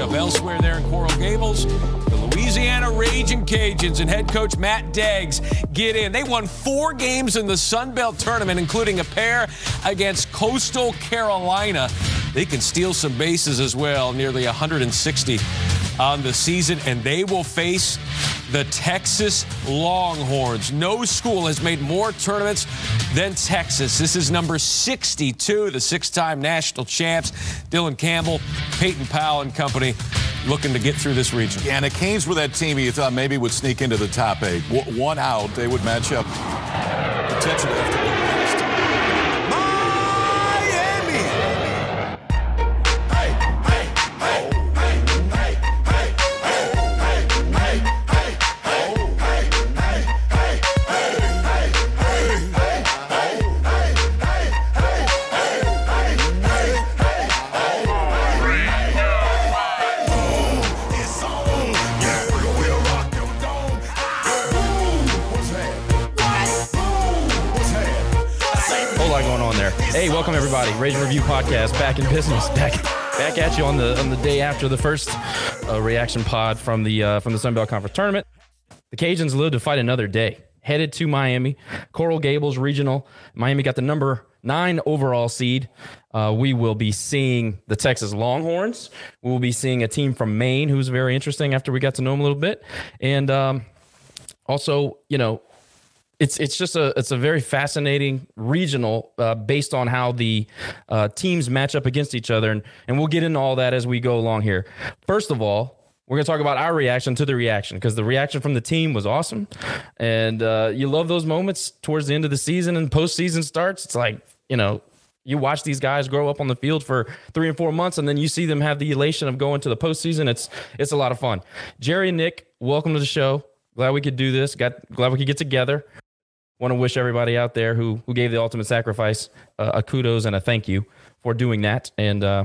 Matchup elsewhere there in Coral Gables. The Louisiana Raging Cajuns and head coach Matt Deggs get in. They won four games in the Sun Belt tournament, including a pair against Coastal Carolina. They can steal some bases as well, nearly 160 on the season, and they will face the Texas Longhorns. No school has made more tournaments than Texas. This is number 62, the six time national champs. Dylan Campbell, Peyton Powell, and company looking to get through this region. Yeah, and the Canes were that team you thought maybe would sneak into the top eight. W- one out, they would match up potentially after Hey, welcome everybody. Rage and Review podcast back in business. Back back at you on the on the day after the first uh, reaction pod from the uh, from the Sun Belt Conference tournament. The Cajuns live to fight another day. Headed to Miami, Coral Gables Regional. Miami got the number nine overall seed. Uh, we will be seeing the Texas Longhorns. We will be seeing a team from Maine who's very interesting after we got to know them a little bit, and um, also, you know, it's it's just a it's a very fascinating regional uh, based on how the uh, teams match up against each other, and and we'll get into all that as we go along here. First of all. We're going to talk about our reaction to the reaction because the reaction from the team was awesome. And uh, you love those moments towards the end of the season and postseason starts. It's like, you know, you watch these guys grow up on the field for three and four months, and then you see them have the elation of going to the postseason. It's it's a lot of fun. Jerry and Nick, welcome to the show. Glad we could do this. Got glad we could get together. Want to wish everybody out there who who gave the ultimate sacrifice uh, a kudos and a thank you for doing that. And uh,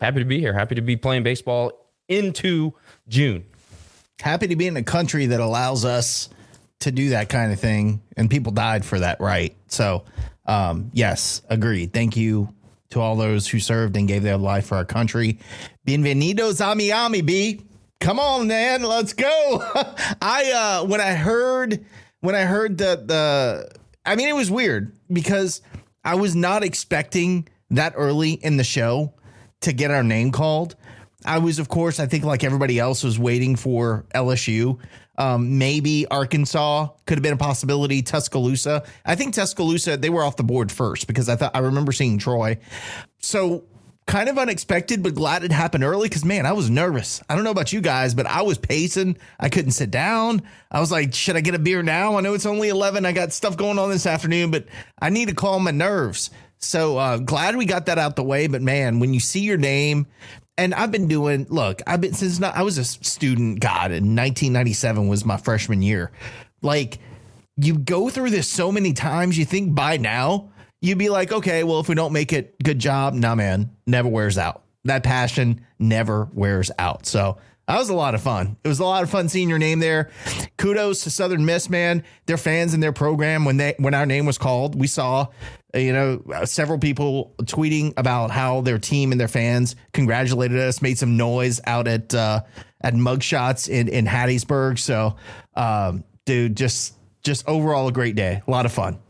happy to be here. Happy to be playing baseball into June. Happy to be in a country that allows us to do that kind of thing, and people died for that right. So, um, yes, agreed. Thank you to all those who served and gave their life for our country. Bienvenidos a Miami, B. Come on, man, let's go. I uh when I heard when I heard that the I mean it was weird because I was not expecting that early in the show to get our name called. I was, of course, I think like everybody else was waiting for LSU. Um, maybe Arkansas could have been a possibility. Tuscaloosa. I think Tuscaloosa, they were off the board first because I thought I remember seeing Troy. So kind of unexpected, but glad it happened early because man, I was nervous. I don't know about you guys, but I was pacing. I couldn't sit down. I was like, should I get a beer now? I know it's only 11. I got stuff going on this afternoon, but I need to calm my nerves. So uh, glad we got that out the way. But man, when you see your name, and I've been doing, look, I've been since I was a student, God, in 1997 was my freshman year. Like, you go through this so many times, you think by now, you'd be like, okay, well, if we don't make it, good job. Nah, man, never wears out. That passion never wears out. So that was a lot of fun. It was a lot of fun seeing your name there. Kudos to Southern Miss, man. Their fans and their program when they when our name was called, we saw uh, you know uh, several people tweeting about how their team and their fans congratulated us, made some noise out at uh, at mugshots in in Hattiesburg. So, um, dude, just just overall a great day, a lot of fun.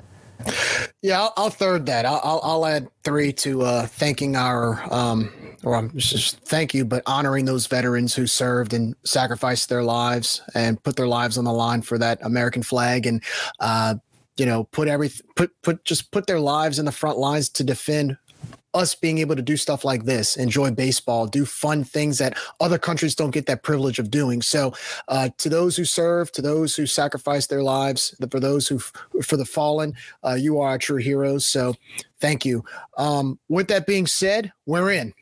Yeah, I'll, I'll third that. I'll, I'll, add three to uh, thanking our, um, or I'm just thank you, but honoring those veterans who served and sacrificed their lives and put their lives on the line for that American flag and, uh, you know, put every put put just put their lives in the front lines to defend us being able to do stuff like this, enjoy baseball, do fun things that other countries don't get that privilege of doing. So, uh, to those who serve, to those who sacrifice their lives, for those who, for the fallen, uh, you are our true heroes. So, thank you. Um, with that being said, we're in.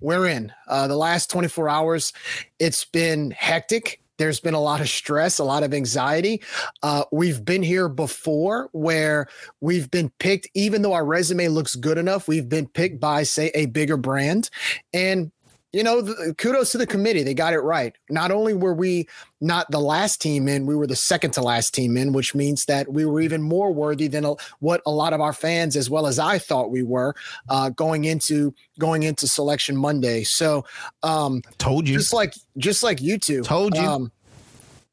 We're in. Uh, the last 24 hours, it's been hectic. There's been a lot of stress, a lot of anxiety. Uh, we've been here before where we've been picked, even though our resume looks good enough, we've been picked by, say, a bigger brand. And you know, the, kudos to the committee. They got it right. Not only were we not the last team in, we were the second to last team in, which means that we were even more worthy than a, what a lot of our fans, as well as I thought we were, uh, going into going into Selection Monday. So, um, told you, just like just like you two, told you, um,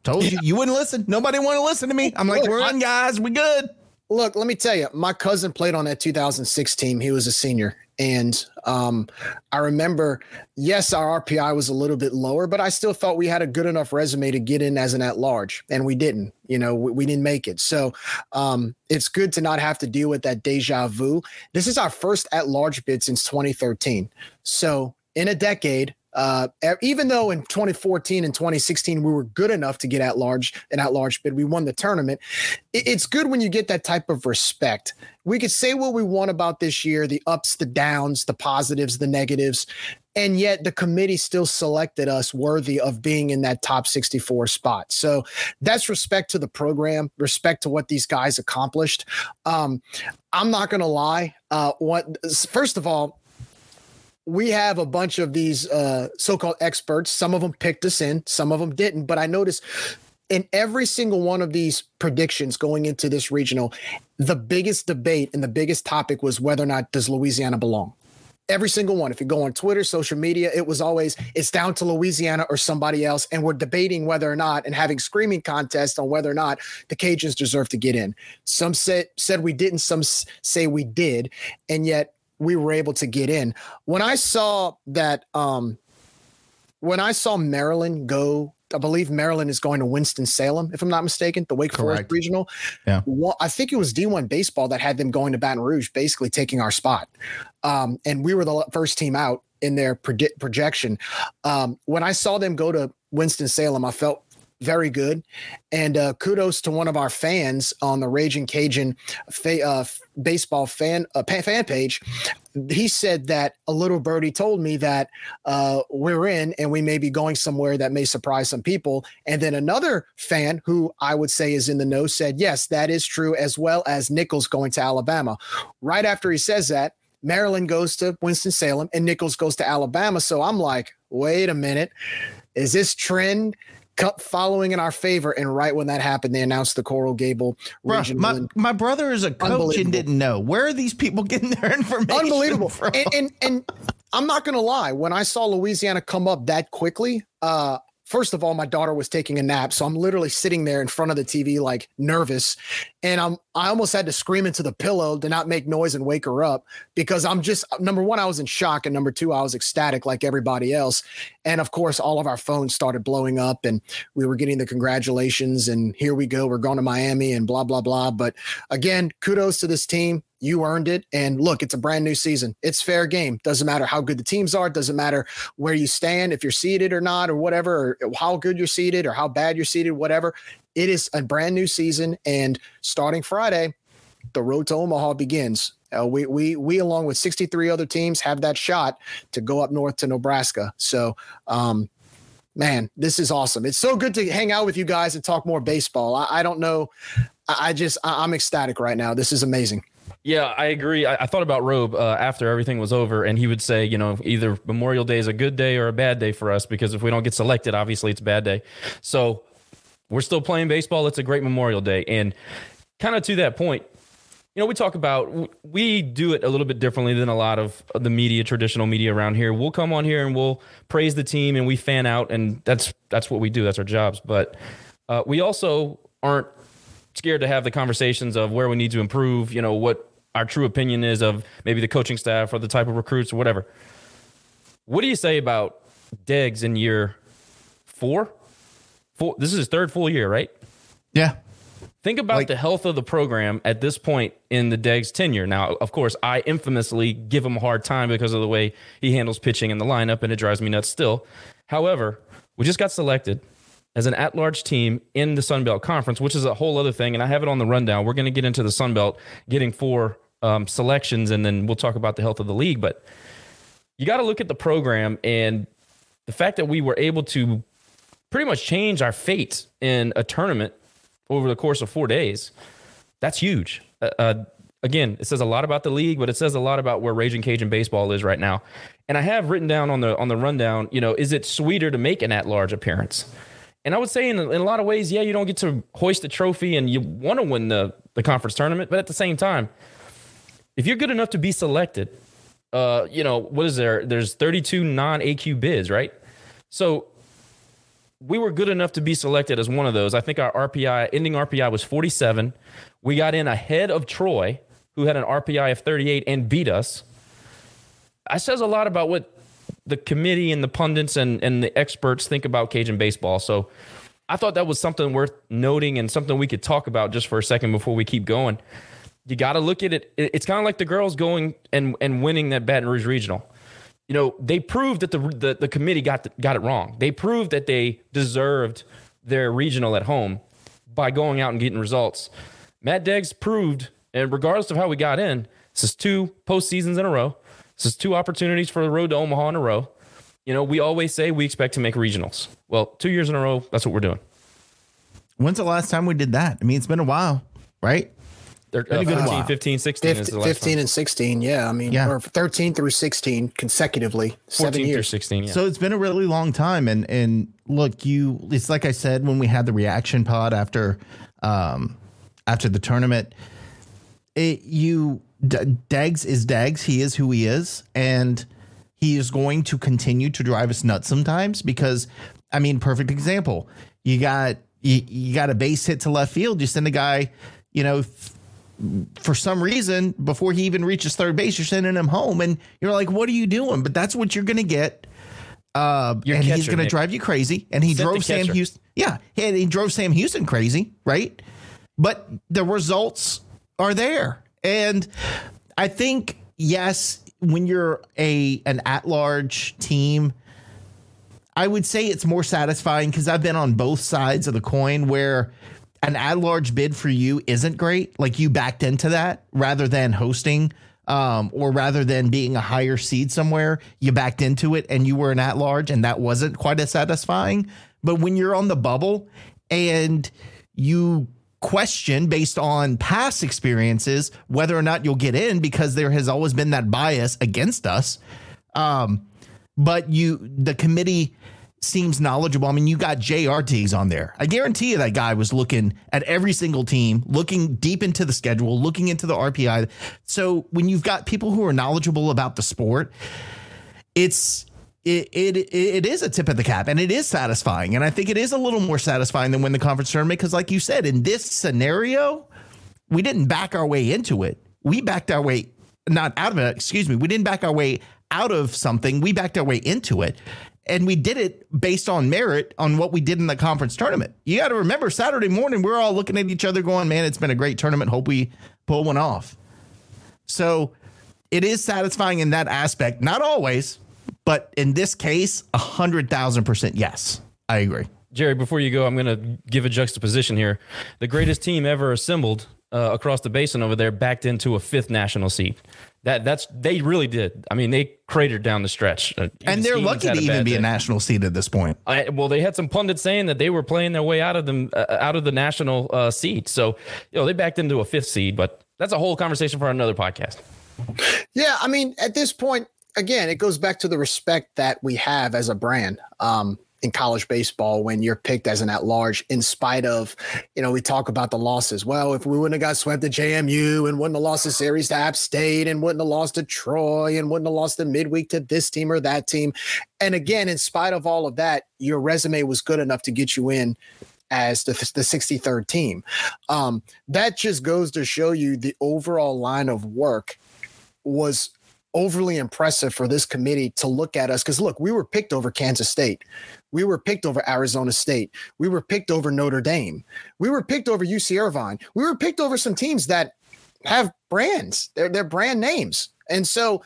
told you, you wouldn't listen. Nobody want to listen to me. I'm like, we're in, guys. We good. Look, let me tell you, my cousin played on that 2006 team. He was a senior. And um, I remember, yes, our RPI was a little bit lower, but I still thought we had a good enough resume to get in as an at large, and we didn't. You know, we, we didn't make it. So um, it's good to not have to deal with that deja vu. This is our first at large bid since 2013. So in a decade, uh, even though in 2014 and 2016 we were good enough to get at large an at large bid, we won the tournament. It, it's good when you get that type of respect. We could say what we want about this year, the ups, the downs, the positives, the negatives, and yet the committee still selected us worthy of being in that top 64 spot. So that's respect to the program, respect to what these guys accomplished. Um, I'm not going to lie. Uh, what first of all, we have a bunch of these uh, so-called experts. Some of them picked us in, some of them didn't. But I noticed in every single one of these predictions going into this regional, the biggest debate and the biggest topic was whether or not does Louisiana belong. Every single one. If you go on Twitter, social media, it was always it's down to Louisiana or somebody else, and we're debating whether or not and having screaming contests on whether or not the Cajuns deserve to get in. Some said said we didn't. Some say we did, and yet we were able to get in. When I saw that, um, when I saw Maryland go, I believe Maryland is going to Winston Salem, if I'm not mistaken, the Wake Forest Regional. Yeah. Well, I think it was D1 Baseball that had them going to Baton Rouge, basically taking our spot. Um, and we were the first team out in their predi- projection. Um, when I saw them go to Winston Salem, I felt very good. And uh, kudos to one of our fans on the Raging Cajun fa- uh, baseball fan uh, fan page. He said that a little birdie told me that uh, we're in and we may be going somewhere that may surprise some people. And then another fan who I would say is in the know said, yes, that is true, as well as Nichols going to Alabama. Right after he says that, Maryland goes to Winston-Salem and Nichols goes to Alabama. So I'm like, wait a minute. Is this trend following in our favor? And right when that happened, they announced the Coral Gable Bruh, my, my brother is a coach and didn't know. Where are these people getting their information? Unbelievable. from? And, and and I'm not gonna lie, when I saw Louisiana come up that quickly, uh First of all, my daughter was taking a nap, so I'm literally sitting there in front of the TV, like nervous, and I'm I almost had to scream into the pillow to not make noise and wake her up because I'm just number one, I was in shock, and number two, I was ecstatic like everybody else, and of course, all of our phones started blowing up, and we were getting the congratulations, and here we go, we're going to Miami, and blah blah blah. But again, kudos to this team you earned it. And look, it's a brand new season. It's fair game. Doesn't matter how good the teams are. Doesn't matter where you stand, if you're seated or not, or whatever, or how good you're seated or how bad you're seated, whatever. It is a brand new season. And starting Friday, the road to Omaha begins. Uh, we, we, we, along with 63 other teams, have that shot to go up north to Nebraska. So, um, man, this is awesome. It's so good to hang out with you guys and talk more baseball. I, I don't know. I, just, I, I'm ecstatic right now. This is amazing. Yeah, I agree. I, I thought about Robe uh, after everything was over, and he would say, you know, either Memorial Day is a good day or a bad day for us because if we don't get selected, obviously it's a bad day. So we're still playing baseball. It's a great Memorial Day. And kind of to that point, you know, we talk about, we do it a little bit differently than a lot of the media, traditional media around here. We'll come on here and we'll praise the team and we fan out, and that's that's what we do. That's our jobs. But uh, we also aren't scared to have the conversations of where we need to improve. You know what our true opinion is of maybe the coaching staff or the type of recruits or whatever. What do you say about Deggs in year four? Four. This is his third full year, right? Yeah. Think about the health of the program at this point in the Deggs tenure. Now, of course, I infamously give him a hard time because of the way he handles pitching in the lineup, and it drives me nuts still. However, we just got selected as an at-large team in the Sun Belt Conference, which is a whole other thing, and I have it on the rundown. We're going to get into the Sun Belt, getting four um, selections, and then we'll talk about the health of the league. But you got to look at the program and the fact that we were able to pretty much change our fate in a tournament over the course of four days. That's huge. Uh, uh, again, it says a lot about the league, but it says a lot about where Raging Cajun baseball is right now. And I have written down on the on the rundown, you know, is it sweeter to make an at-large appearance? And I would say in, in a lot of ways, yeah, you don't get to hoist a trophy and you want to win the the conference tournament, but at the same time, if you're good enough to be selected, uh, you know, what is there? There's 32 non-AQ bids, right? So we were good enough to be selected as one of those. I think our RPI ending RPI was 47. We got in ahead of Troy, who had an RPI of 38 and beat us. That says a lot about what the committee and the pundits and, and the experts think about Cajun baseball. So I thought that was something worth noting and something we could talk about just for a second before we keep going. You got to look at it. It's kind of like the girls going and, and winning that Baton Rouge regional you know, they proved that the, the, the committee got, the, got it wrong. They proved that they deserved their regional at home by going out and getting results. Matt Deggs proved, and regardless of how we got in, this is two postseasons in a row. This is two opportunities for the road to Omaha in a row. You know, we always say we expect to make regionals. Well, two years in a row, that's what we're doing. When's the last time we did that? I mean, it's been a while, right? They're uh, 15, 15, 16 15, 15 and 16. Yeah. I mean, Yeah. or 13 through 16 consecutively, seven years. 16, yeah. So it's been a really long time, and and look, you. It's like I said when we had the reaction pod after, um, after the tournament. It you D- Deggs is Deggs. He is who he is, and he is going to continue to drive us nuts sometimes because, I mean, perfect example. You got you, you got a base hit to left field. You send a guy, you know. f- for some reason, before he even reaches third base, you're sending him home, and you're like, "What are you doing?" But that's what you're going to get. Uh, Your and he's going to drive you crazy. And he drove Sam. Houston. Yeah, and he drove Sam Houston crazy, right? But the results are there, and I think yes, when you're a an at large team, I would say it's more satisfying because I've been on both sides of the coin where an at large bid for you isn't great. Like you backed into that rather than hosting, um, or rather than being a higher seed somewhere, you backed into it and you were an at large and that wasn't quite as satisfying. But when you're on the bubble and you question based on past experiences whether or not you'll get in because there has always been that bias against us. Um, but you the committee seems knowledgeable. I mean, you got JRTs on there. I guarantee you that guy was looking at every single team, looking deep into the schedule, looking into the RPI. So when you've got people who are knowledgeable about the sport, it's it, it it is a tip of the cap and it is satisfying. And I think it is a little more satisfying than when the conference tournament because, like you said, in this scenario, we didn't back our way into it. We backed our way not out of it, excuse me. We didn't back our way out of something. We backed our way into it. And we did it based on merit on what we did in the conference tournament. You got to remember Saturday morning, we're all looking at each other going, man, it's been a great tournament. Hope we pull one off. So it is satisfying in that aspect. Not always, but in this case, a hundred thousand percent yes. I agree. Jerry, before you go, I'm going to give a juxtaposition here. The greatest team ever assembled uh, across the basin over there backed into a fifth national seed. That that's they really did. I mean, they cratered down the stretch. Uh, And they're Stevens lucky to even bad be a national seed at this point. I, well, they had some pundits saying that they were playing their way out of them uh, out of the national uh, seed. So, you know, they backed into a fifth seed, but that's a whole conversation for another podcast. Yeah, I mean, at this point, again, it goes back to the respect that we have as a brand um, in college baseball when you're picked as an at-large. In spite of, you know, we talk about the losses. Well, if we wouldn't have got swept at JMU and wouldn't have lost the series to App State and wouldn't have lost to Troy and wouldn't have lost the midweek to this team or that team, and again, in spite of all of that, your resume was good enough to get you in as the, the 63rd team. Um, that just goes to show you the overall line of work was overly impressive for this committee to look at us. Because look, we were picked over Kansas State. We were picked over Arizona State. We were picked over Notre Dame. We were picked over UC Irvine. We were picked over some teams that have brands. They're, they're brand names. And so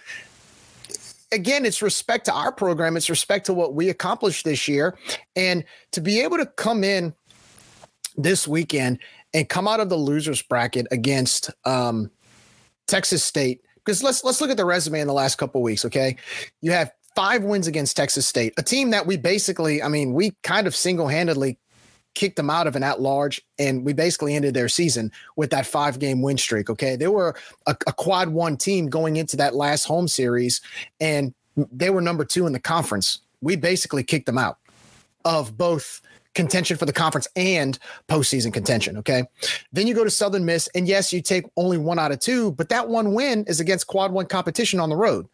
again, it's respect to our program. It's respect to what we accomplished this year. And to be able to come in this weekend and come out of the losers bracket against um, Texas State, because let's let's look at the resume in the last couple weeks. Okay, you have five wins against Texas State, a team that we basically, I mean, we kind of single handedly kicked them out of an at large, and we basically ended their season with that five game win streak. Okay. They were a, a, quad one team going into that last home series, and they were number two in the conference. We basically kicked them out of both contention for the conference and postseason contention. Okay. Then you go to Southern Miss, and yes, you take only one out of two, but that one win is against quad one competition on the road.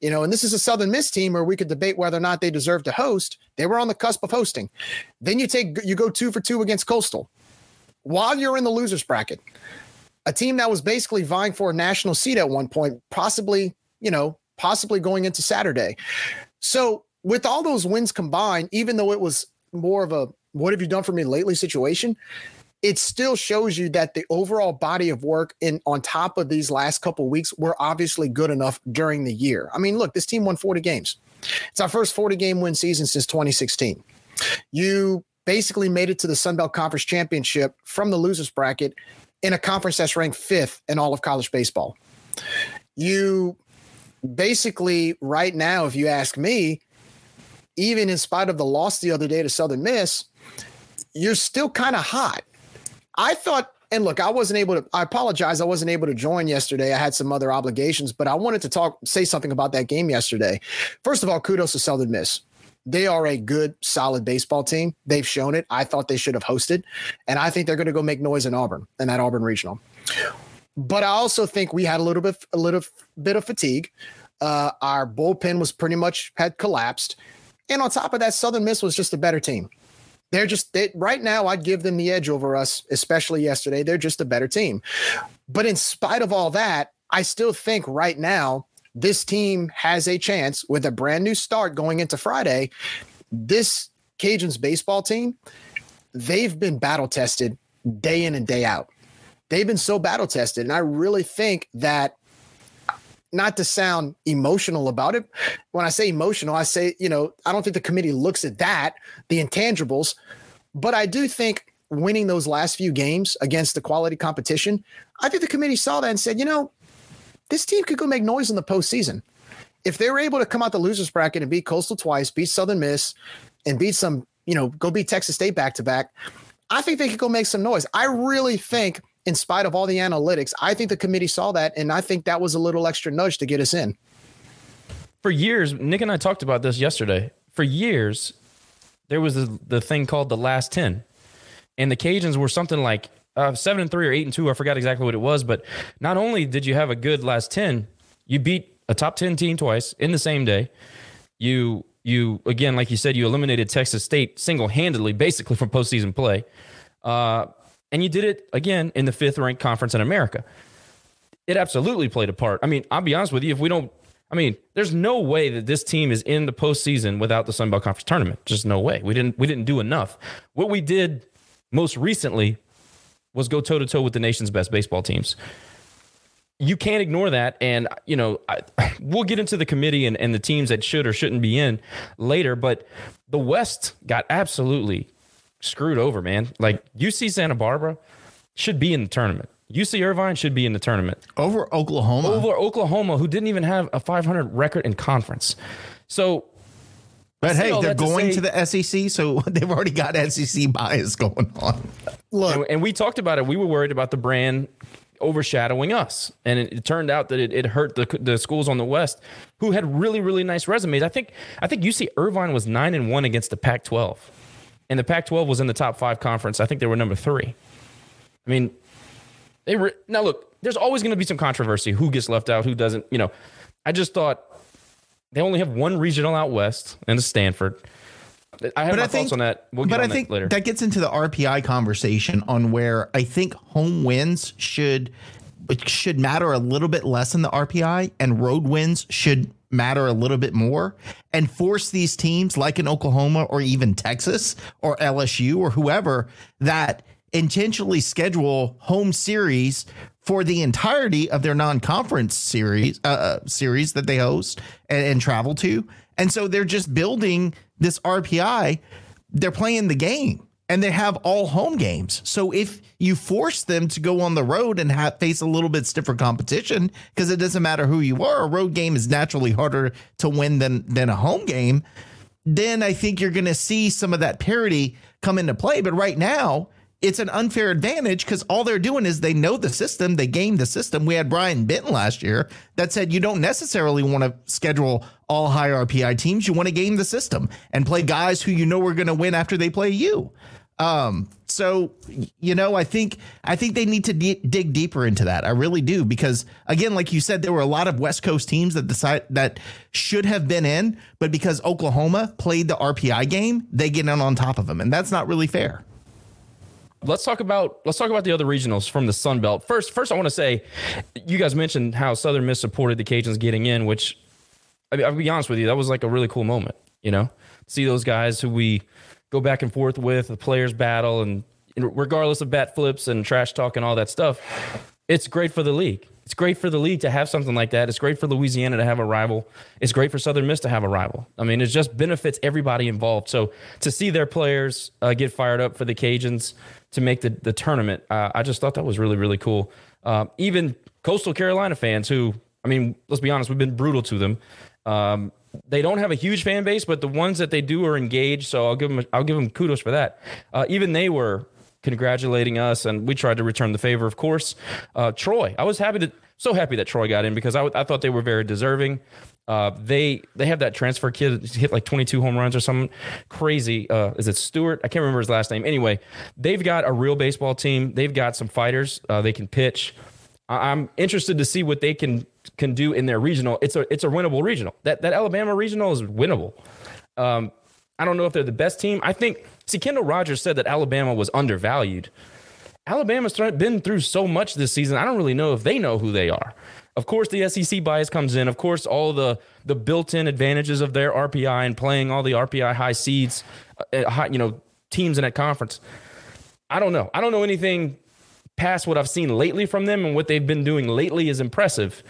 You know, and this is a Southern Miss team where we could debate whether or not they deserve to host. They were on the cusp of hosting. Then you take you go two for two against Coastal while you're in the losers bracket. A team that was basically vying for a national seat at one point, possibly, you know, possibly going into Saturday. So with all those wins combined, even though it was more of a what have you done for me lately situation, it still shows you that the overall body of work in on top of these last couple weeks were obviously good enough during the year. I mean, look, this team won 40 games. It's our first 40 game win season since 2016. You basically made it to the Sun Belt Conference Championship from the losers bracket in a conference that's ranked fifth in all of college baseball. You basically, right now, if you ask me, even in spite of the loss the other day to Southern Miss, you're still kind of hot. I thought, and look, I wasn't able to, I apologize. I wasn't able to join yesterday. I had some other obligations, but I wanted to talk, say something about that game yesterday. First of all, kudos to Southern Miss. They are a good, solid baseball team. They've shown it. I thought they should have hosted, and I think they're going to go make noise in Auburn in that Auburn regional. But I also think we had a little bit, a little bit of fatigue. Uh, our bullpen was pretty much had collapsed, and on top of that, Southern Miss was just a better team. They're just they, right now. I'd give them the edge over us, especially yesterday. They're just a better team. But in spite of all that, I still think right now this team has a chance with a brand new start going into Friday. This Cajuns baseball team, they've been battle tested day in and day out. They've been so battle tested, and I really think that not to sound emotional about it. When I say emotional, I say, you know, I don't think the committee looks at that, the intangibles, but I do think winning those last few games against the quality competition, I think the committee saw that and said, you know, this team could go make noise in the postseason. If they were able to come out the losers bracket and beat Coastal twice, beat Southern Miss, and beat some, you know, go beat Texas State back to back, I think they could go make some noise. I really think in spite of all the analytics. I think the committee saw that, and I think that was a little extra nudge to get us in. For years, Nick and I talked about this yesterday. For years, there was the, the thing called the last 10. And the Cajuns were something like uh, seven and three or eight and two. I forgot exactly what it was. But not only did you have a good last 10, you beat a top 10 team twice in the same day. You, you again, like you said, you eliminated Texas State single handedly, basically from postseason play. Uh, and you did it again in the fifth ranked conference in America. It absolutely played a part. I mean, I'll be honest with you. If we don't, I mean, there's no way that this team is in the postseason without the Sun Belt Conference tournament. Just no way. We didn't. We didn't do enough. What we did most recently was go toe to toe with the nation's best baseball teams. You can't ignore that, and you know I, we'll get into the committee and, and the teams that should or shouldn't be in later. But the West got absolutely screwed over, man. Like UC Santa Barbara should be in the tournament. UC Irvine should be in the tournament over Oklahoma. Over Oklahoma, who didn't even have a 500 record in conference. So, but hey, they're going to, say, to, the SEC, so they've already got SEC bias going on. Look, and, and, we talked about it. We were worried about the brand overshadowing us, and it, it turned out that it, it hurt the the schools on the West who had really really nice resumes. I think I think UC Irvine was nine and one against the Pac-12 and the Pac-12 was in the top five conference. I think they were number three. I mean, they were now look. There's always going to be some controversy. Who gets left out? Who doesn't? You know, I just thought they only have one regional out west, and it's Stanford. I have But my I think- thoughts on that. We'll get but on I think later. that gets into the RPI conversation on where I think home wins should should matter a little bit less in the RPI and road wins should matter a little bit more and force these teams like in Oklahoma or even Texas or LSU or whoever that intentionally schedule home series for the entirety of their non-conference series uh, uh, series that they host and, and travel to. And so they're just building this RPI they're playing the game and they have all home games. So if you force them to go on the road and have, face a little bit stiffer competition, because it doesn't matter who you are, a road game is naturally harder to win than than a home game. Then I think you're going to see some of that parity come into play. But right now, it's an unfair advantage because all they're doing is they know the system, they game the system. We had Brian Benton last year that said you don't necessarily want to schedule all high RPI teams. You want to game the system and play guys who you know are going to win after they play you. Um, so you know, I think I think they need to di- dig deeper into that. I really do because again, like you said, there were a lot of West Coast teams that decide that should have been in, but because Oklahoma played the RPI game, they get in on top of them, and that's not really fair. let's talk about let's talk about the other regionals from the Sun Belt. First, first I want to say, you guys mentioned how Southern Miss supported the Cajuns getting in, which I mean, I'll be honest with you, that was like a really cool moment. You know, see those guys who we go back and forth with, the players battle, and regardless of bat flips and trash talk and all that stuff, it's great for the league. It's great for the league to have something like that. It's great for Louisiana to have a rival. It's great for Southern Miss to have a rival. I mean, it just benefits everybody involved. So to see their players uh, get fired up for the Cajuns to make the, the tournament, uh, I just thought that was really, really cool. Uh, even Coastal Carolina fans who, I mean, let's be honest, we've been brutal to them. Um, they don't have a huge fan base, but the ones that they do are engaged. So I'll give them, I'll give them kudos for that. Uh, even they were congratulating us, and we tried to return the favor, of course. Uh, Troy, I was happy to, so happy that Troy got in because I, I thought they were very deserving. Uh, they they have that transfer kid hit like 22 home runs or something crazy. Uh, is it Stewart? I can't remember his last name. Anyway, they've got a real baseball team. They've got some fighters. Uh, they can pitch. I'm interested to see what they can can do in their regional. It's a it's a winnable regional. That that Alabama regional is winnable. Um, I don't know if they're the best team. I think see Kendall Rogers said that Alabama was undervalued. Alabama's been through so much this season. I don't really know if they know who they are. Of course, the SEC bias comes in. Of course, all the the built-in advantages of their RPI and playing all the RPI high seeds, uh, high, you know, teams in that conference. I don't know. I don't know anything past what I've seen lately from them, and what they've been doing lately is impressive.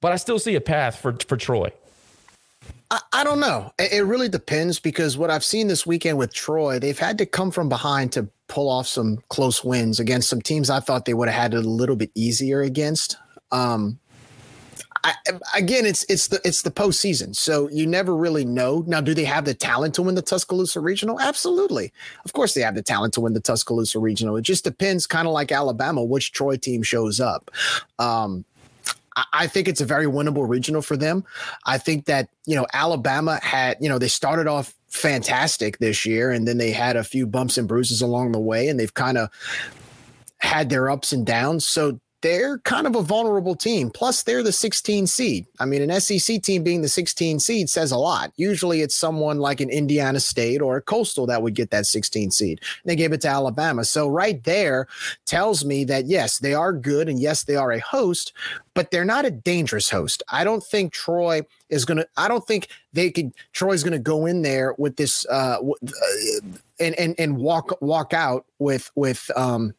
But I still see a path for for Troy. I, I don't know. It, it really depends because what I've seen this weekend with Troy, they've had to come from behind to pull off some close wins against some teams I thought they would have had it a little bit easier against. Um, I, again, it's it's the it's the postseason, so you never really know. Now, do they have the talent to win the Tuscaloosa Regional? Absolutely, of course they have the talent to win the Tuscaloosa Regional. It just depends, kind of like Alabama, which Troy team shows up. Um, I- I think it's a very winnable regional for them. I think that, you know, Alabama had, you know, they started off fantastic this year and then they had a few bumps and bruises along the way and they've kind of had their ups and downs. So they're kind of a vulnerable team. Plus, they're the 16 seed. I mean, an SEC team being the 16 seed says a lot. Usually, it's someone like an Indiana State or a Coastal that would get that 16 seed. They gave it to Alabama. So, right there tells me that yes, they are good and yes, they are a host, but they're not a dangerous host. I don't think Troy is going to, I don't think they could, Troy's going to go in there with this, uh, uh, and, and, and walk, walk out with, with, um,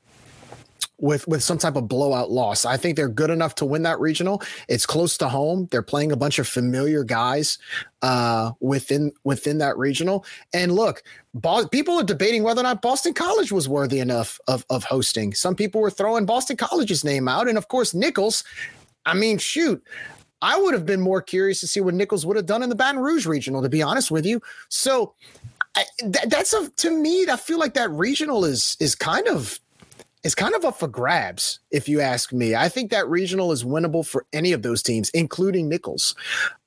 with with some type of blowout loss. I think they're good enough to win that regional. It's close to home. They're playing a bunch of familiar guys uh, within within that regional. And look, Bo- people are debating whether or not Boston College was worthy enough of of hosting. Some people were throwing Boston College's name out, and of course Nichols. I mean, shoot. I would have been more curious to see what Nichols would have done in the Baton Rouge regional, to be honest with you. So I, that, that's a to me. I feel like that regional is is kind of is kind of up for grabs, if you ask me. I think that regional is winnable for any of those teams, including Nichols.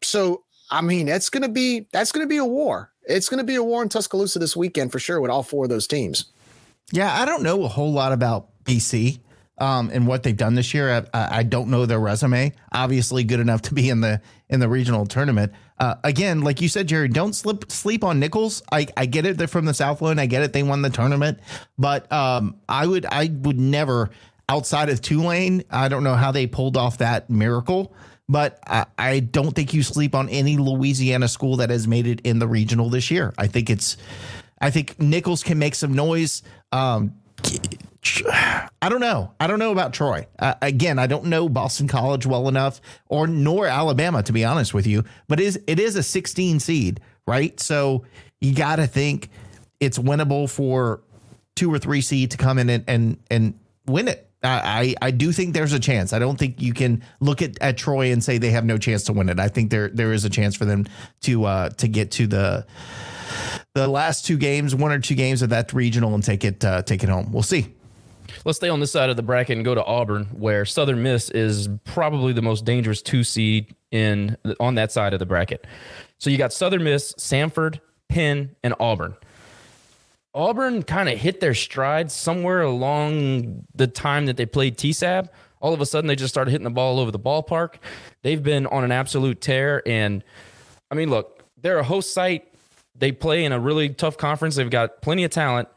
So, I mean, that's going to be that's going to be a war. It's going to be a war in Tuscaloosa this weekend for sure with all four of those teams. Yeah, I don't know a whole lot about BC. Um, and what they've done this year. I, I don't know their resume. Obviously, good enough to be in the in the regional tournament. Uh, again, like you said, Jerry, don't slip sleep on Nichols. I, I get it. They're from the Southland. I get it. They won the tournament, but um, I would I would never outside of Tulane. I don't know how they pulled off that miracle, but I, I don't think you sleep on any Louisiana school that has made it in the regional this year. I think it's I think Nichols can make some noise. Um, I don't know. I don't know about Troy. Uh, again, I don't know Boston College well enough, or nor Alabama, to be honest with you. But it is it is a 16 seed, right? So you got to think it's winnable for two or three seed to come in and and and win it. I, I do think there's a chance. I don't think you can look at, at Troy and say they have no chance to win it. I think there there is a chance for them to uh, to get to the the last two games, one or two games of that regional, and take it uh, take it home. We'll see. Let's stay on this side of the bracket and go to Auburn, where Southern Miss is probably the most dangerous two seed in on that side of the bracket. So you got Southern Miss, Samford, Penn, and Auburn. Auburn kind of hit their stride somewhere along the time that they played TSAB. All of a sudden, they just started hitting the ball all over the ballpark. They've been on an absolute tear. And I mean, look, they're a host site. They play in a really tough conference. They've got plenty of talent.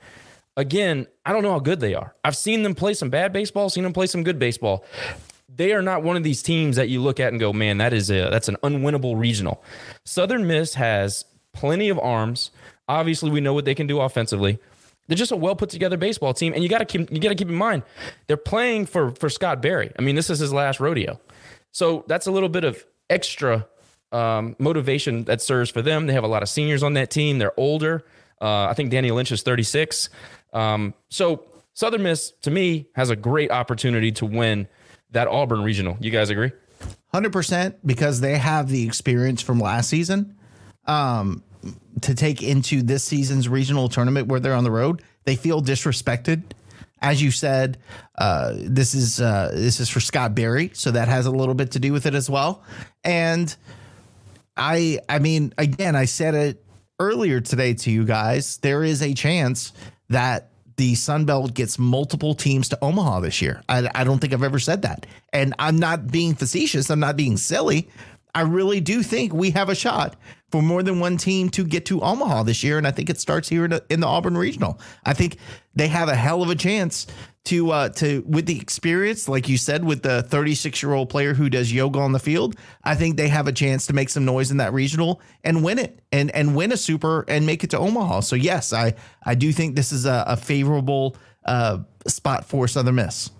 Again, I don't know how good they are. I've seen them play some bad baseball, seen them play some good baseball. They are not one of these teams that you look at and go, man, that is a that's an unwinnable regional. Southern Miss has plenty of arms. Obviously, we know what they can do offensively. They're just a well put together baseball team, and you got to keep you got to keep in mind they're playing for for Scott Berry. I mean, this is his last rodeo, so that's a little bit of extra um, motivation that serves for them. They have a lot of seniors on that team. They're older. Uh, I think Danny Lynch is 36. Um, so Southern Miss, to me, has a great opportunity to win that Auburn regional. You guys agree? 100% because they have the experience from last season. Um, to take into this season's regional tournament where they're on the road. They feel disrespected. As you said, uh, this is uh, this is for Scott Berry, so that has a little bit to do with it as well. And I, I mean, again, I said it earlier today to you guys. There is a chance that the Sun Belt gets multiple teams to Omaha this year. I, I don't think I've ever said that, and I'm not being facetious. I'm not being silly. I really do think we have a shot for more than one team to get to Omaha this year. And I think it starts here in the, in the Auburn Regional. I think they have a hell of a chance to uh, to with the experience, like you said, with the 36 year old player who does yoga on the field. I think they have a chance to make some noise in that regional and win it and and win a super and make it to Omaha. So yes, I I do think this is a, a favorable uh, spot for Southern Miss.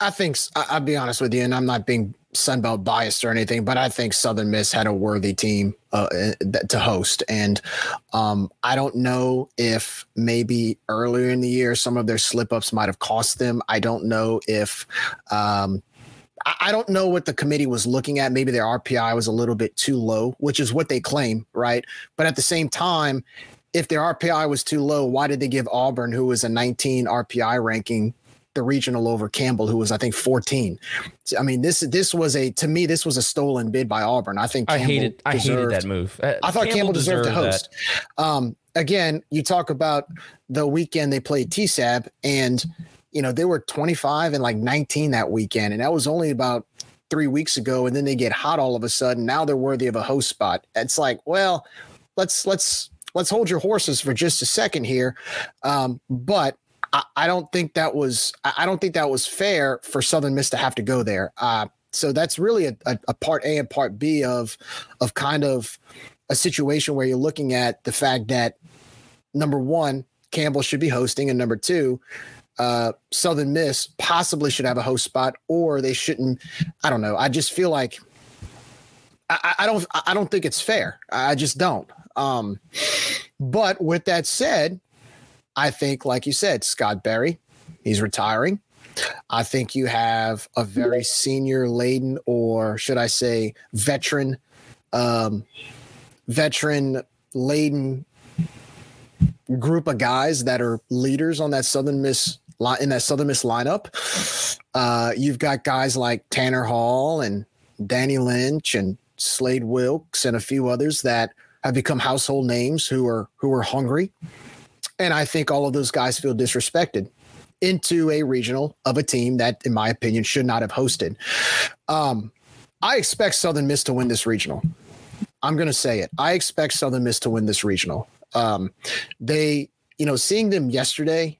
I think I'll be honest with you, and I'm not being Sunbelt biased or anything, but I think Southern Miss had a worthy team uh, eh, to host. And um, I don't know if maybe earlier in the year some of their slip ups might have cost them. I don't know if. Um, I don't know what the committee was looking at. Maybe their RPI was a little bit too low, which is what they claim, right? But at the same time, if their RPI was too low, why did they give Auburn, who was a 19 RPI ranking, the regional over Campbell, who was I think 14. I mean, this this was a to me this was a stolen bid by Auburn. I think Campbell I hated deserved, I hated that move. Uh, I thought Campbell, Campbell deserved, deserved, to host. Um, again, you talk about the weekend they played TSAB, and you know they were 25 and like 19 that weekend, and that was only about three weeks ago. And then they get hot all of a sudden. Now they're worthy of a host spot. It's like, well, let's let's let's hold your horses for just a second here. Um, but I, I don't think that was I don't think that was fair for Southern Miss to have to go there. Uh, so that's really a, a, a, part A and part B of of kind of a situation where you're looking at the fact that number one, Campbell should be hosting, and number two, uh, Southern Miss possibly should have a host spot, or they shouldn't. I don't know. I just feel like I, I don't. I don't think it's fair. I just don't. Um, but with that said, I think, like you said, Scott Berry, he's retiring. I think you have a very senior laden, or should I say, veteran, um, veteran laden group of guys that are leaders on that Southern Miss in that Southern Miss lineup. Uh, you've got guys like Tanner Hall and Danny Lynch and Slade Wilkes and a few others that have become household names who are who are hungry and I think all of those guys feel disrespected. into a regional of a team that, in my opinion, should not have hosted. Um, I expect Southern Miss to win this regional. I'm going to say it. I expect Southern Miss to win this regional. Um, they, you know, seeing them yesterday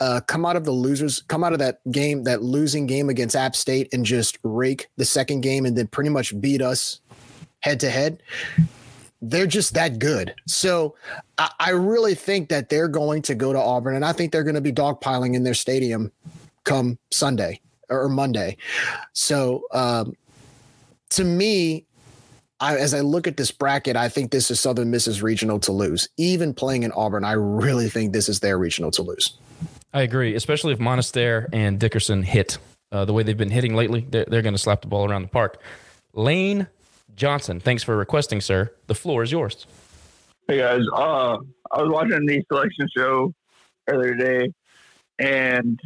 uh, come out of the losers, come out of that game, that losing game against App State, and just rake the second game, and then pretty much beat us head to head. They're just that good. So I, I really think that they're going to go to Auburn, and I think they're going to be dogpiling in their stadium come Sunday or Monday. So um, to me, I, as I look at this bracket, I think this is Southern Miss's regional to lose. Even playing in Auburn, I really think this is their regional to lose. I agree, especially if Monistere and Dickerson hit uh, the way they've been hitting lately. They're, they're going to slap the ball around the park. Lane Johnson, thanks for requesting, sir. The floor is yours. Hey guys, uh, I was watching the selection show earlier today, and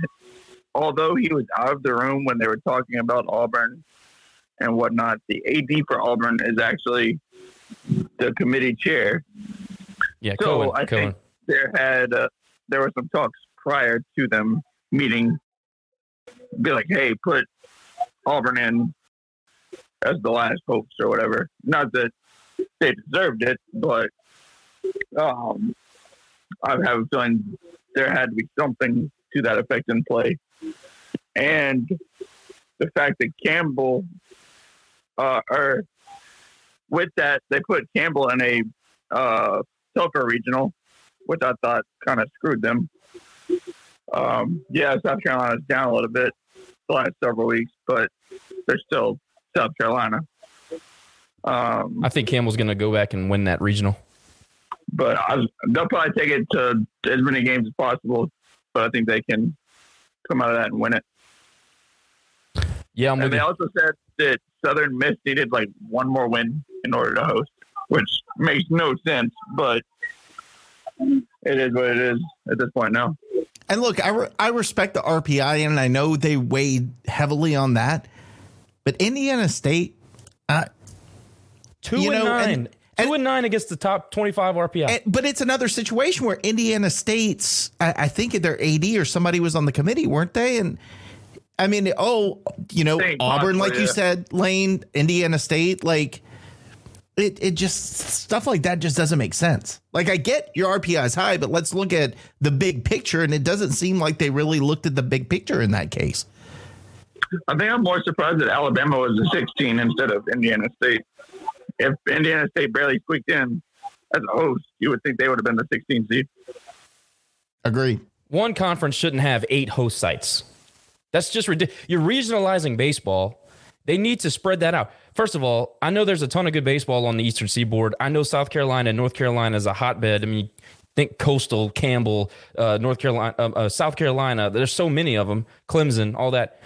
although he was out of the room when they were talking about Auburn and whatnot, the AD for Auburn is actually the committee chair. Yeah, so Cohen. I Cohen. think there had uh, there were some talks prior to them meeting. Be like, hey, put Auburn in as the last hopes or whatever. Not that they deserved it, but um, I have a feeling there had to be something to that effect in play. And the fact that Campbell, uh, or with that, they put Campbell in a uh, regional, which I thought kind of screwed them. Um, yeah, South Carolina's down a little bit the last several weeks, but they're still South Carolina. Um, I think Campbell's going to go back and win that regional. but I they'll probably take it to as many games as possible. But I think they can come out of that and win it. Yeah, I'm and with they you. also said that Southern Miss needed like one more win in order to host, which makes no sense. But it is what it is at this point now. And look, I, re- I respect the RPI, and I know they weighed heavily on that. But Indiana State, uh, Two you and know, nine. and- Two and nine against the top 25 RPI. and- but it's another situation where Indiana State's, I, I think their AD or somebody was on the committee, weren't they? And I mean, oh, you know, Think Auburn, like possibly, you said, Lane, Indiana State, like it, it just stuff like that just doesn't make sense. Like I get your RPI is high, but let's look at the big picture, and it doesn't seem like they really looked at the big picture in that case. I think I'm more surprised that Alabama was a 16 instead of Indiana State. If Indiana State barely squeaked in as a host, you would think they would have been the 16 seed. Agree. One conference shouldn't have eight host sites. That's just ridiculous. You're regionalizing baseball. They need to spread that out. First of all, I know there's a ton of good baseball on the Eastern Seaboard. I know South Carolina and North Carolina is a hotbed. I mean, think Coastal, Campbell, uh, North Carolina, uh, uh, South Carolina. There's so many of them. Clemson, all that.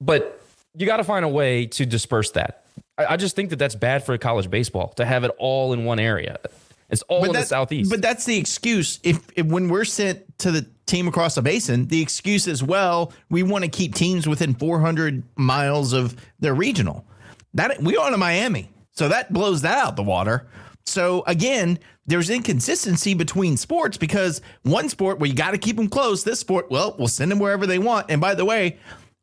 But you got to find a way to disperse that. I, I just think that that's bad for college baseball to have it all in one area. It's all in the southeast. But that's the excuse. If, if when we're sent to the team across the basin, the excuse is, well, we want to keep teams within 400 miles of their regional. That we are to Miami, so that blows that out the water. So again, there's inconsistency between sports because one sport where you got to keep them close. This sport, well, we'll send them wherever they want. And by the way,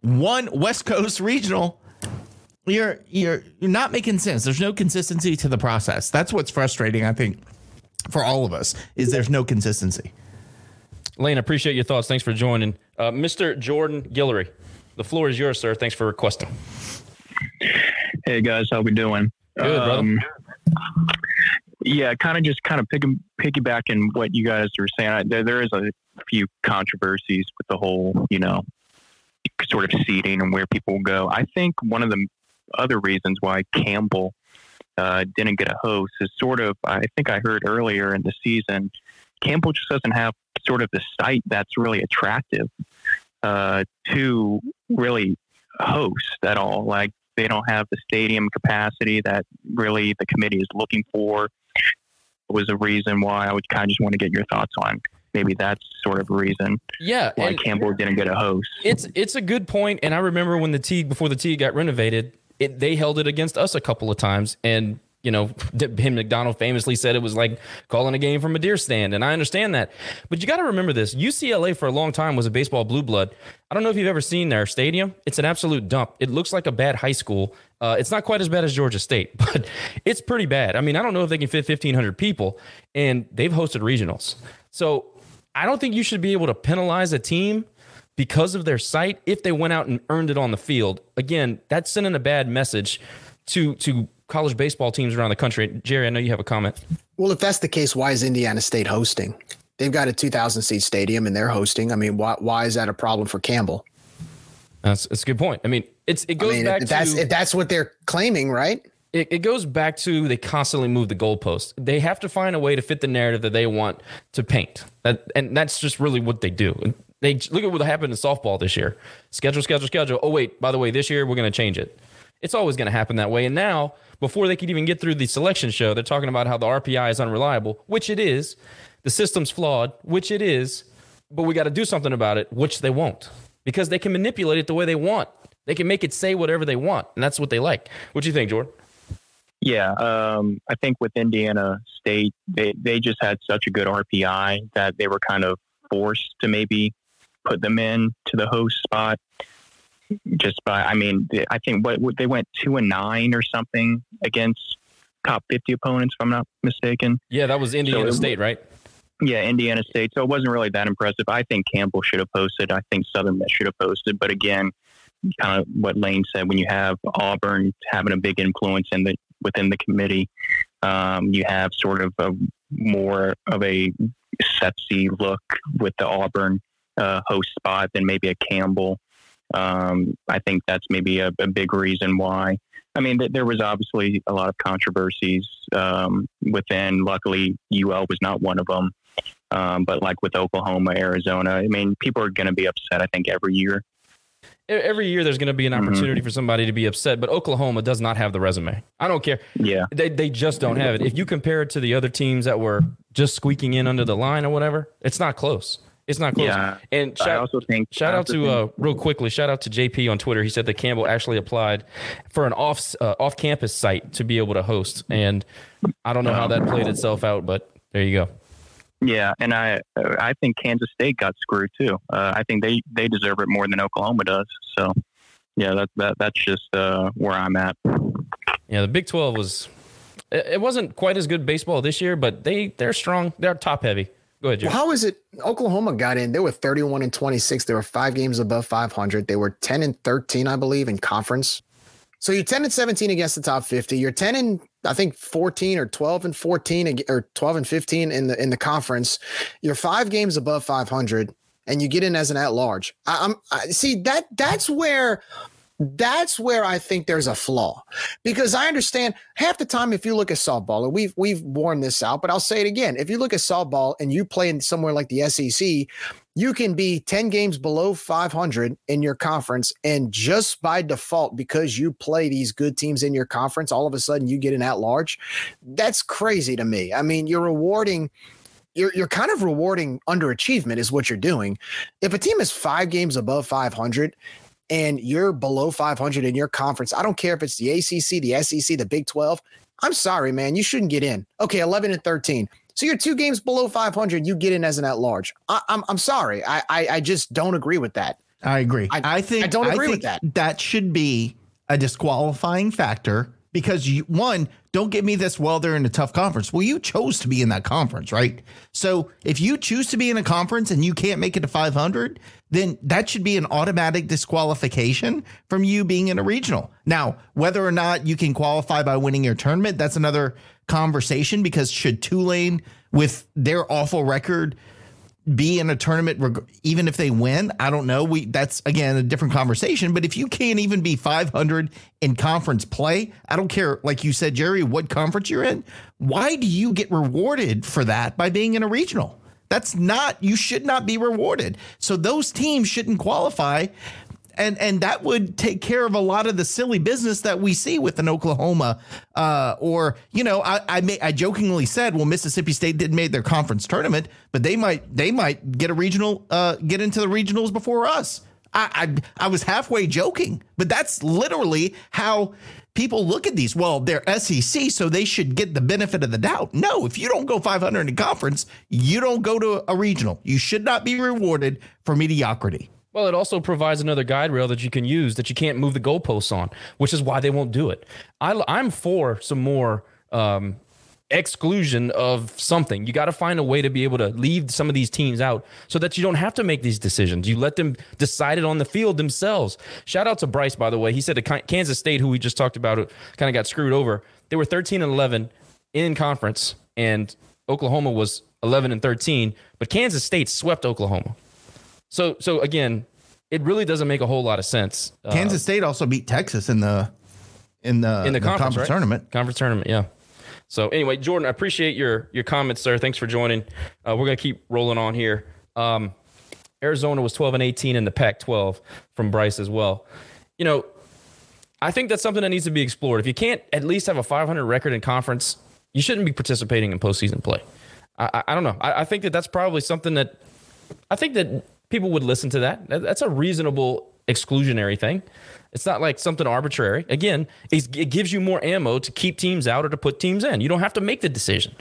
one West Coast regional you're you're you're not making sense. There's no consistency to the process. That's what's frustrating, I think, for all of us, is there's no consistency. Lane, appreciate your thoughts. Thanks for joining. Uh, Mr. Jordan Guillory, the floor is yours, sir. Thanks for requesting. Hey guys, how we doing? Um, Good, brother. Yeah, kind of just kind of pick, piggybacking what you guys were saying. I, there, there is a few controversies with the whole, you know, sort of seating and where people go. I think one of the other reasons why Campbell uh, didn't get a host is sort of, I think I heard earlier in the season, Campbell just doesn't have sort of the site that's really attractive uh, to really host at all. Like they don't have the stadium capacity that really the committee is looking for. Was a reason why I would kind of just want to get your thoughts on. Maybe that's sort of a reason Yeah, why Campbell didn't get a host. It's it's a good point, and I remember when the T before the T got renovated, it, they held it against us a couple of times, and You know, him McDonald famously said it was like calling a game from a deer stand, and I understand that. But you got to remember this: UCLA for a long time was a baseball blue blood. I don't know if you've ever seen their stadium. It's an absolute dump. It looks like a bad high school. Uh, it's not quite as bad as Georgia State, but it's pretty bad. I mean, I don't know if they can fit 1,500 people, and they've hosted regionals. So I don't think you should be able to penalize a team because of their site if they went out and earned it on the field. Again, that's sending a bad message to to college baseball teams around the country. Jerry, I know you have a comment. Well, if that's the case, why is Indiana State hosting? They've got a 2,000 seat stadium and they're hosting. I mean, why, why is that a problem for Campbell? That's, that's a good point. I mean, it's it goes I mean, back if that's to if that's what they're claiming, right? It, it goes back to they constantly move the goalposts. They have to find a way to fit the narrative that they want to paint. That and that's just really what they do. They look at what happened in softball this year. Schedule, schedule, schedule. Oh wait, by the way, this year we're going to change it. It's always going to happen that way. And now, before they could even get through the selection show, they're talking about how the RPI is unreliable, which it is. The system's flawed, which it is. But we got to do something about it, which they won't, because they can manipulate it the way they want. They can make it say whatever they want, and that's what they like. What do you think, Jordan? Yeah, um, I think with Indiana State, they, they just had such a good RPI that they were kind of forced to maybe put them in to the host spot. Just by, I mean, I think what they went two and nine or something against top fifty opponents, if I'm not mistaken. Yeah, that was Indiana So State, right? Yeah, Indiana State. So it wasn't really that impressive. I think Campbell should have posted. I think Southern Miss should have posted. But again, kind of what Lane said, when you have Auburn having a big influence in the within the committee, um, you have sort of a more of a sexy look with the Auburn uh, host spot than maybe a Campbell. Um, I think that's maybe a, a big reason why. I mean, th- there was obviously a lot of controversies um, within. Luckily, UL was not one of them. Um, but like with Oklahoma, Arizona, I mean, people are going to be upset. I think every year. Every year there's going to be an opportunity for somebody to be upset, but Oklahoma does not have the resume. I don't care. Yeah. They, they just don't have it. If you compare it to the other teams that were just squeaking in under the line or whatever, it's not close. It's not close. Yeah. And I shout, also think shout I out to uh, real quickly. Shout out to JP on Twitter. He said that Campbell actually applied for an off uh, off campus site to be able to host, and I don't know how that played itself out, but there you go. Yeah, and I I think Kansas State got screwed too. Uh, I think they they deserve it more than Oklahoma does. So, yeah, that that that's just uh, where I'm at. Yeah, the Big Twelve was. It it wasn't quite as good baseball this year, but they they're strong. They're top heavy. Go ahead, Jim. Well, how is it? Oklahoma got in. They were 31 and 26. They were five games above 500. They were 10 and 13, I believe, in conference. So you're 10 and 17 against the top 50. You're 10 and I think 14 or 12 and 14 or 12 and 15 in the in the conference. You're five games above 500, and you get in as an at large. I'm I, see that that's where that's where I think there's a flaw because I understand half the time if you look at softball and we've we've worn this out, but I'll say it again: if you look at softball and you play in somewhere like the SEC, you can be 10 games below 500 in your conference and just by default because you play these good teams in your conference all of a sudden you get an at large that's crazy to me. I mean you're rewarding you're, you're kind of rewarding underachievement is what you're doing. If a team is five games above 500 and you're below 500 in your conference i don't care if it's the acc the sec the big 12 i'm sorry man you shouldn't get in okay 11 and 13 so you're two games below 500. You get in as an at large. I, I'm I'm sorry. I, I I just don't agree with that. I agree. I- I, think I don't agree with think That should be a disqualifying factor because you one don't give me this. Well, they're in a tough conference. Well, you chose to be in that conference, right? So if you choose to be in a conference and you can't make it to 500, then that should be an automatic disqualification from you being in a regional. Now, whether or not you can qualify by winning your tournament, that's another conversation because should Tulane with their awful record be in a tournament reg- even if they win? I don't know. We that's again a different conversation. But if you can't even be 500 in conference play i don't care. Like you said jerry what conference you're in why do you get rewarded for that by being in a regional that's not you should not be rewarded so those teams shouldn't qualify and and that would take care of a lot of the silly business that we see with an Oklahoma, uh, or you know, I I, may, I jokingly said, well, Mississippi State didn't make their conference tournament, but they might they might get a regional, uh, get into the regionals before us. I, I I was halfway joking, but that's literally how people look at these. Well, they're SEC, so they should get the benefit of the doubt. No, if you don't go 500 in conference, you don't go to a regional. You should not be rewarded for mediocrity. Well, it also provides another guide rail that you can use that you can't move the goalposts on, which is why they won't do it. I, I'm for some more um, exclusion of something. You got to find a way to be able to leave some of these teams out so that you don't have to make these decisions. You let them decide it on the field themselves. Shout out to Bryce, by the way. He said to Kansas State, who we just talked about, kind of got screwed over. They were 13 and 11 in conference, and Oklahoma was 11 and 13, but Kansas State swept Oklahoma. So, so again, it really doesn't make a whole lot of sense. Kansas uh, State also beat Texas in the in the in the, the conference, conference right? tournament. Conference tournament, yeah. So anyway, Jordan, I appreciate your your comments, sir. Thanks for joining. Uh, we're gonna keep rolling on here. Um, Arizona was 12 and 18 in the Pac-12 from Bryce as well. You know, I think that's something that needs to be explored. If you can't at least have a 500 record in conference, you shouldn't be participating in postseason play. I, I, don't know. I, I think that that's probably something that I think that people would listen to that. That's a reasonable exclusionary thing. It's not like something arbitrary. Again, it gives you more ammo to keep teams out or to put teams in. You don't have to make the decision.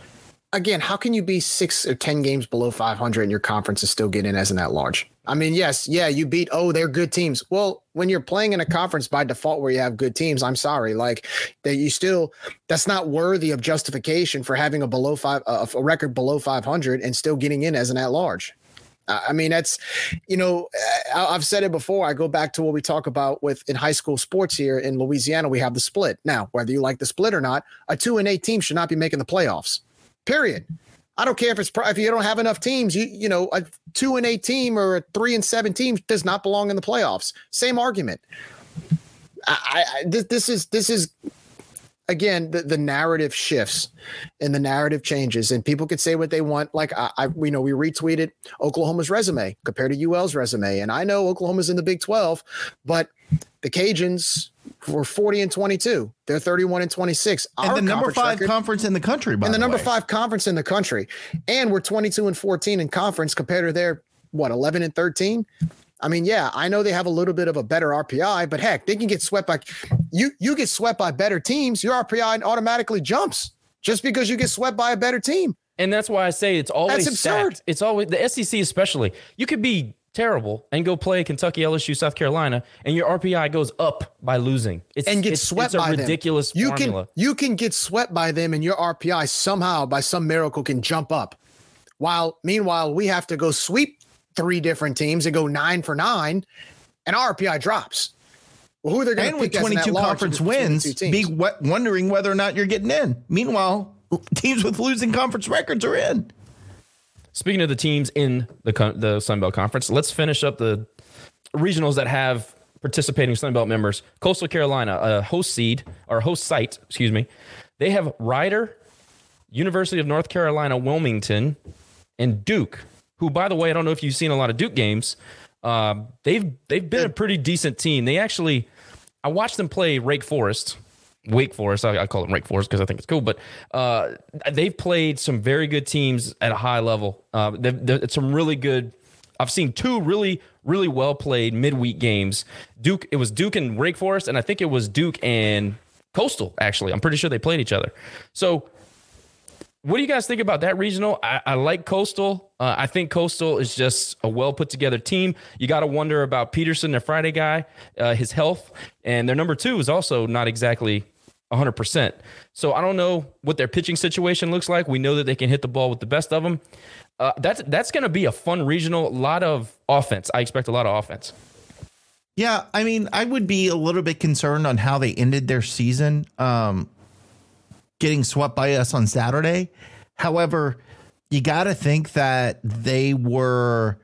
Again, how can you be six or 10 games below 500 and your conference is still getting as an at large? I mean, yes, yeah, you beat, oh, they're good teams. Well, when you're playing in a conference by default where you have good teams, I'm sorry, like that you still, that's not worthy of justification for having a below five, a record below 500 and still getting in as an at large. I mean, that's, you know, I've said it before. I go back to what we talk about with in high school sports here in Louisiana. We have the split. Now, whether you like the split or not, a two and eight team should not be making the playoffs. Period. I don't care if it's if you don't have enough teams. You you know, a two and eight team or a three and seven team does not belong in the playoffs. Same argument. I, I this, this is this is again the, the narrative shifts and the narrative changes and people could say what they want. Like I, I you know we retweeted oklahoma's resume compared to ul's resume. And i know oklahoma's in the big 12 but the cajuns were 40 and 22 they're 31 and 26 and the number five record, conference in the country and the, the number way. five conference in the country. And we're 22 and 14 in conference compared to their what 11 and 13 I mean, yeah, I know they have a little bit of a better RPI, but heck, they can get swept by you. You get swept by better teams, your RPI automatically jumps just because you get swept by a better team. And that's why I say it's always that's absurd. Stacked. It's always the SEC, especially. You could be terrible and go play Kentucky, LSU, South Carolina, and your RPI goes up by losing. It's, and get it's, swept it's by ridiculous them. You formula. can you can get swept by them, and your RPI somehow by some miracle can jump up. While meanwhile, we have to go sweep three different teams and go nine for nine and RPI drops. Well, who are they going to with 22 conference wins, be wondering whether or not you're getting in. Meanwhile, teams with losing conference records are in. Speaking of the teams in the the Sun Belt Conference, let's finish up the regionals that have participating Sun Belt members. Coastal Carolina, a host seed or host site, excuse me. They have Rider, University of North Carolina, Wilmington, and Duke. Who, by the way, I don't know if you've seen a lot of Duke games. Uh, they've they've been a pretty decent team. They actually I watched them play Rake Forest. Wake Forest, I, I call them Rake Forest because I think it's cool. But uh, they've played some very good teams at a high level. Uh, they've, they've, some really good. I've seen two really, really well played midweek games. Duke, it was Duke and Rake Forest, and I think it was Duke and Coastal. Actually, I'm pretty sure they played each other. So what do you guys think about that regional? I, I like Coastal. Uh, I think Coastal is just a well put together team. You got to wonder about Peterson, their Friday guy, uh, his health, and their number two is also not exactly 100%. So I don't know what their pitching situation looks like. We know that they can hit the ball with the best of them. Uh, that's that's going to be a fun regional. A lot of offense. I expect a lot of offense. Yeah, I mean, I would be a little bit concerned on how they ended their season. Um, getting swept by us on Saturday. However, you got to think that they were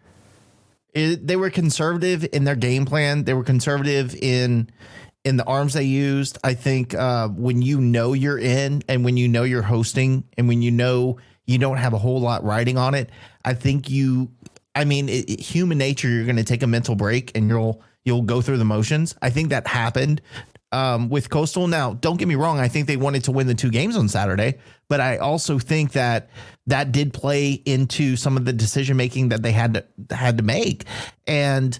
they were conservative in their game plan. They were conservative in in the arms they used. I think uh, when you know you're in, and when you know you're hosting, and when you know you don't have a whole lot riding on it, I think you. I mean, it, it, human nature. You're going to take a mental break, and you'll you'll go through the motions. I think that happened um, with Coastal. Now, don't get me wrong. I think they wanted to win the two games on Saturday, but I also think that that did play into some of the decision making that they had to had to make. And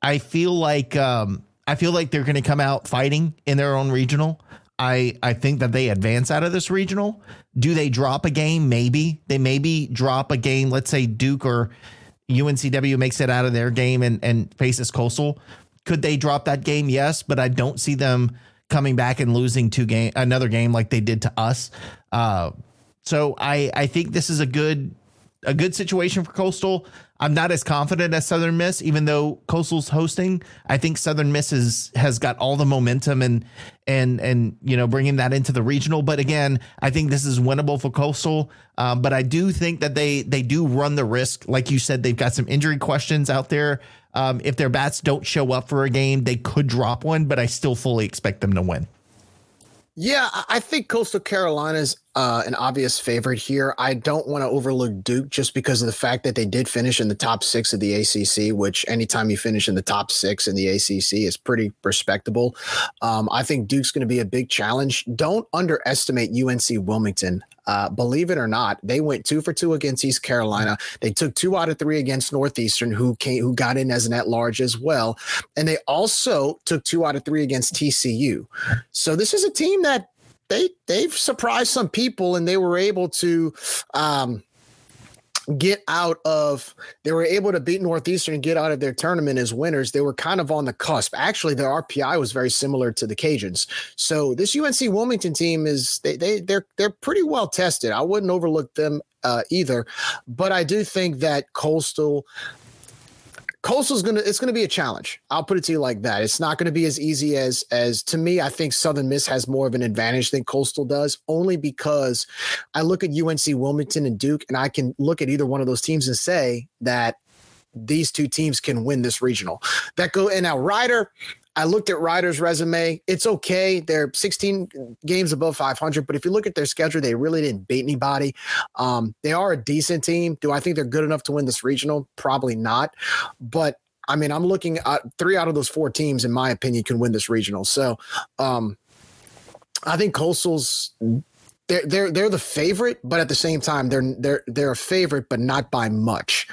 I feel like um, I feel like they're going to come out fighting in their own regional. I I think that they advance out of this regional. Do they drop a game? Maybe they maybe drop a game. Let's say Duke or UNCW makes it out of their game and and faces Coastal. Could they drop that game? Yes, but I don't see them coming back and losing two game another game like they did to us. Uh, so I I think this is a good a good situation for Coastal. I'm not as confident as Southern Miss, even though Coastal's hosting. I think Southern Miss is, has got all the momentum and and and you know bringing that into the regional. But again, I think this is winnable for Coastal. Um, but I do think that they they do run the risk, like you said, they've got some injury questions out there. Um, if their bats don't show up for a game, they could drop one. But I still fully expect them to win. Yeah, I think Coastal Carolina's uh, an obvious favorite here. I don't want to overlook Duke just because of the fact that they did finish in the top six of the ACC, which anytime you finish in the top six in the ACC is pretty respectable. Um, I think Duke's going to be a big challenge. Don't underestimate UNC Wilmington. Uh, believe it or not, they went two for two against East Carolina. They took two out of three against Northeastern, who came who got in as an at large as well, and they also took two out of three against TCU. So this is a team that they they've surprised some people, and they were able to. Um, get out of they were able to beat northeastern and get out of their tournament as winners. They were kind of on the cusp. Actually their rpi was very similar to the cajuns. So this unc wilmington team is they, they they're they're pretty well tested. I wouldn't overlook them uh, either. But i do think that coastal Coastal's gonna it's gonna be a challenge. I'll put it to you like that. It's not gonna be as easy as as to me. I think Southern Miss has more of an advantage than Coastal does, only because I look at UNC Wilmington and Duke, and I can look at either one of those teams and say that these two teams can win this regional. That go and now Rider, I looked at Rider's resume. It's okay. They're 16 games above 500, but if you look at their schedule, they really didn't beat anybody. Um, they are a decent team. Do I think they're good enough to win this regional? Probably not. But I mean, I'm looking at three out of those four teams, in my opinion, can win this regional. So um, I think Coastal's they're they're they're the favorite, but at the same time, they're they're they're a favorite, but not by much.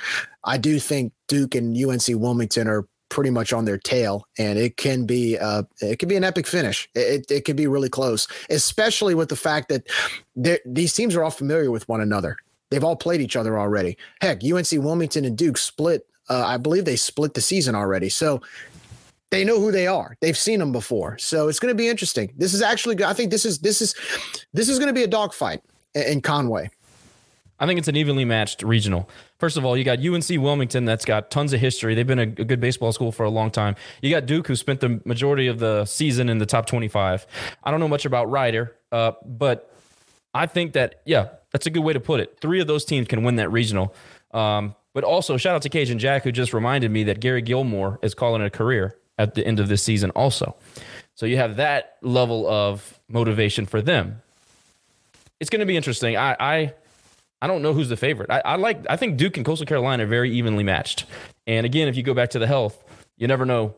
I do think Duke and UNC Wilmington are pretty much on their tail, and it can be uh, it can be an epic finish. It, it can be really close, especially with the fact that these teams are all familiar with one another. They've all played each other already. Heck, UNC Wilmington and Duke split. Uh, I believe they split the season already. So they know who they are. They've seen them before. So it's going to be interesting. This is actually, I think this is this is this is going to be a dogfight in Conway. I think it's an evenly matched regional. First of all, you got UNC Wilmington that's got tons of history. They've been a, a, good baseball school for a long time. You got Duke, who spent the majority of the season in the top 25. I don't know much about Rider, uh, but I think that, yeah, that's a good way to put it. Three of those teams can win that regional. Um, but also, shout out to Cajun Jack, who just reminded me that Gary Gilmore is calling it a career at the end of this season, also. So you have that level of motivation for them. It's going to be interesting. I, I I don't know who's the favorite. I, I, like. I think Duke and Coastal Carolina are very evenly matched. And again, if you go back to the health, you never know.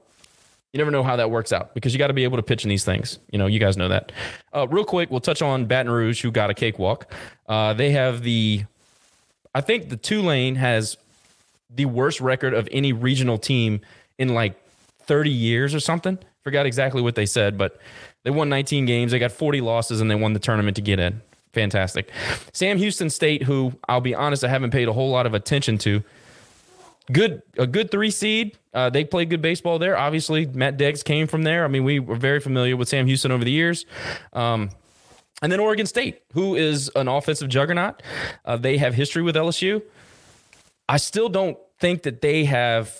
You never know how that works out because you got to be able to pitch in these things. You know, you guys know that. Uh, real quick, we'll touch on Baton Rouge, who got a cakewalk. Uh, they have the. I think the Tulane has the worst record of any regional team in like 30 years or something. Forgot exactly what they said, but they won 19 games. They got 40 losses and they won the tournament to get in fantastic. Sam Houston State, who I'll be honest, I haven't paid a whole lot of attention to. Good, a good three seed. Uh, they played good baseball there. Obviously, Matt Deggs came from there. I mean, we were very familiar with Sam Houston over the years. Um, and then Oregon State, who is an offensive juggernaut. Uh, they have history with LSU. I still don't think that they have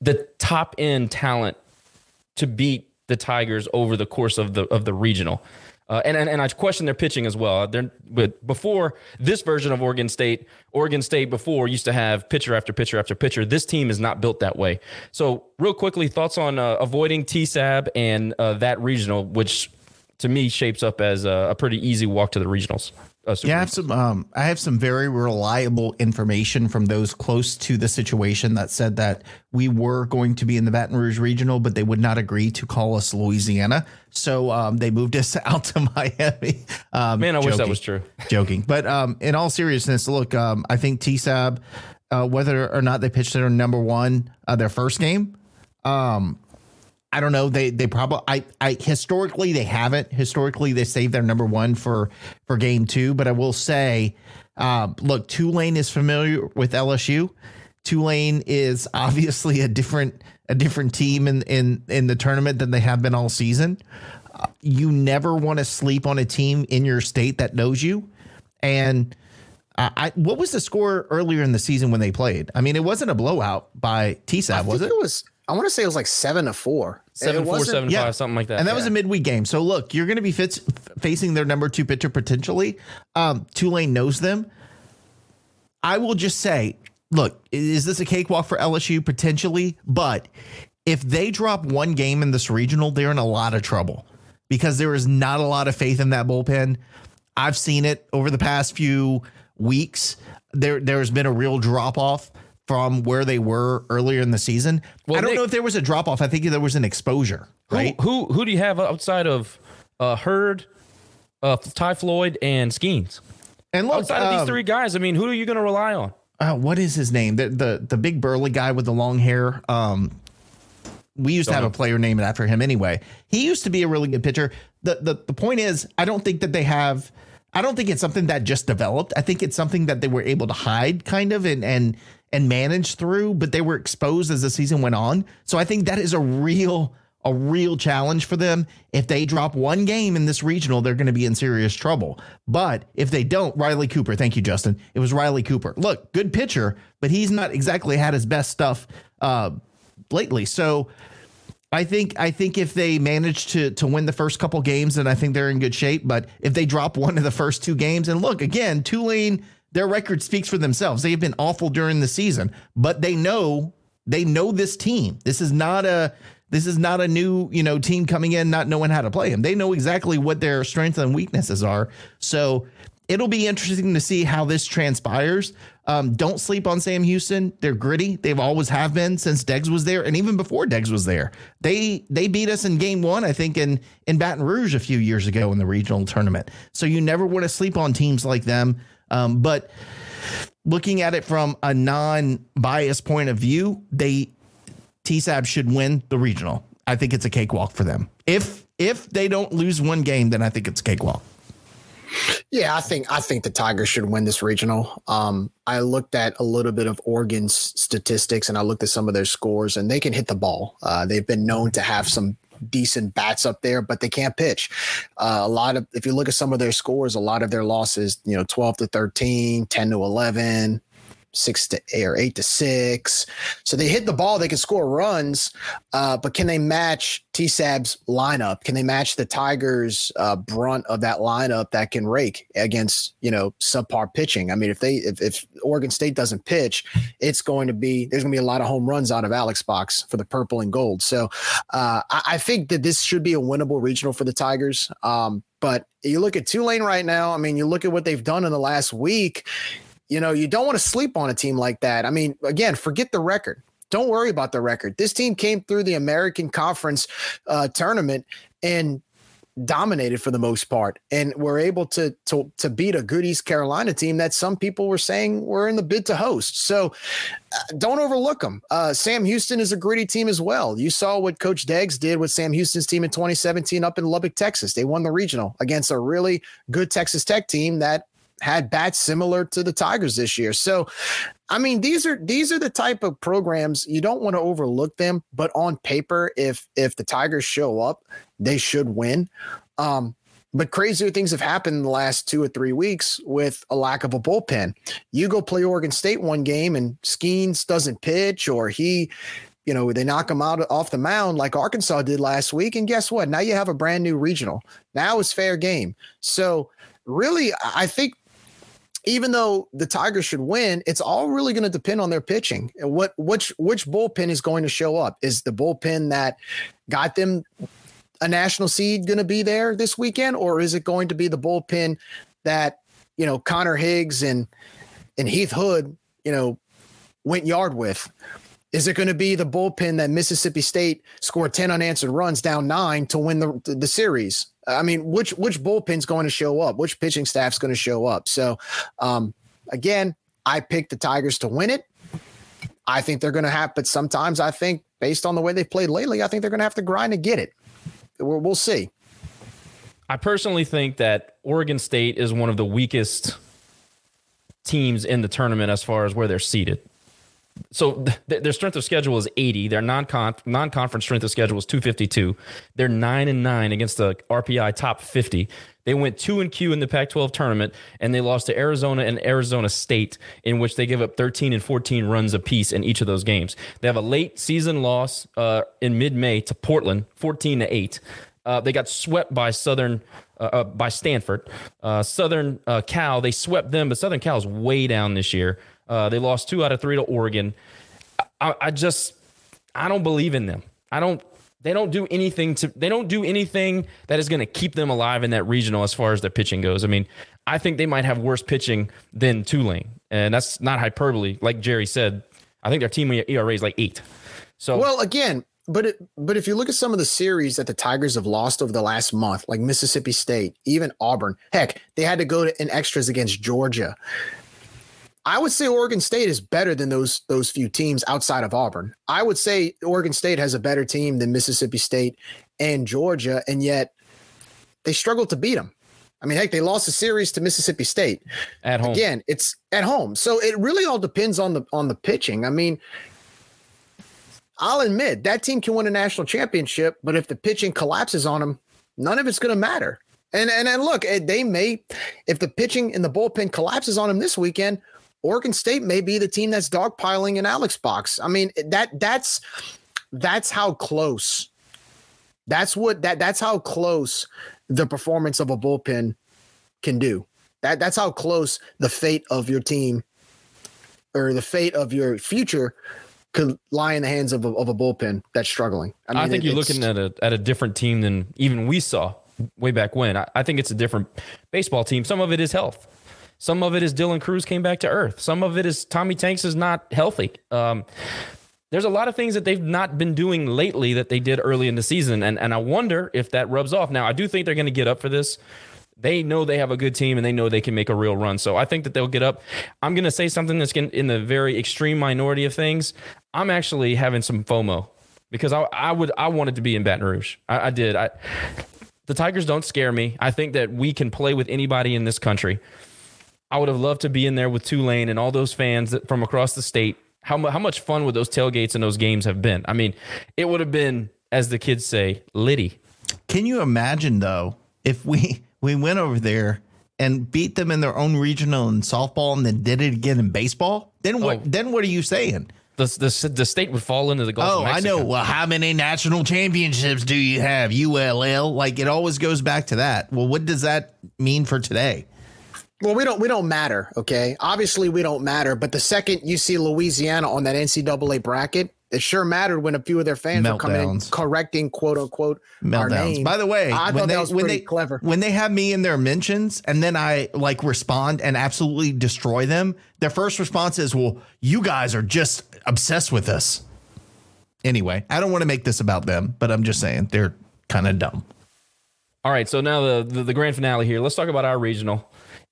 the top end talent to beat the Tigers over the course of the of the regional. Uh, and, and and I question their pitching as well. They're, but before this version of Oregon State, Oregon State before used to have pitcher after pitcher after pitcher. This team is not built that way. So, real quickly, thoughts on uh, avoiding TSAB and uh, that regional, which to me shapes up as a, a pretty easy walk to the regionals. Uh, yeah, I have some. Um, I have some very reliable information from those close to the situation that said that we were going to be in the Baton Rouge regional, but they would not agree to call us Louisiana, so um, they moved us out to Miami. Um, Man, I joking, wish that was true. joking, but um, in all seriousness, look, um, I think TSAB, uh, whether or not they pitched their number one, uh, their first game, um, I don't know. They they probably I I historically they haven't. Historically they saved their number one for for game two. But I will say, uh, look, Tulane is familiar with LSU. Tulane is obviously a different a different team in in in the tournament than they have been all season. Uh, you never want to sleep on a team in your state that knows you, and. I, what was the score earlier in the season when they played? I mean, it wasn't a blowout by TSAB, was it? It was. I want to say it was like seven to four. Seven It four wasn't- five something like that. And that was a midweek game. So look, you're going to be fits, facing their number two pitcher potentially. Um, Tulane knows them. I will just say, look, is this a cakewalk for LSU potentially? But if they drop one game in this regional, they're in a lot of trouble because there is not a lot of faith in that bullpen. I've seen it over the past few weeks. There, there's been a real drop off from where they were earlier in the season. Well, I don't Nick- know if there was a drop off. I think there was an exposure. Right? Who, who who do you have outside of uh, Hurd, uh, Ty Floyd, and Skenes? And look, outside of these um, three guys, I mean, who are you going to rely on? uh, what is his name? The the the big burly guy with the long hair. Um, we used to have a player named after him anyway. He used to be a really good pitcher. The the the point is, I don't think that they have. I don't think it's something that just developed. I think it's something that they were able to hide, kind of, and and and manage through. But they were exposed as the season went on. So I think that is a real a real challenge for them. If they drop one game in this regional, they're going to be in serious trouble. But if they don't, Riley Cooper, thank you, Justin. It was Riley Cooper. Look, good pitcher, but he's not exactly had his best stuff uh, lately. So I think I think if they manage to to win the first couple games, then I think they're in good shape. But if they drop one of the first two games, and look again, Tulane, their record speaks for themselves. They have been awful during the season, but they know they know this team. This is not a this is not a new you know team coming in not knowing how to play them. They know exactly what their strengths and weaknesses are. So it'll be interesting to see how this transpires. Um, don't sleep on Sam Houston. They're gritty. They've always have been since Deggs was there, and even before Deggs was there. They they beat us in Game One, I think, in in Baton Rouge a few years ago in the regional tournament. So you never want to sleep on teams like them. Um, but looking at it from a non-biased point of view, they TSAB should win the regional. I think it's a cakewalk for them. If if they don't lose one game, then I think it's a cakewalk. Yeah, I think I think the Tigers should win this regional. Um, I looked at a little bit of Oregon's statistics and I looked at some of their scores, and they can hit the ball. Uh, they've been known to have some decent bats up there, but they can't pitch. Uh, a lot of if you look at some of their scores, a lot of their losses, you know, twelve to 13, 10 to eleven. Six to eight or eight to six. So they hit the ball, they can score runs, uh, but can they match TSAB's lineup? Can they match the Tigers' uh, brunt of that lineup that can rake against you know subpar pitching? I mean, if they if, if Oregon State doesn't pitch, it's going to be there's going to be a lot of home runs out of Alex Box for the purple and gold. So uh, I, I think that this should be a winnable regional for the Tigers. Um, but you look at Tulane right now. I mean, you look at what they've done in the last week. You know, you don't want to sleep on a team like that. I mean, again, forget the record. Don't worry about the record. This team came through the American Conference uh, tournament and dominated for the most part, and were able to to to beat a good East Carolina team that some people were saying were in the bid to host. So uh, don't overlook them. Uh, Sam Houston is a gritty team as well. You saw what Coach Deggs did with Sam Houston's team in 2017 up in Lubbock, Texas. They won the regional against a really good Texas Tech team that had bats similar to the Tigers this year. So, I mean, these are these are the type of programs you don't want to overlook them, but on paper, if if the Tigers show up, they should win. Um, but crazier things have happened in the last two or three weeks with a lack of a bullpen. You go play Oregon State one game and Skenes doesn't pitch, or he, you know, they knock him out off the mound like Arkansas did last week. And guess what? Now you have a brand new regional. Now it's fair game. So really, I think even though the Tigers should win, it's all really going to depend on their pitching and what which which bullpen is going to show up. Is the bullpen that got them a national seed going to be there this weekend, or is it going to be the bullpen that you know Connor Higgs and and Heath Hood you know went yard with? Is it going to be the bullpen that Mississippi State scored 10 unanswered runs down nine to win the, the, series? I mean, which which bullpen's going to show up? Which pitching staff's going to show up? So, um, again, I picked the Tigers to win it. I think they're going to have, but sometimes I think based on the way they've played lately, I think they're going to have to grind to get it. We'll, we'll see. I personally think that Oregon State is one of the weakest teams in the tournament as far as where they're seated. So th- their strength of schedule is 80. Their non-con- non-conference strength of schedule is 252. They're 9 and 9 against the RPI top 50. They went 2 and Q in the Pac-12 tournament and they lost to Arizona and Arizona State in which they give up 13 and 14 runs apiece in each of those games. They have a late season loss uh, in mid-May to Portland, 14 to 8. Uh, they got swept by Southern, uh, uh, by Stanford. Uh, Southern uh, Cal, they swept them, but Southern Cal is way down this year. Uh, they lost two out of three to Oregon. I, I just, I don't believe in them. I don't. They don't do anything to. They don't do anything that is going to keep them alive in that regional as far as their pitching goes. I mean, I think they might have worse pitching than Tulane, and that's not hyperbole. Like Jerry said, I think their team ERA is like eight. So well, again, but it, but if you look at some of the series that the Tigers have lost over the last month, like Mississippi State, even Auburn, heck, they had to go to in extras against Georgia. I would say Oregon State is better than those those few teams outside of Auburn. I would say Oregon State has a better team than Mississippi State and Georgia, and yet they struggled to beat them. I mean, heck, they lost a series to Mississippi State at home. Again, it's at home, so it really all depends on the on the pitching. I mean, I'll admit that team can win a national championship, but if the pitching collapses on them, none of it's going to matter. And and and look, eh, they may if the pitching in the bullpen collapses on them this weekend, Oregon State may be the team that's dogpiling in Alex box. I mean, that that's that's how close. That's what that that's how close the performance of a bullpen can do. That that's how close the fate of your team or the fate of your future could lie in the hands of a, of a bullpen that's struggling. I, mean, I think it, you're looking at a at a different team than even we saw way back when. I, I think it's a different baseball team. Some of it is health. Some of it is Dylan Crews came back to earth. Some of it is Tommy Tanks is not healthy. Um, there's a lot of things that they've not been doing lately that they did early in the season, and and I wonder if that rubs off. Now, I do think they're going to get up for this. They know they have a good team and they know they can make a real run. So I think that they'll get up. I'm going to say something that's in the very extreme minority of things. I'm actually having some FOMO because I, I would I wanted to be in Baton Rouge. I, I did. I the Tigers don't scare me. I think that we can play with anybody in this country. I would have loved to be in there with Tulane and all those fans that, from across the state. How, how much fun would those tailgates and those games have been? I mean, it would have been, as the kids say, litty. Can you imagine though if we we went over there and beat them in their own regional in softball and then did it again in baseball? Then what? Oh. Then what are you saying? The, the, the state would fall into the Gulf. Oh, I know. Well, how many national championships do you have? ULL. Like it always goes back to that. Well, what does that mean for today? Well, we don't we don't matter, okay? Obviously, we don't matter. But the second you see Louisiana on that NCAA bracket, it sure mattered when a few of their fans Meltdowns. were coming in correcting quote unquote Meltdowns. our name. By the way, I when they, that was when pretty they, clever. When they have me in their mentions and then I like respond and absolutely destroy them, their first response is, "Well, you guys are just obsessed with us." Anyway, I don't want to make this about them, but I'm just saying they're kind of dumb. All right, so now the, the the grand finale here. Let's talk about our regional.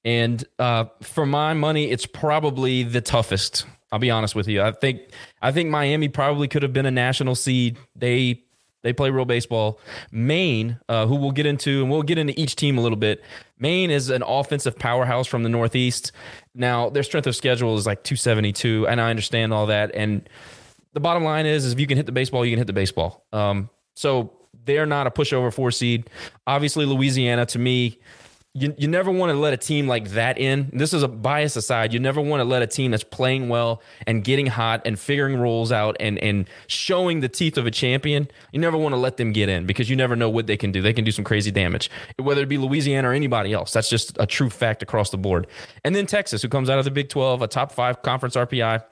And uh, for my money, it's probably the toughest. I'll be honest with you. I think I think Miami probably could have been a national seed. They they play real baseball. Maine, uh, who we'll get into, and we'll get into each team a little bit. Maine is an offensive powerhouse from the Northeast. Now their strength of schedule is like 272, and I understand all that. And the bottom line is, is if you can hit the baseball, you can hit the baseball. Um, so they're not a pushover four seed. Obviously, Louisiana to me you, you never want to let a team like that in. This is a bias aside. You never want to let a team that's playing well and getting hot and figuring roles out and, and showing the teeth of a champion. You never want to let them get in because you never know what they can do. They can do some crazy damage, whether it be Louisiana or anybody else. That's just a true fact across the board. And then Texas, who comes out of the Big 12, a top five conference RPI.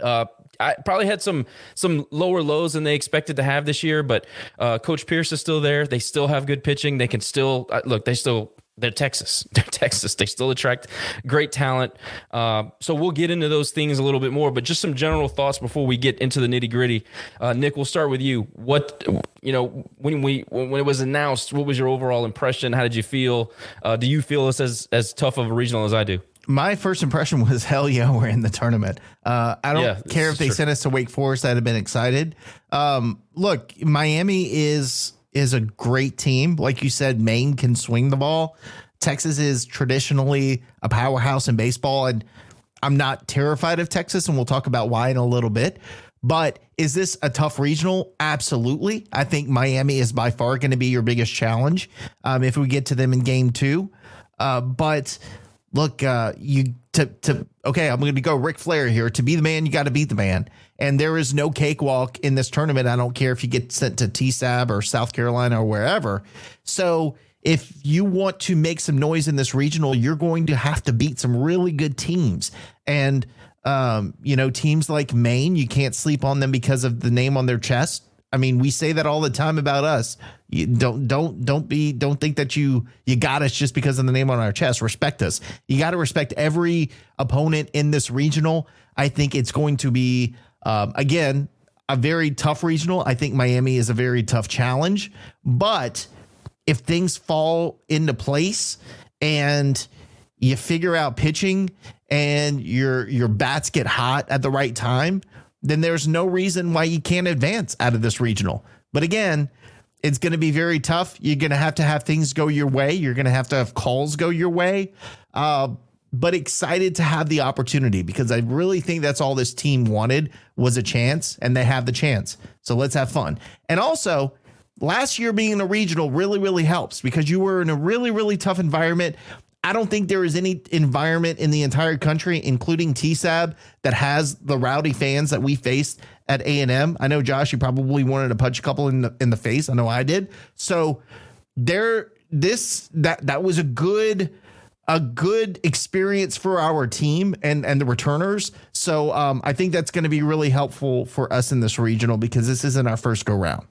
Uh, I probably had some some lower lows than they expected to have this year, but uh, Coach Pierce is still there. They still have good pitching. They can still uh, look. They still they're Texas. They're Texas. They still attract great talent. Uh, so we'll get into those things a little bit more, but just some general thoughts before we get into the nitty gritty. Uh, Nick, we'll start with you. What you know when we when it was announced, what was your overall impression? How did you feel? Uh, do you feel it's as as tough of a regional as I do? my first impression was hell yeah, we're in the tournament. Uh, I don't Yeah, care if they sure. sent us to Wake Forest. I'd have been excited. Um, look, Miami is is a great team. Like you said, Maine can swing the ball. Texas is traditionally a powerhouse in baseball, and I'm not terrified of Texas, and we'll talk about why in a little bit. But is this a tough regional? Absolutely. I think Miami is by far going to be your biggest challenge um, if we get to them in game two. Uh, but look, uh, you to to okay, I'm going to go Ric Flair here. To be the man, you got to beat the man. And there is no cakewalk in this tournament. I don't care if you get sent to TSAB or South Carolina or wherever. So if you want to make some noise in this regional, you're going to have to beat some really good teams. And um, you know, teams like Maine, you can't sleep on them because of the name on their chest. I mean, we say that all the time about us. You don't don't don't be don't think that you you got us just because of the name on our chest. Respect us. You got to respect every opponent in this regional. I think it's going to be um, again a very tough regional. I think Miami is a very tough challenge, but if things fall into place and you figure out pitching and your your bats get hot at the right time, then there's no reason why you can't advance out of this regional. But again, it's going to be very tough. You're going to have to have things go your way. You're going to have to have calls go your way. Uh, but excited to have the opportunity because I really think that's all this team wanted was a chance, and they have the chance. So let's have fun. And also, last year being in a regional really, really helps because you were in a really, really tough environment. I don't think there is any environment in the entire country, including TSAB, that has the rowdy fans that we faced at A and M. I know Josh, you probably wanted to punch a couple in the in the face. I know I did. So there, this that that was a good a good experience for our team and and the returners. So um, I think that's going to be really helpful for us in this regional because this isn't our first go round.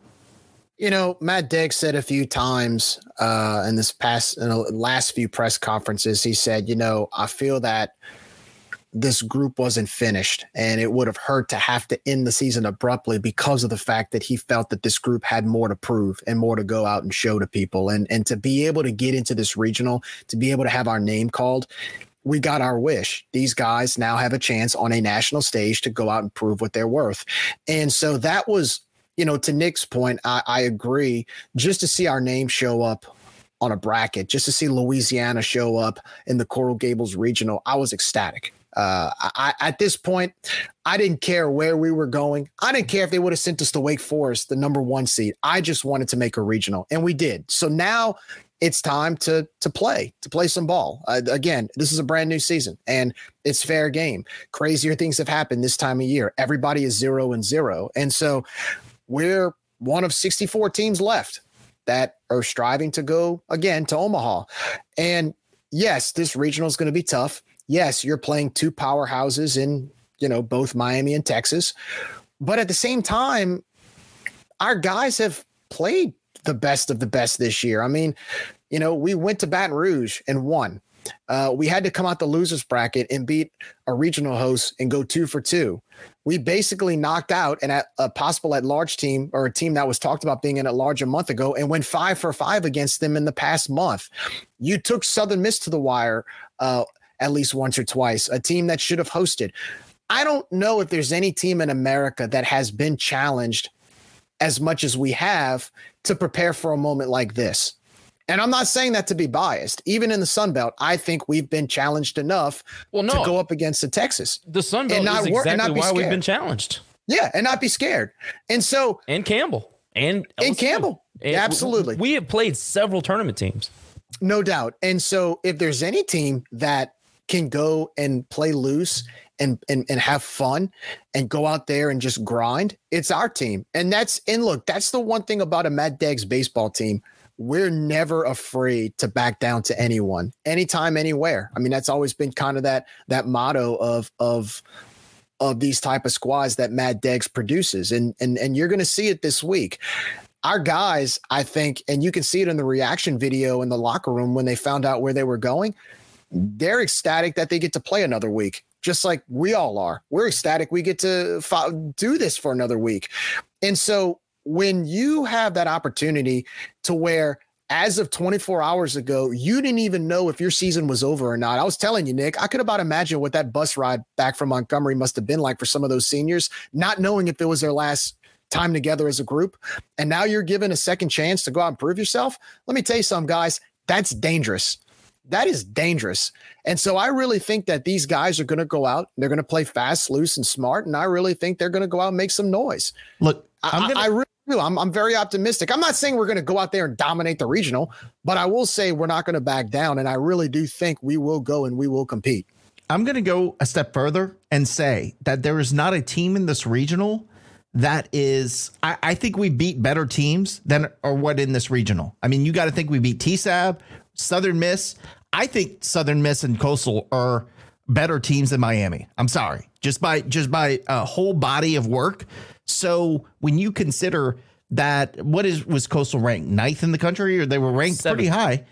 You know, Matt Deggs said a few times uh, in this past, in the last few press conferences, he said, you know, I feel that this group wasn't finished and it would have hurt to have to end the season abruptly because of the fact that he felt that this group had more to prove and more to go out and show to people and and to be able to get into this regional to be able to have our name called we got our wish. These guys now have a chance on a national stage to go out and prove what they're worth. And so that was, you know, to Nick's point, I, I agree. Just to see our name show up on a bracket, just to see Louisiana show up in the Coral Gables regional, I was ecstatic. Uh, I, at this point, I didn't care where we were going. I didn't care if they would have sent us to Wake Forest, the number one seed. I just wanted to make a regional, and we did. So now it's time to to play to play some ball uh, again this is a brand new season and it's fair game crazier things have happened this time of year everybody is zero and zero and so we're one of 64 teams left that are striving to go again to omaha and yes this regional is going to be tough yes you're playing two powerhouses in you know both miami and texas but at the same time our guys have played the best of the best this year. I mean, you know, we went to Baton Rouge and won. Uh, we had to come out the losers bracket and beat a regional host and go two for two. We basically knocked out an a possible at large team or a team that was talked about being in at large a month ago and went five for five against them in the past month. You took Southern Miss to the wire uh, at least once or twice, a team that should have hosted. I don't know if there's any team in America that has been challenged as much as we have to prepare for a moment like this. And I'm not saying that to be biased. Even in the Sun Belt, I think we've been challenged enough well, no, to go up against the Texas. The Sun Belt and not is exactly why we've been challenged. Yeah, and not be scared. And so and Campbell and and Campbell, and absolutely. We have played several tournament teams, no doubt. And so if there's any team that can go and play loose and, and and have fun and go out there and just grind, it's our team. And that's and look, that's the one thing about a Matt Deggs baseball team. We're never afraid to back down to anyone, anytime, anywhere. I mean, that's always been kind of that that motto of of of these type of squads that Matt Deggs produces. And and and you're gonna see it this week. Our guys, I think, and you can see it in the reaction video in the locker room when they found out where they were going. They're ecstatic that they get to play another week just like we all are. We're ecstatic we get to fo- do this for another week. And so when you have that opportunity to where as of 24 hours ago, you didn't even know if your season was over or not. I was telling you, Nick, I could about imagine what that bus ride back from Montgomery must have been like for some of those seniors, not knowing if it was their last time together as a group. And now you're given a second chance to go out and prove yourself. Let me tell you something, guys, that's dangerous. That is dangerous. And so I really think that these guys are going to go out, they're going to play fast, loose, and smart. And I really think they're going to go out and make some noise. Look, I'm gonna, I, I really do. I'm, I'm very optimistic. I'm not saying we're going to go out there and dominate the regional, but I will say we're not going to back down. And I really do think we will go and we will compete. I'm going to go a step further and say that there is not a team in this regional that is, I, I think we beat better teams than or what in this regional. I mean, you got to think we beat TSAB, Southern Miss. I think Southern Miss and Coastal are better teams than Miami. I'm sorry, just by just by a whole body of work. So when you consider that, what is was Coastal ranked ninth in the country, or they were ranked Seven. pretty high?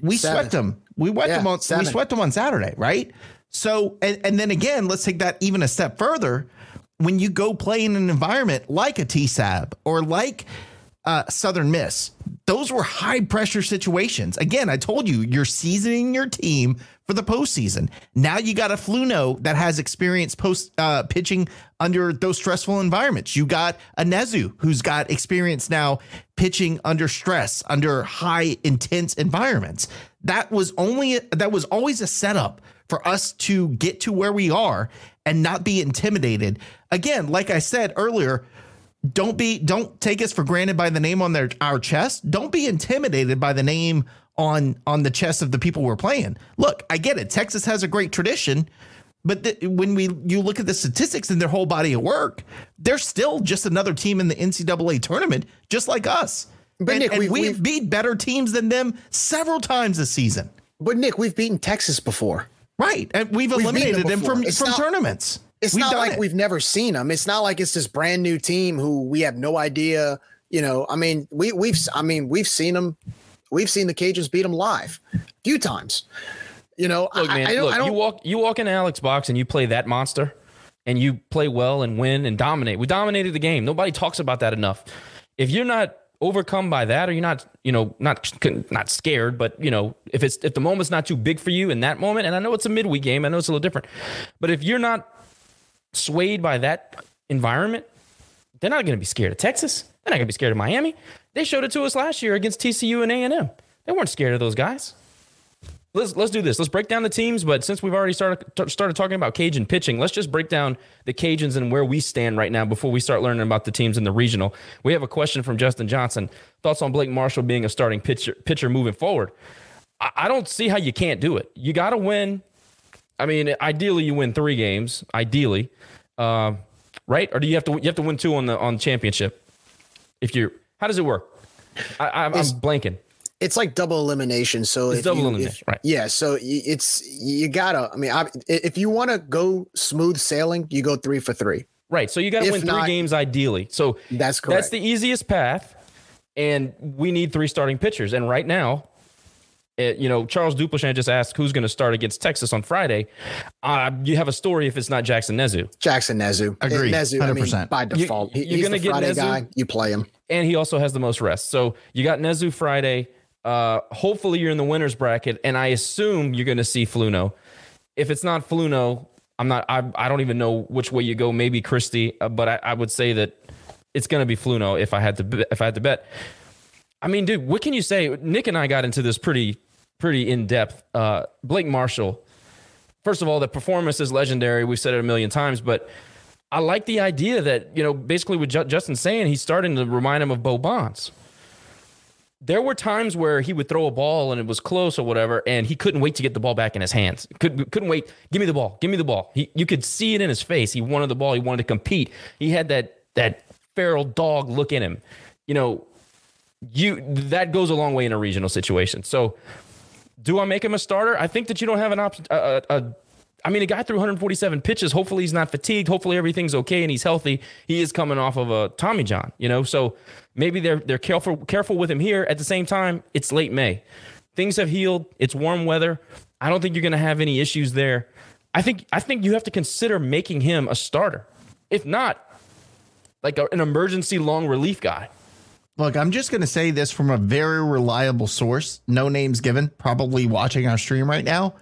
We Seven. swept them. We wet Yeah, them on. seven. We swept them on Saturday, right? So and, and then again, let's take that even a step further. When you go play in an environment like a TSAB or like uh, Southern Miss, those were high pressure situations. Again, I told you, you're seasoning your team for the postseason. Now you got a Fluno that has experience post uh, pitching under those stressful environments. You got a Nezu who's got experience now pitching under stress, under high intense environments. That was only that was always a setup for us to get to where we are and not be intimidated. Again, like I said earlier, don't be don't take us for granted by the name on their our chest. Don't be intimidated by the name on on the chest of the people we're playing. Look, I get it. Texas has a great tradition, but the, when we you look at the statistics in their whole body of work, they're still just another team in the NCAA tournament, just like us. But and, Nick, and we- we've we've- beat better teams than them several times this season. But Nick, we've beaten Texas before. Right, and we've We've eliminated them before. from It's from not- tournaments. It's We've not like it. we've never seen them. It's not like it's this brand new team who we have no idea. You know, I mean, we we've I mean we've seen them. We've seen the Cajuns beat them live a few times. You know, Look, man. I don't, look, I you walk you walk into Alex box and you play that monster, and you play well and win and dominate. We dominated the game. Nobody talks about that enough. If you're not overcome by that, or you're not, you know, not not scared, but you know, if it's if the moment's not too big for you in that moment, and I know it's a midweek game, I know it's a little different, but if you're not swayed by that environment, they're not going to be scared of Texas. They're not going to be scared of Miami. They showed it to us last year against TCU and A and M. They weren't scared of those guys let's let's do this. Let's break down the teams. But since we've already started t- started talking about Cajun pitching, let's just break down the Cajuns and where we stand right now before we start learning about the teams in the regional. We have a question from Justin Johnson. Thoughts on Blake Marshall being a starting pitcher pitcher moving forward? I, I don't see how you can't do it. You got to win. I mean, ideally you win three games. Ideally, uh, right? Or do you have to you have to win two on the on championship? If you're, how does it work? I, I'm, I'm blanking. It's like double elimination. So It's double you- elimination, if- right. Yeah. So it's you gotta. I mean, I, if you want to go smooth sailing, you go three for three. Right. So you got to If win three not- games ideally. So That's correct. That's the easiest path. And we need three starting pitchers. And right now, it, you know, Charles Duplichan just asked who's going to start against Texas on Friday. Uh, you have a story if it's not Jackson Nezu. Jackson Nezu. Agreed. Nezu, I mean, 100%. by default, You, you're he's gonna the get Friday Nezu? guy. You play him. And he also has the most rest. So you got Nezu Friday. Uh, hopefully you're in the winner's bracket. And I assume you're going to see Fluno. If it's not Fluno, I'm not, I, I don't even know which way you go. Maybe Christie, uh, but I, I would say that it's going to be Fluno if I had to, if I had to bet. I mean, dude, what can you say? Nick and I got into this pretty, pretty in depth. Uh, Blake Marshall. First of all, the performance is legendary. We've said it a million times, but I like the idea that you know, basically, with Ju- Justin saying, he's starting to remind him of Bo Bonds. There were times where he would throw a ball and it was close or whatever, and he couldn't wait to get the ball back in his hands. Couldn't couldn't wait. Give me the ball. Give me the ball. He, you could see it in his face. He wanted the ball. He wanted to compete. He had that that feral dog look in him. You know, you that goes a long way in a regional situation. So, do I make him a starter? I think that you don't have an option. I mean, a guy threw 147 pitches. Hopefully, he's not fatigued. Hopefully, everything's okay and he's healthy. He is coming off of a Tommy John, you know. So maybe they're they're careful careful with him here. At the same time, it's late May. Things have healed. It's warm weather. I don't think you're going to have any issues there. I think I think you have to consider making him a starter. If not, like a, an emergency long relief guy. Look, I'm just going to say this from a very reliable source, no names given, probably watching our stream right now.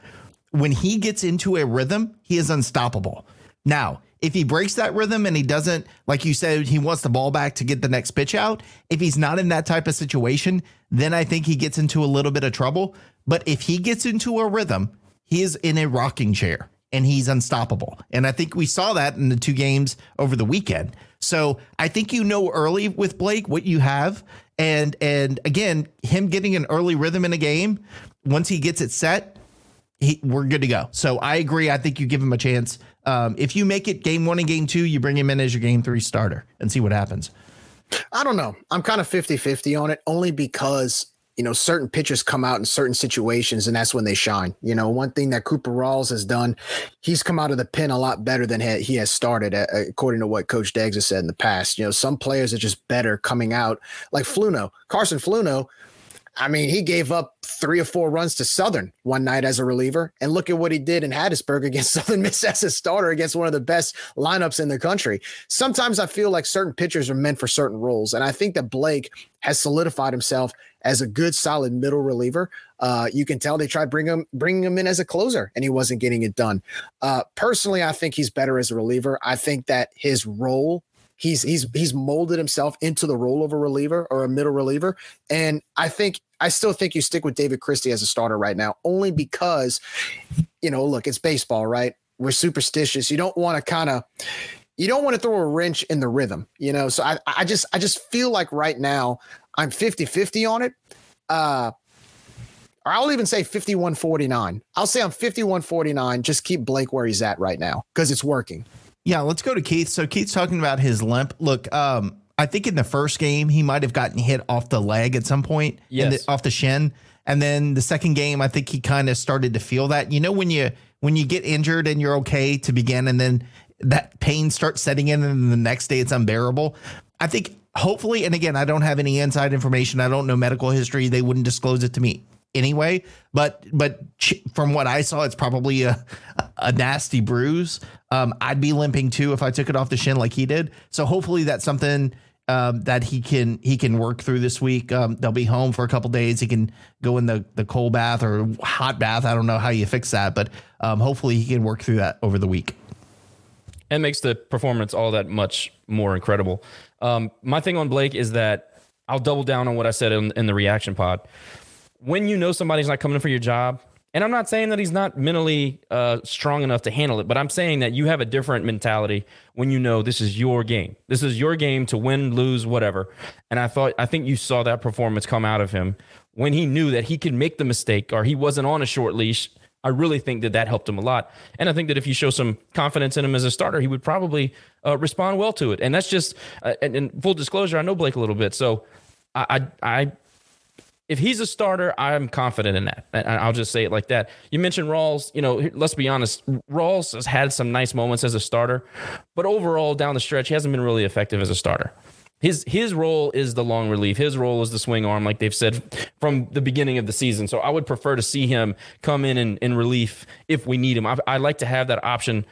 When he gets into a rhythm, he is unstoppable. Now, if he breaks that rhythm and he doesn't, like you said, he wants the ball back to get the next pitch out, if he's not in that type of situation, then I think he gets into a little bit of trouble. But if he gets into a rhythm, he is in a rocking chair and he's unstoppable. And I think we saw that in the two games over the weekend. So I think you know early with Blake what you have. And and again, him getting an early rhythm in a game, once he gets it set, he, we're good to go. So I agree. I think you give him a chance. Um, if you make it game one and game two, you bring him in as your game three starter and see what happens. I don't know. I'm kind of 50 50 on it only because you know, certain pitchers come out in certain situations, and that's when they shine. You know, one thing that Cooper Rawls has done, he's come out of the pen a lot better than he has started, according to what Coach Deggs has said in the past. You know, some players are just better coming out, like Fluno, Carson Fluno. I mean, he gave up three or four runs to Southern one night as a reliever. And look at what he did in Hattiesburg against Southern Miss as a starter against one of the best lineups in the country. Sometimes I feel like certain pitchers are meant for certain roles. And I think that Blake has solidified himself as a good, solid middle reliever. Uh, you can tell they tried bring him bringing him in as a closer, and he wasn't getting it done. Uh, personally, I think he's better as a reliever. I think that his role he's he's he's molded himself into the role of a reliever or a middle reliever and i think i still think you stick with david christie as a starter right now only because you know look it's baseball right we're superstitious you don't want to kind of you don't want to throw a wrench in the rhythm you know so i i just i just feel like right now I'm 50 50 on it. Uh, or I'll even say 51 49. I'll say I'm 51 49. Just keep Blake where he's at right now because it's working. Yeah, let's go to Keith. So Keith's talking about his limp. Look, um, I think in the first game he might have gotten hit off the leg at some point, yes. The, off the shin, and then the second game I think he kind of started to feel that. You know when you when you get injured and you're okay to begin, and then that pain starts setting in, and the next day it's unbearable. I think hopefully, and again, I don't have any inside information. I don't know medical history. They wouldn't disclose it to me anyway. But but from what I saw, it's probably a a nasty bruise. Um, I'd be limping too if I took it off the shin like he did. So hopefully that's something um, that he can he can work through this week. Um, they'll be home for a couple days. He can go in the the cold bath or hot bath. I don't know how you fix that, but um, hopefully he can work through that over the week. And makes the performance all that much more incredible. Um, my thing on Blake is that I'll double down on what I said in, in the reaction pod. When you know somebody's not coming for your job, and I'm not saying that he's not mentally uh, strong enough to handle it, but I'm saying that you have a different mentality when you know this is your game. This is your game to win, lose, whatever. And I thought, I think you saw that performance come out of him when he knew that he could make the mistake or he wasn't on a short leash I really think that that helped him a lot. And I think that if you show some confidence in him as a starter, he would probably uh, respond well to it. And that's just, uh, and, and, full disclosure, I know Blake a little bit. So I, I, I, if he's a starter, I'm confident in that. I'll just say it like that. You mentioned Rawls. You know, let's be honest. Rawls has had some nice moments as a starter, but overall down the stretch, he hasn't been really effective as a starter. His his role is the long relief. His role is the swing arm, like they've said from the beginning of the season. So I would prefer to see him come in in, relief if we need him. I, I like to have that option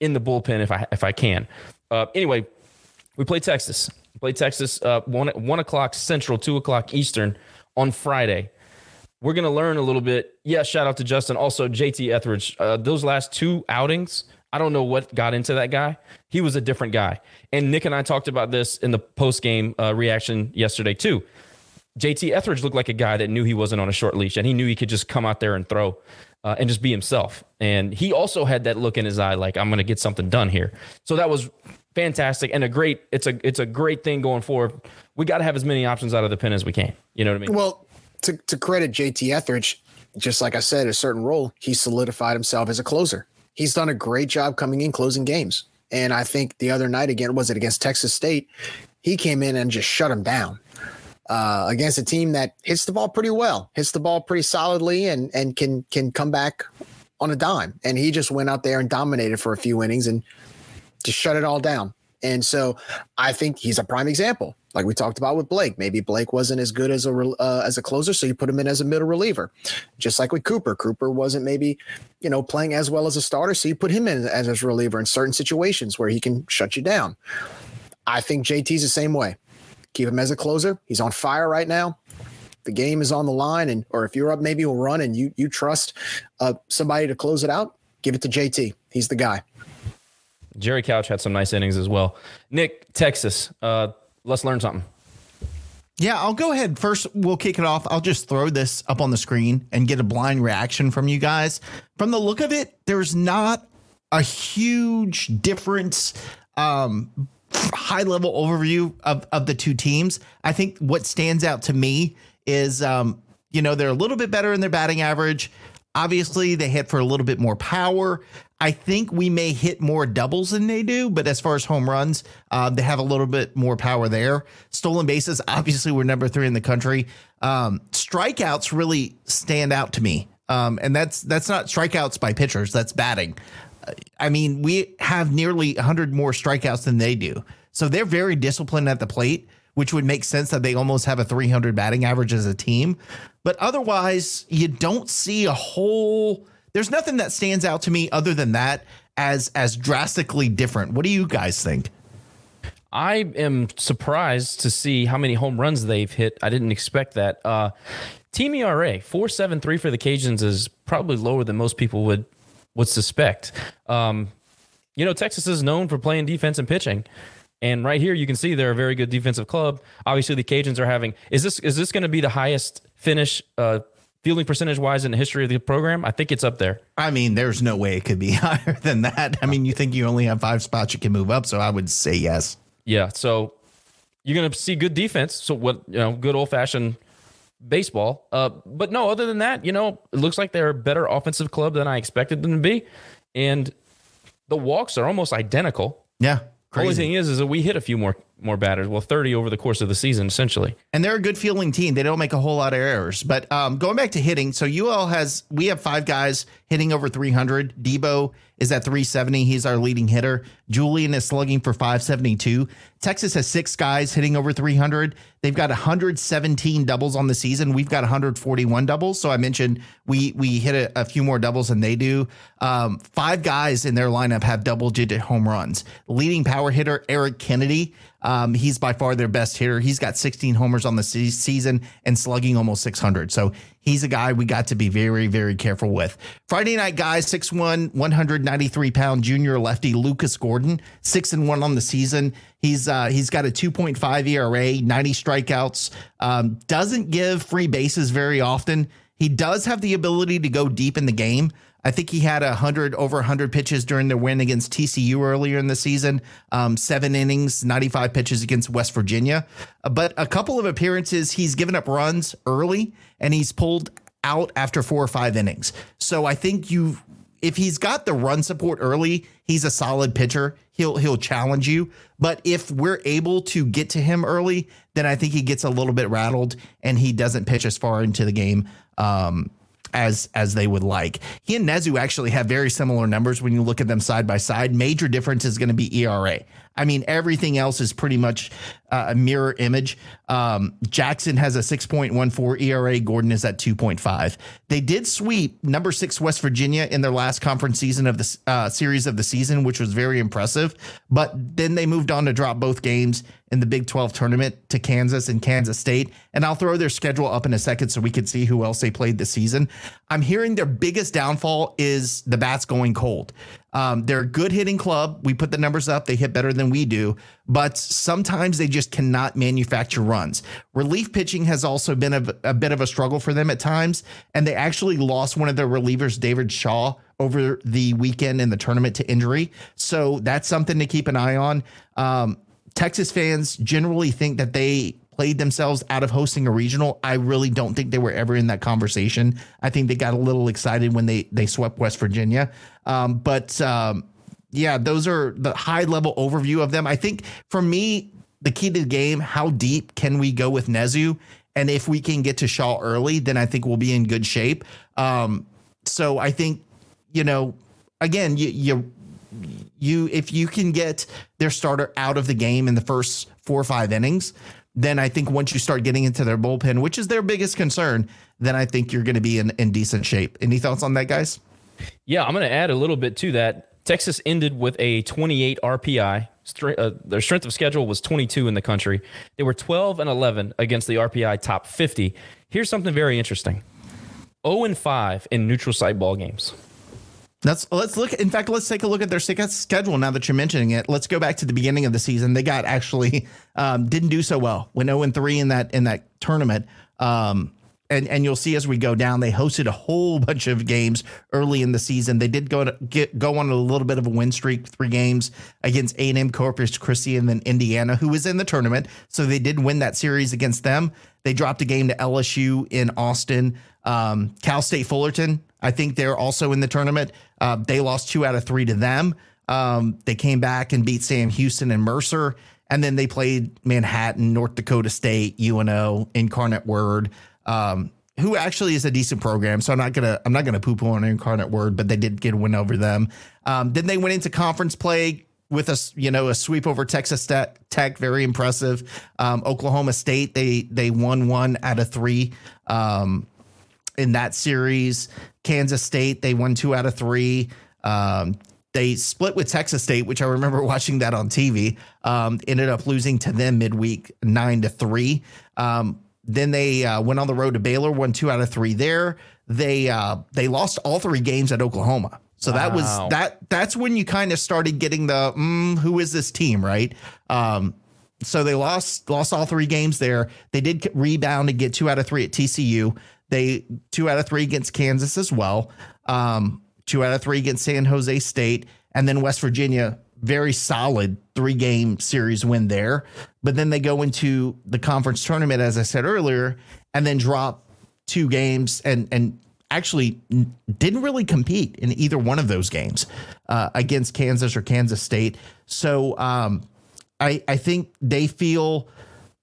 in the bullpen if I if I can. Uh, anyway, we play Texas. Play Texas uh, one one o'clock Central, two o'clock Eastern on Friday. We're gonna learn a little bit. Yeah, shout out to Justin. Also, JT Etheridge. Uh, those last two outings I don't know what got into that guy. He was a different guy. And Nick and I talked about this in the post game uh, reaction yesterday, too. JT Etheridge looked like a guy that knew he wasn't on a short leash and he knew he could just come out there and throw uh, and just be himself. And he also had that look in his eye, like I'm going to get something done here. So that was fantastic and a great. It's a it's a great thing going forward. We got to have as many options out of the pen as we can. You know what I mean? Well, to to credit JT Etheridge, just like I said, a certain role, he solidified himself as a closer he's done a great job coming in closing games. And I think the other night again was it against Texas State, he came in and just shut him down. Uh, against a team that hits the ball pretty well, hits the ball pretty solidly, and and can can come back on a dime. And he just went out there and dominated for a few innings and just shut it all down. And so I think he's a prime example like we talked about with Blake. Maybe Blake wasn't as good as a uh, as a closer, so you put him in as a middle reliever. Just like with Cooper, Cooper wasn't maybe you know playing as well as a starter, so you put him in as a reliever in certain situations where he can shut you down. I think JT's the same way. keep him as a closer. He's on fire right now. The game is on the line, and or if you're up maybe a run and you you trust uh, somebody to close it out, give it to JT. He's the guy. Jerry Couch had some nice innings as well. Nick, Texas, uh, let's learn something. Yeah, I'll go ahead. First, we'll kick it off. I'll just throw this up on the screen and get a blind reaction from you guys. From the look of it, there's not a huge difference. Um, high level overview of, of the two teams. I think what stands out to me is, um, you know, they're a little bit better in their batting average. Obviously, they hit for a little bit more power. I think we may hit more doubles than they do, but as far as home runs, uh, they have a little bit more power there. Stolen bases, obviously, we're number three in the country. Um, strikeouts really stand out to me, um, and that's that's not strikeouts by pitchers. That's batting. I mean, we have nearly 100 more strikeouts than they do, so they're very disciplined at the plate, which would make sense that they almost have a 300 batting average as a team. But otherwise, you don't see a whole there's nothing that stands out to me other than that as as drastically different. What do you guys think? I am surprised to see how many home runs they've hit. I didn't expect that. Uh, team ERA four seven three for the Cajuns is probably lower than most people would would suspect. Um, you know, Texas is known for playing defense and pitching. And right here, you can see they're a very good defensive club. Obviously, the Cajuns are having. Is this is this going to be the highest finish uh, fielding percentage wise in the history of the program? I think it's up there. I mean, there's no way it could be higher than that. I mean, you think you only have five spots you can move up, so I would say yes. Yeah. So you're going to see good defense. So what you know, good old fashioned baseball. Uh, but no, other than that, you know, it looks like they're a better offensive club than I expected them to be, and the walks are almost identical. Yeah. Crazy. Only thing is, is that we hit a few more more batters. Well, 30 over the course of the season, essentially. And they're a good fielding team. They don't make a whole lot of errors. But um, going back to hitting, so UL has we have five guys hitting over 300. Debo is at 370. He's our leading hitter. Julian is slugging for 572. Texas has six guys hitting over 300. They've got 117 doubles on the season. We've got 141 doubles. So I mentioned we we hit a, a few more doubles than they do. Um, five guys in their lineup have double digit home runs. Leading power hitter Eric Kennedy um, he's by far their best hitter. He's got 16 homers on the se- season and slugging almost 600. So he's a guy we got to be very, very careful with. Friday night guys, 6'1, 193 pound junior lefty Lucas Gordon, 6 and 1 on the season. He's uh, he's got a 2.5 ERA, 90 strikeouts, um, doesn't give free bases very often. He does have the ability to go deep in the game. I think he had a hundred over hundred pitches during their win against TCU earlier in the season. Um, seven innings, ninety five pitches against West Virginia. Uh, but a couple of appearances, he's given up runs early, and he's pulled out after four or five innings. So I think you, if he's got the run support early, he's a solid pitcher. He'll he'll challenge you. But if we're able to get to him early, then I think he gets a little bit rattled and he doesn't pitch as far into the game. Um, as as they would like. He and Nezu actually have very similar numbers when you look at them side by side. Major difference is going to be ERA. I mean, everything else is pretty much uh, a mirror image. Um, Jackson has a 6.14 ERA. Gordon is at 2.5. They did sweep number six West Virginia in their last conference season of the uh, series of the season, which was very impressive. But then they moved on to drop both games in the Big 12 tournament to Kansas and Kansas State. And I'll throw their schedule up in a second so we can see who else they played this season. I'm hearing their biggest downfall is the bats going cold. Um, they're a good hitting club. We put the numbers up. They hit better than we do, but sometimes they just cannot manufacture runs. Relief pitching has also been a, a bit of a struggle for them at times, and they actually lost one of their relievers, David Shaw, over the weekend in the tournament to injury. So that's something to keep an eye on. Um, Texas fans generally think that they played themselves out of hosting a regional. I really don't think they were ever in that conversation. I think they got a little excited when they they swept West Virginia. Um, but um, yeah, those are the high level overview of them. I think for me, the key to the game: how deep can we go with Nezu? And if we can get to Shaw early, then I think we'll be in good shape. Um, so I think you know, again, you you you if you can get their starter out of the game in the first four or five innings, then I think once you start getting into their bullpen, which is their biggest concern, then I think you're going to be in, in decent shape. Any thoughts on that, guys? Yeah, I'm going to add a little bit to that. Texas ended with a 28 RPI, uh, their strength of schedule was 22 in the country. They were 12 and 11 against the RPI top 50. Here's something very interesting 0 and 5 in neutral site ball games. Let's let's look. In fact, let's take a look at their schedule now that you're mentioning it. Let's go back to the beginning of the season. They got actually um, didn't do so well. Went 0 and 3 in that in that tournament. Um, and and you'll see as we go down, they hosted a whole bunch of games early in the season. They did go to get go on a little bit of a win streak, three games against A and M, Corpus Christi, and then Indiana, who was in the tournament. So they did win that series against them. They dropped a game to LSU in Austin. Um, Cal State Fullerton, I think they're also in the tournament. Uh, they lost two out of three to them. Um, they came back and beat Sam Houston and Mercer. And then they played Manhattan, North Dakota State, UNO, Incarnate Word, um, who actually is a decent program. So I'm not gonna I'm not gonna poo poo on an Incarnate Word, but they did get a win over them. Um, then they went into conference play with a you know a sweep over Texas Tech, very impressive. Um, Oklahoma State they they won one out of three um, in that series. Kansas State they won two out of three. Um, they split with Texas State, which I remember watching that on TV. Um, ended up losing to them midweek nine to three. Then they uh, went on the road to Baylor, won two out of three there. They uh, they lost all three games at Oklahoma. So wow. that was that. That's when you kind of started getting the mm, who is this team, right? Um, so they lost lost all three games there. They did rebound and get two out of three at TCU. They two out of three against Kansas as well. Um, two out of three against San Jose State, and then West Virginia very solid three game series win there. But then they go into the conference tournament, as I said earlier, and then drop two games and and actually didn't really compete in either one of those games uh, against Kansas or Kansas State. So um, I I think they feel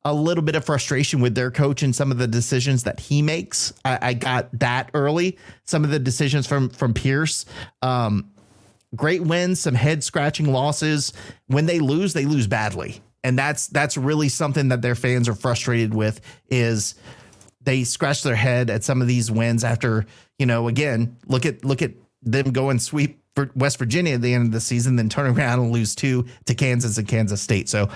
a little bit of frustration with their coach and some of the decisions that he makes. I, I got that early. Some of the decisions from from Pierce. Um, great wins, some head scratching losses. When they lose, they lose badly. And that's that's really something that their fans are frustrated with is they scratch their head at some of these wins after, you know, again, look at look at them go and sweep for West Virginia at the end of the season, then turn around and lose two to Kansas and Kansas State. So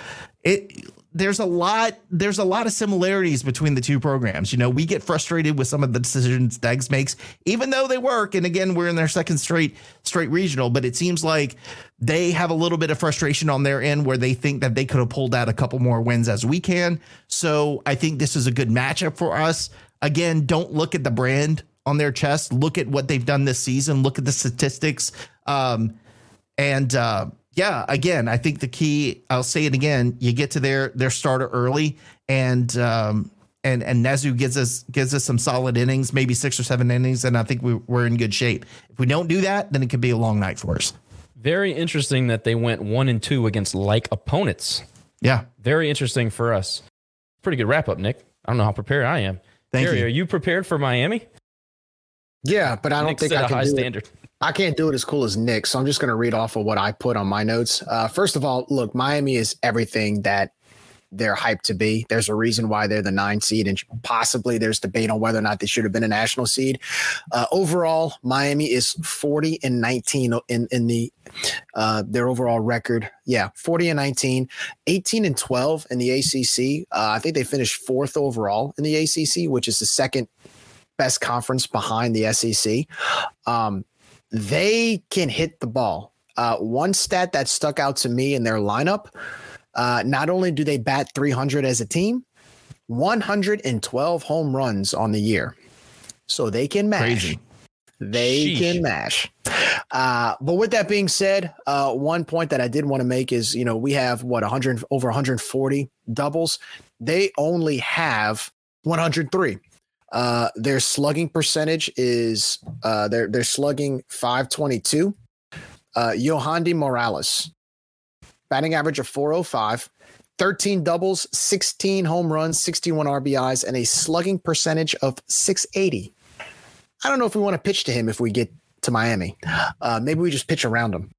it there's a lot there's a lot of similarities between the two programs. You know, we get frustrated with some of the decisions Deggs makes, even though they work. And again, we're in their second straight straight regional, but it seems like they have a little bit of frustration on their end where they think that they could have pulled out a couple more wins as we can. So I think this is a good matchup for us. Again, don't look at the brand on their chest. Look at what they've done this season. Look at the statistics. Um, and uh, yeah, again, I think the key. I'll say it again. You get to their their starter early, and um, and and Nezu gives us gives us some solid innings, maybe six or seven innings, and I think we, we're in good shape. If we don't do that, then it could be a long night for us. Very interesting that they went one and two against like opponents. Yeah, very interesting for us. Pretty good wrap up, Nick. I don't know how prepared I am. Thank Gary, you. Are you prepared for Miami? Yeah, but I don't Nick think set I a can high do standard. It. I can't do it as cool as Nick, so I'm just going to read off of what I put on my notes. Uh, first of all, look, Miami is everything that they're hyped to be. There's a reason why they're the nine seed, and possibly there's debate on whether or not they should have been a national seed. Uh, overall, Miami is 40 and 19 in in the uh, their overall record. Yeah, 40 and 19, 18 and 12 in the ACC. Uh, I think they finished fourth overall in the ACC, which is the second best conference behind the SEC. Um, they can hit the ball. Uh, one stat that stuck out to me in their lineup uh, not only do they bat 300 as a team, 112 home runs on the year. So they can mash. Crazy. They Sheesh. can mash. Uh, but with that being said, uh, one point that I did want to make is, you know, we have what 100 over 140 doubles. They only have 103. Uh, their slugging percentage is uh, they're they're slugging 522. Uh, Morales, batting average of 405, 13 doubles, 16 home runs, 61 RBIs, and a slugging percentage of 680. I don't know if we want to pitch to him if we get to Miami. Uh, maybe we just pitch around him.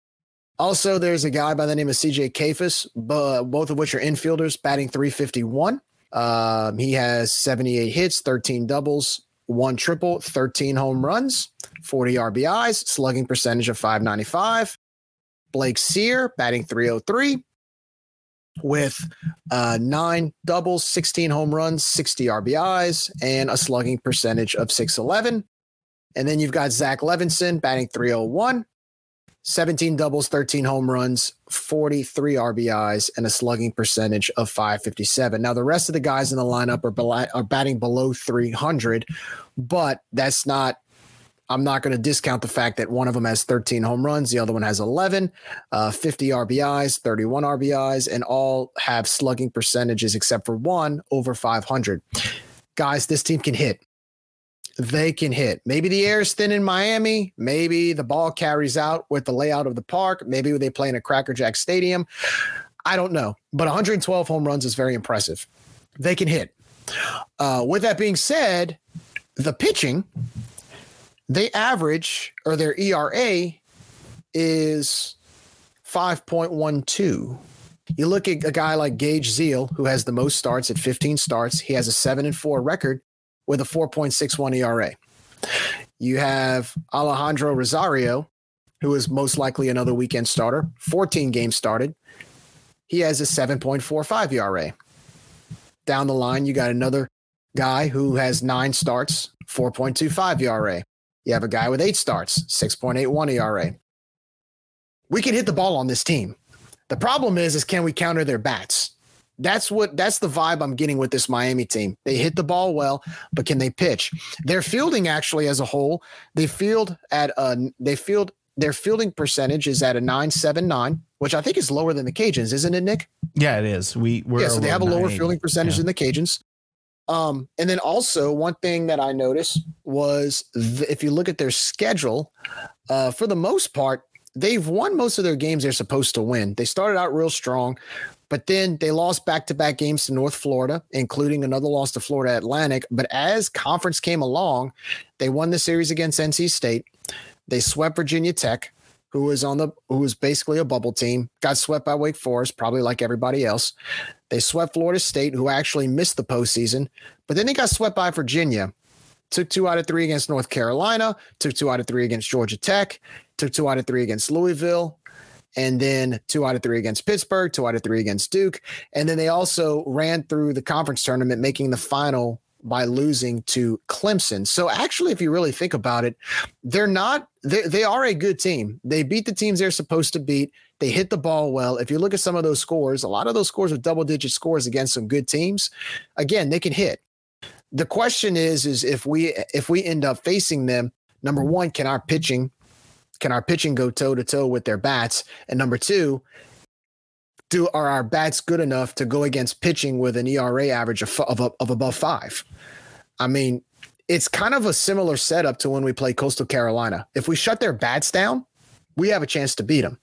Also, there's a guy by the name of CJ Kayfus, both of which are infielders, batting 351. Um, he has 78 hits, 13 doubles, one triple, 13 home runs, 40 RBIs, slugging percentage of 595. Blake Cyr batting 303, with uh, nine doubles, 16 home runs, 60 RBIs, and a slugging percentage of 611. And then you've got Zach Levenson batting 301, 17 doubles, 13 home runs, 43 RBIs, and a slugging percentage of 557. Now, the rest of the guys in the lineup are, are batting below 300, but that's not I'm not going to discount the fact that one of them has 13 home runs, the other one has 11, uh, 50 RBIs, 31 RBIs, and all have slugging percentages except for one over 500. Guys, this team can hit. They can hit. Maybe the air is thin in Miami. Maybe the ball carries out with the layout of the park. Maybe they play in a Crackerjack Stadium. I don't know. But 112 home runs is very impressive. They can hit. Uh, with that being said, the pitching they average or their ERA is 5.12. You look at a guy like Gage Ziehl, who has the most starts at 15 starts. He has a 7 and 4 record with a 4.61 ERA. You have Alejandro Rosario, who is most likely another weekend starter, 14 games started. He has a 7.45 ERA. Down the line, you got another guy who has nine starts, 4.25 ERA. You have a guy with eight starts, 6.81 ERA. We can hit the ball on this team. The problem is, is can we counter their bats? That's what that's the vibe I'm getting with this Miami team. They hit the ball well, but can they pitch? Their fielding actually as a whole, they field at a they field their fielding percentage is at a 979, which I think is lower than the Cajuns, isn't it, Nick? Yeah, it is. We we're yeah, so they have a lower fielding percentage Yeah. than the Cajuns. Um, and then also one thing that I noticed was th- if you look at their schedule, uh, for the most part, they've won most of their games they're supposed to win. They started out real strong, but then they lost back-to-back games to North Florida, including another loss to Florida Atlantic. But as conference came along, they won the series against NC State. They swept Virginia Tech, who was on the who was basically a bubble team. Got swept by Wake Forest, probably like everybody else. They swept Florida State, who actually missed the postseason, but then they got swept by Virginia. Took two out of three against North Carolina. Took two out of three against Georgia Tech. Took two out of three against Louisville. And then two out of three against Pittsburgh, two out of three against Duke. And then they also ran through the conference tournament, making the final by losing to Clemson. So actually, if you really think about it, they're not they, they are a good team. They beat the teams they're supposed to beat. They hit the ball well. If you look at some of those scores, a lot of those scores are double digit scores against some good teams. Again, they can hit. The question is is if we if we end up facing them, number 1, can our pitching can our pitching go toe to toe with their bats? And number 2, do are our bats good enough to go against pitching with an ERA average of of, of above 5? I mean, it's kind of a similar setup to when we play Coastal Carolina. If we shut their bats down, we have a chance to beat them.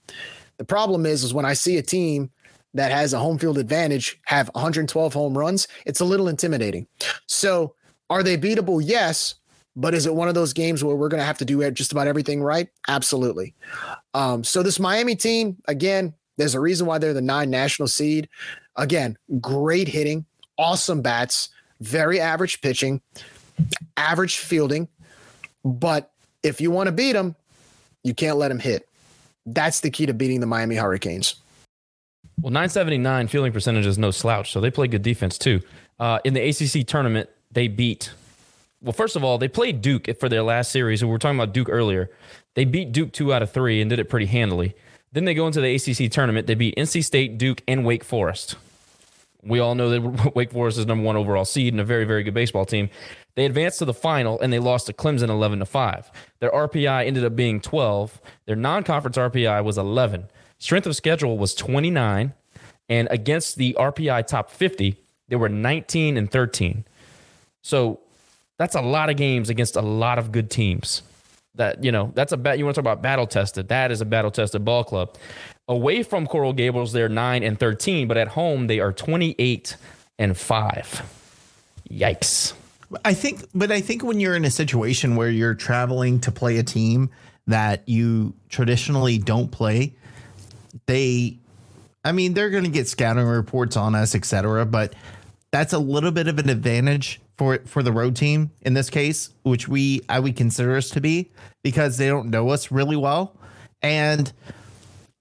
The problem is, is when I see a team that has a home field advantage have 112 home runs, it's a little intimidating. So, are they beatable? Yes. But is it one of those games where we're going to have to do just about everything right? Absolutely. Um, so, this Miami team, again, there's a reason why they're the nine national seed. Again, great hitting, awesome bats, very average pitching, average fielding. But if you want to beat them, you can't let them hit. That's the key to beating the Miami Hurricanes. Well, 979 fielding percentage is no slouch, so they play good defense too. Uh, in the ACC tournament, they beat. Well, first of all, they played Duke for their last series. and We were talking about Duke earlier. They beat Duke two out of three and did it pretty handily. Then they go into the ACC tournament. They beat NC State, Duke, and Wake Forest. We all know that Wake Forest is number one overall seed and a very, very good baseball team. They advanced to the final and they lost to Clemson 11 to 5. Their RPI ended up being 12. Their non conference RPI was 11. Strength of schedule was 29. And against the RPI top 50, they were 19 and 13. So that's a lot of games against a lot of good teams. That, you know, that's a bet. You want to talk about battle tested. That is a battle tested ball club. Away from Coral Gables, they're 9 and 13, but at home, they are 28 and 5. Yikes. I think, but I think when you're in a situation where you're traveling to play a team that you traditionally don't play, they, I mean, they're going to get scouting reports on us, et cetera, but that's a little bit of an advantage for for the road team in this case, which we I would consider us to be because they don't know us really well. And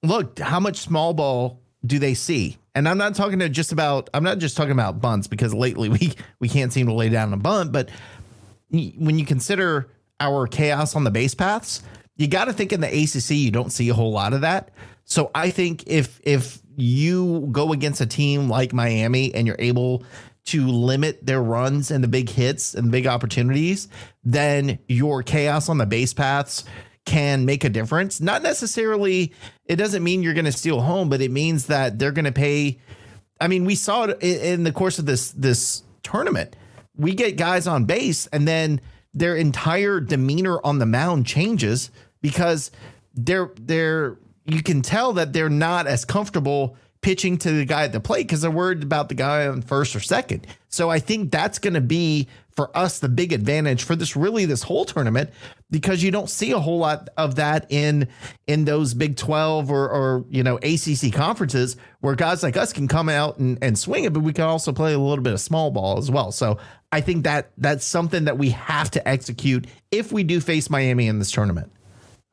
look, how much small ball do they see? And I'm not talking to just about I'm not just talking about bunts because lately we we can't seem to lay down a bunt, but when you consider our chaos on the base paths, you got to think in the ACC you don't see a whole lot of that. So I think if if you go against a team like Miami and you're able to limit their runs and the big hits and big opportunities, then your chaos on the base paths can make a difference. Not necessarily, it doesn't mean you're going to steal home, but it means that they're going to pay. I mean, we saw it in the course of this this tournament. We get guys on base, and then their entire demeanor on the mound changes because they're they're you can tell that they're not as comfortable pitching to the guy at the plate because they're worried about the guy on first or second. So I think that's going to be for us the big advantage for this really this whole tournament because you don't see a whole lot of that in in those Big 12 or or you know ACC conferences where guys like us can come out and, and swing it, but we can also play a little bit of small ball as well. So I think that that's something that we have to execute if we do face Miami in this tournament.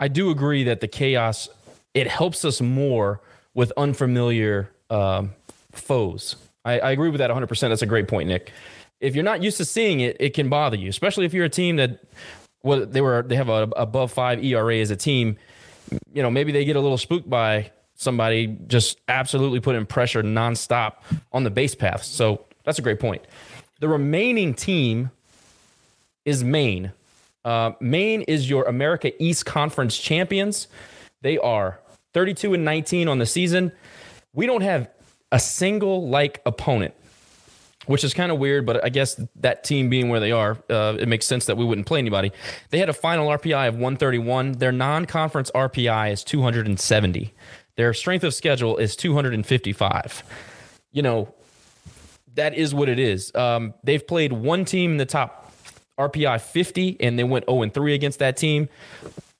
I do agree that the chaos it helps us more with unfamiliar um, foes. I, I, agree with that 100%. That's a great point, Nick. If you're not used to seeing it, it can bother you, especially if you're a team that well, they were they have a above five ERA as a team. You know, maybe they get a little spooked by somebody just absolutely putting pressure nonstop on the base path. So that's a great point. The remaining team is Maine. Uh, Maine is your America East Conference champions. They are 32 and 19 on the season. We don't have a single like opponent, which is kind of weird, but I guess that team being where they are, uh, it makes sense that we wouldn't play anybody. They had a final RPI of 131. Their non conference RPI is 270. Their strength of schedule is 255. You know, that is what it is. Um, they've played one team in the top RPI 50, and they went 0 3 against that team.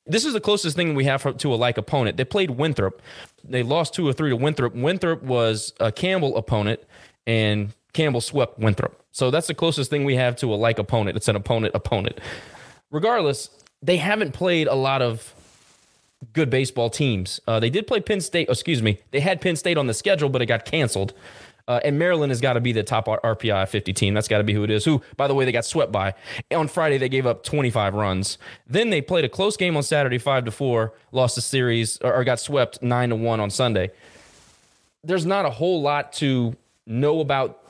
This is the closest thing we have to a like opponent. They played Winthrop. They lost two or three to Winthrop. Winthrop was a Campbell opponent, and Campbell swept Winthrop. So that's the closest thing we have to a like opponent. It's an opponent opponent. Regardless, they haven't played a lot of good baseball teams. Uh, they did play Penn State. Excuse me. They had Penn State on the schedule, but it got canceled. Uh, and Maryland has got to be the top RPI 50 team. That's got to be who it is. Who, by the way, they got swept by. On Friday, they gave up 25 runs. Then they played a close game on Saturday, 5 to 4, lost the series, or, or got swept 9 to 1 on Sunday. There's not a whole lot to know about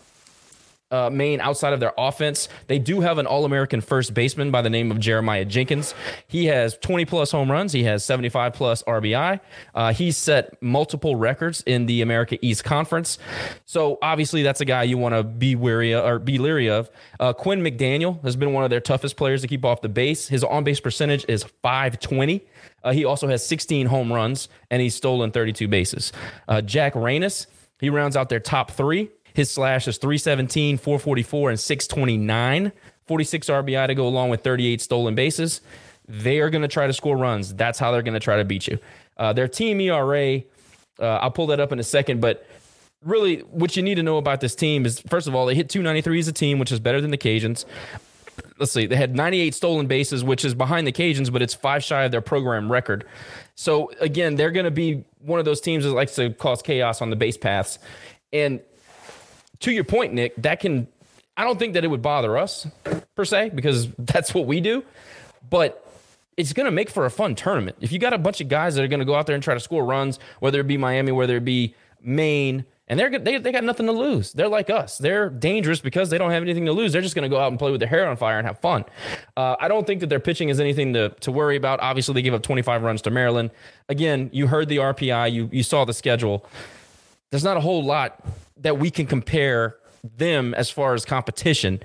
uh, Maine outside of their offense. They do have an All American first baseman by the name of Jeremiah Jenkins. He has 20 plus home runs. He has 75 plus RBI. Uh, he's set multiple records in the America East Conference. So obviously, that's a guy you want to be wary of, or be leery of. Uh, Quinn McDaniel has been one of their toughest players to keep off the base. His on base percentage is 520. Uh, he also has 16 home runs and he's stolen 32 bases. Uh, Jack Reynes, he rounds out their top three. His slash is 317, 444, and 629. 46 RBI to go along with 38 stolen bases. They are going to try to score runs. That's how they're going to try to beat you. Uh, their team ERA, uh, I'll pull that up in a second, but really what you need to know about this team is first of all, they hit 293 as a team, which is better than the Cajuns. Let's see, they had 98 stolen bases, which is behind the Cajuns, but it's five shy of their program record. So again, they're going to be one of those teams that likes to cause chaos on the base paths. And to your point, Nick, that can, I don't think that it would bother us per se because that's what we do, but it's going to make for a fun tournament. If you got a bunch of guys that are going to go out there and try to score runs, whether it be Miami, whether it be Maine, and they're they, they got nothing to lose. They're like us. They're dangerous because they don't have anything to lose. They're just going to go out and play with their hair on fire and have fun. Uh, I don't think that their pitching is anything to, to worry about. Obviously, they gave up 25 runs to Maryland. Again, you heard the RPI. You you saw the schedule. There's not a whole lot that we can compare them as far as competition.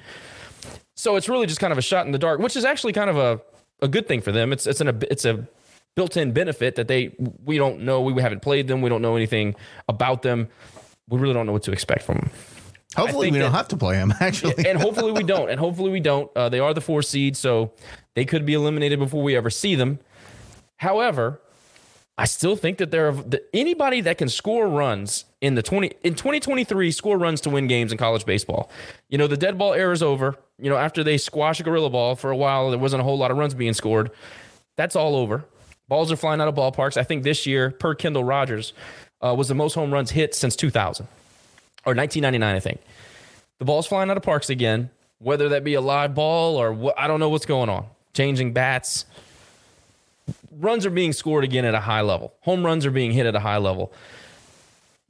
So it's really just kind of a shot in the dark, which is actually kind of a, a good thing for them. It's it's an it's a built-in benefit that they we don't know. We haven't played them. We don't know anything about them. We really don't know what to expect from them hopefully we that, don't have to play them actually. And hopefully we don't and hopefully we don't. Uh, they are the four seed so they could be eliminated before we ever see them. However I still think that there are anybody that can score runs in the 20 in 2023 score runs to win games in college baseball. You know, the dead ball era is over. You know, after they squash a gorilla ball for a while, there wasn't a whole lot of runs being scored. That's all over. Balls are flying out of ballparks. I think this year, per Kendall Rogers, uh, was the most home runs hit since 2000. or 1999, I think. The ball's flying out of parks again, whether that be a live ball or what, I don't know what's going on. Changing bats. Runs are being scored again at a high level. Home runs are being hit at a high level.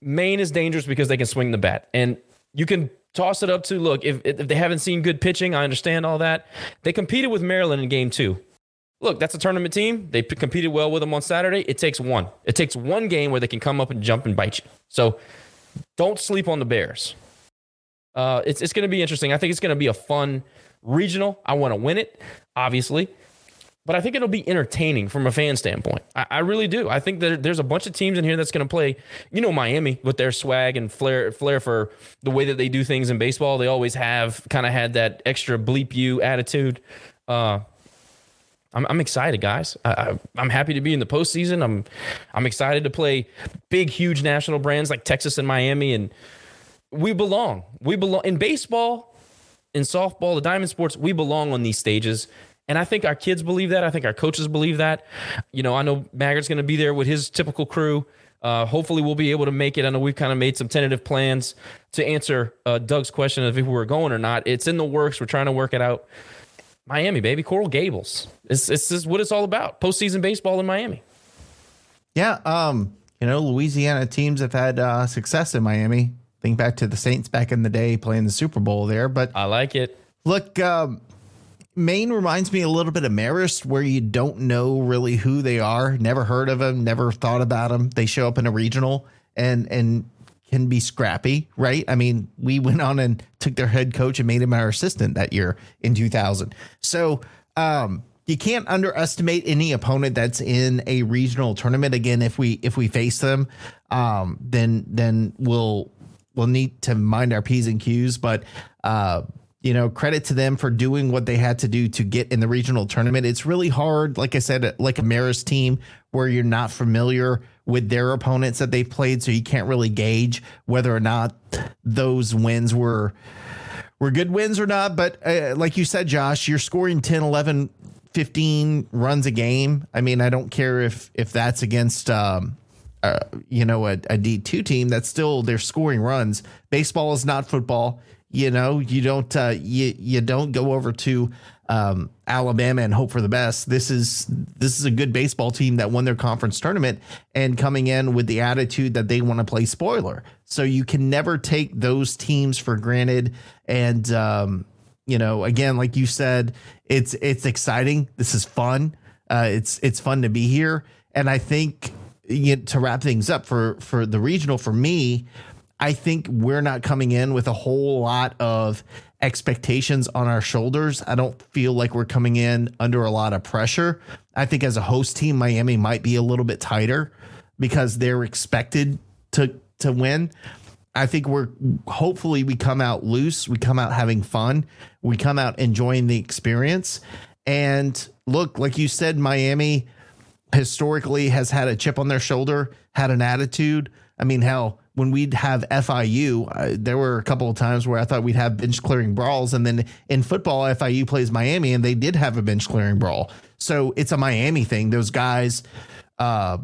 Maine is dangerous because they can swing the bat. And you can toss it up to look, if, if they haven't seen good pitching, I understand all that. They competed with Maryland in game two. Look, that's a tournament team. They p- competed well with them on Saturday. It takes one. It takes one game where they can come up and jump and bite you. So don't sleep on the Bears. Uh, it's it's going to be interesting. I think it's going to be a fun regional. I want to win it, obviously, but I think it'll be entertaining from a fan standpoint. I, I really do. I think that there's a bunch of teams in here that's going to play. You know, Miami with their swag and flair, flair for the way that they do things in baseball. They always have kind of had that extra bleep you attitude. Uh, I'm, I'm excited, guys. I, am happy to be in the postseason. I'm I'm excited to play big, huge national brands like Texas and Miami, and we belong. We belong in baseball, in softball, the diamond sports. We belong on these stages, and I think our kids believe that. I think our coaches believe that. You know, I know Maggard's going to be there with his typical crew. Uh, hopefully, we'll be able to make it. I know we've kind of made some tentative plans to answer uh, Doug's question of if we were going or not. It's in the works. We're trying to work it out. Miami, baby, Coral Gables. It's, it's, it's what it's all about. Postseason baseball in Miami. Yeah. Um, you know, Louisiana teams have had uh, success in Miami. Think back to the Saints back in the day playing the Super Bowl there. But I like it. Look, um, Maine reminds me a little bit of Marist, where you don't know really who they are. Never heard of them. Never thought about them. They show up in a regional and and can be scrappy, right? I mean, we went on and took their head coach and made him our assistant that year in 2000. So, um, you can't underestimate any opponent that's in a regional tournament. Again, if we if we face them, um, then then we'll we'll need to mind our p's and q's. But uh, you know, credit to them for doing what they had to do to get in the regional tournament. It's really hard, like I said, like a Marist team where you're not familiar with their opponents that they've played, so you can't really gauge whether or not those wins were were good wins or not. But uh, like you said, Josh, you're scoring 10, 11, 15 runs a game. I mean, I don't care if if that's against um, uh, you know a a D2 team. That's still they're scoring runs. Baseball is not football you know, you don't uh, you you don't go over to um, Alabama and hope for the best. This is this is a good baseball team that won their conference tournament and coming in with the attitude that they want to play spoiler. So you can never take those teams for granted. And um, you know, again, like you said, it's it's exciting. This is fun. Uh, it's it's fun to be here. And I think you know, to wrap things up for for the regional for me I think we're not coming in with a whole lot of expectations on our shoulders. I don't feel like we're coming in under a lot of pressure. I think as a host team, Miami might be a little bit tighter because they're expected to to win. I think we're hopefully we come out loose, we come out having fun, we come out enjoying the experience. And look, like you said, Miami historically has had a chip on their shoulder, had an attitude. I mean, hell, when we'd have FIU, uh, there were a couple of times where I thought we'd have bench clearing brawls. And then in football, FIU plays Miami and they did have a bench clearing brawl. So it's a Miami thing. Those guys, uh,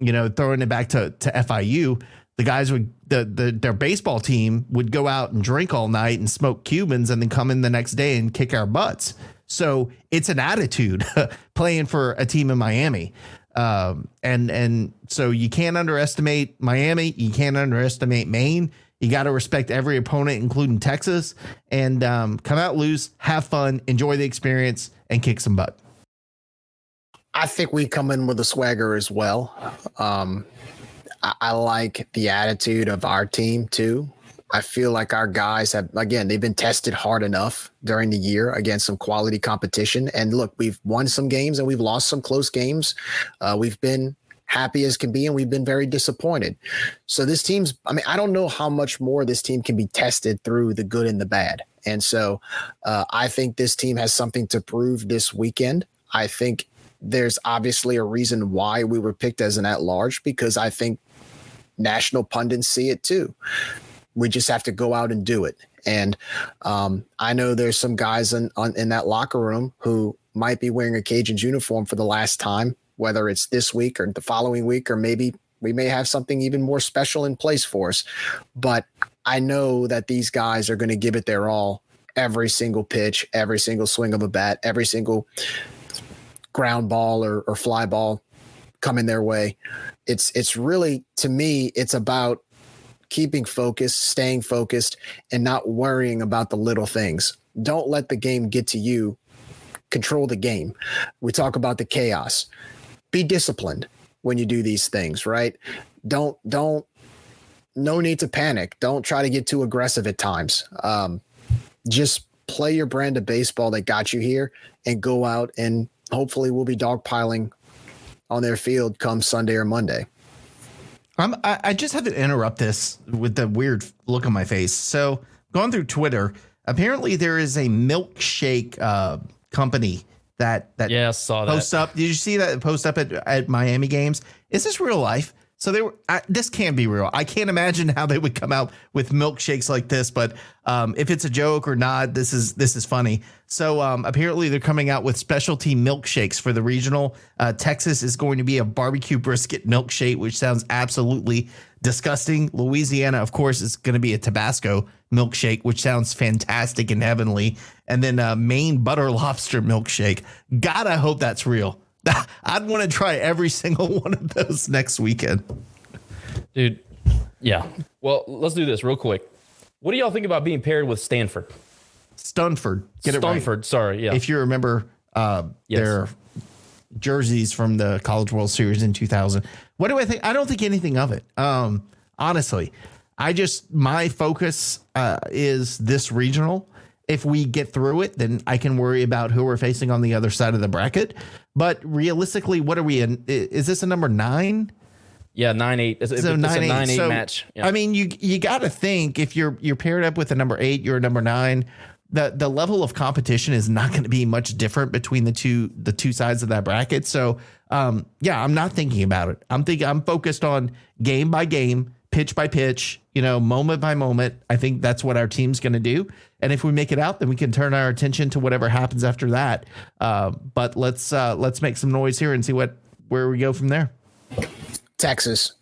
you know, throwing it back to, to FIU, the guys would, the, the, their baseball team would go out and drink all night and smoke Cubans and then come in the next day and kick our butts. So it's an attitude playing for a team in Miami. Um, and and so you can't underestimate Miami. You can't underestimate Maine. You got to respect every opponent, including Texas, and um, come out, loose, have fun, enjoy the experience, and kick some butt. I think we come in with a swagger as well. Um, I, I like the attitude of our team too. I feel like our guys have again they've been tested hard enough during the year against some quality competition. And look, we've won some games and we've lost some close games. Uh, we've been happy as can be, and we've been very disappointed. So this team's I mean I don't know how much more this team can be tested through the good and the bad. And so uh, I think this team has something to prove this weekend. I think there's obviously a reason why we were picked as an at large because I think national pundits see it too. We just have to go out and do it. And um, I know there's some guys in on, in that locker room who might be wearing a Cajuns uniform for the last time, whether it's this week or the following week, or maybe we may have something even more special in place for us. But I know that these guys are going to give it their all every single pitch, every single swing of a bat, every single ground ball or, or fly ball coming their way. It's it's really to me, it's about keeping focused, staying focused, and not worrying about the little things. Don't let the game get to you. Control the game. We talk about the chaos. Be disciplined when you do these things, right? Don't don't no need to panic. Don't try to get too aggressive at times. Um, just play your brand of baseball that got you here and go out and hopefully we'll be dogpiling on their field come Sunday or Monday. I'm, I, I just have to interrupt this with the weird look on my face. So, going through Twitter, apparently there is a milkshake uh, company that that yeah saw that post up. Did you see that post up at, at Miami games? Is this real life? So they were. I, this can't be real. I can't imagine how they would come out with milkshakes like this. But um, if it's a joke or not, this is this is funny. So um, apparently they're coming out with specialty milkshakes for the regional. Uh, Texas is going to be a barbecue brisket milkshake, which sounds absolutely disgusting. Louisiana, of course, is going to be a Tabasco milkshake, which sounds fantastic and heavenly. And then uh, Maine butter lobster milkshake. God, I hope that's real. I'd want to try every single one of those next weekend. Dude, yeah. Well, let's do this real quick. What do y'all think about being paired with Stanford? Stunford. Get it right. sorry. Yeah. If you remember uh, Yes. their jerseys from the College World Series in 2000. What do I think? I don't think anything of it. Um, honestly, I just, my focus uh, is this regional. If we get through it, then I can worry about who we're facing on the other side of the bracket. But realistically, what are we in? Is this a number nine? yeah, nine eight. It's, it's So a nine eight. eight So, match. Yeah. I mean, you you got to think if you're you're paired up with a number eight, you're a number nine. The the level of competition is not going to be much different between the two the two sides of that bracket. So, um, yeah, I'm not thinking about it. I'm thinking I'm focused on game by game, pitch by pitch, you know, moment by moment. I think that's what our team's going to do. And if we make it out, then we can turn our attention to whatever happens after that. Uh, but let's uh, let's make some noise here and see what where we go from there. Texas,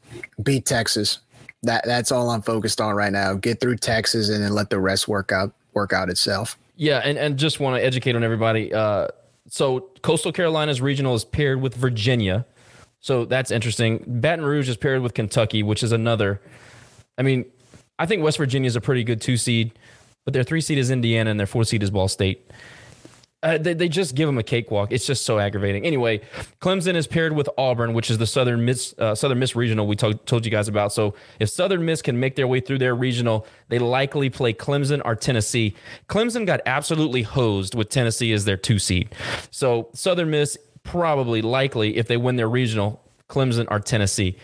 beat Texas. That that's all I'm focused on right now. Get through Texas and then let the rest work out work out itself. Yeah, and, and just want to educate on everybody. Uh, so Coastal Carolina's regional is paired with Virginia. So that's interesting. Baton Rouge is paired with Kentucky, which is another. I mean, I think West Virginia is a pretty good two seed, but their three seed is Indiana and their four seed is Ball State. Uh, they, they just give them a cakewalk. It's just so aggravating. Anyway, Clemson is paired with Auburn, which is the Southern Miss uh, Southern Miss regional we told told you guys about. So if Southern Miss can make their way through their regional, they likely play Clemson or Tennessee. Clemson got absolutely hosed with Tennessee as their two seed. So Southern Miss probably likely if they win their regional, Clemson or Tennessee.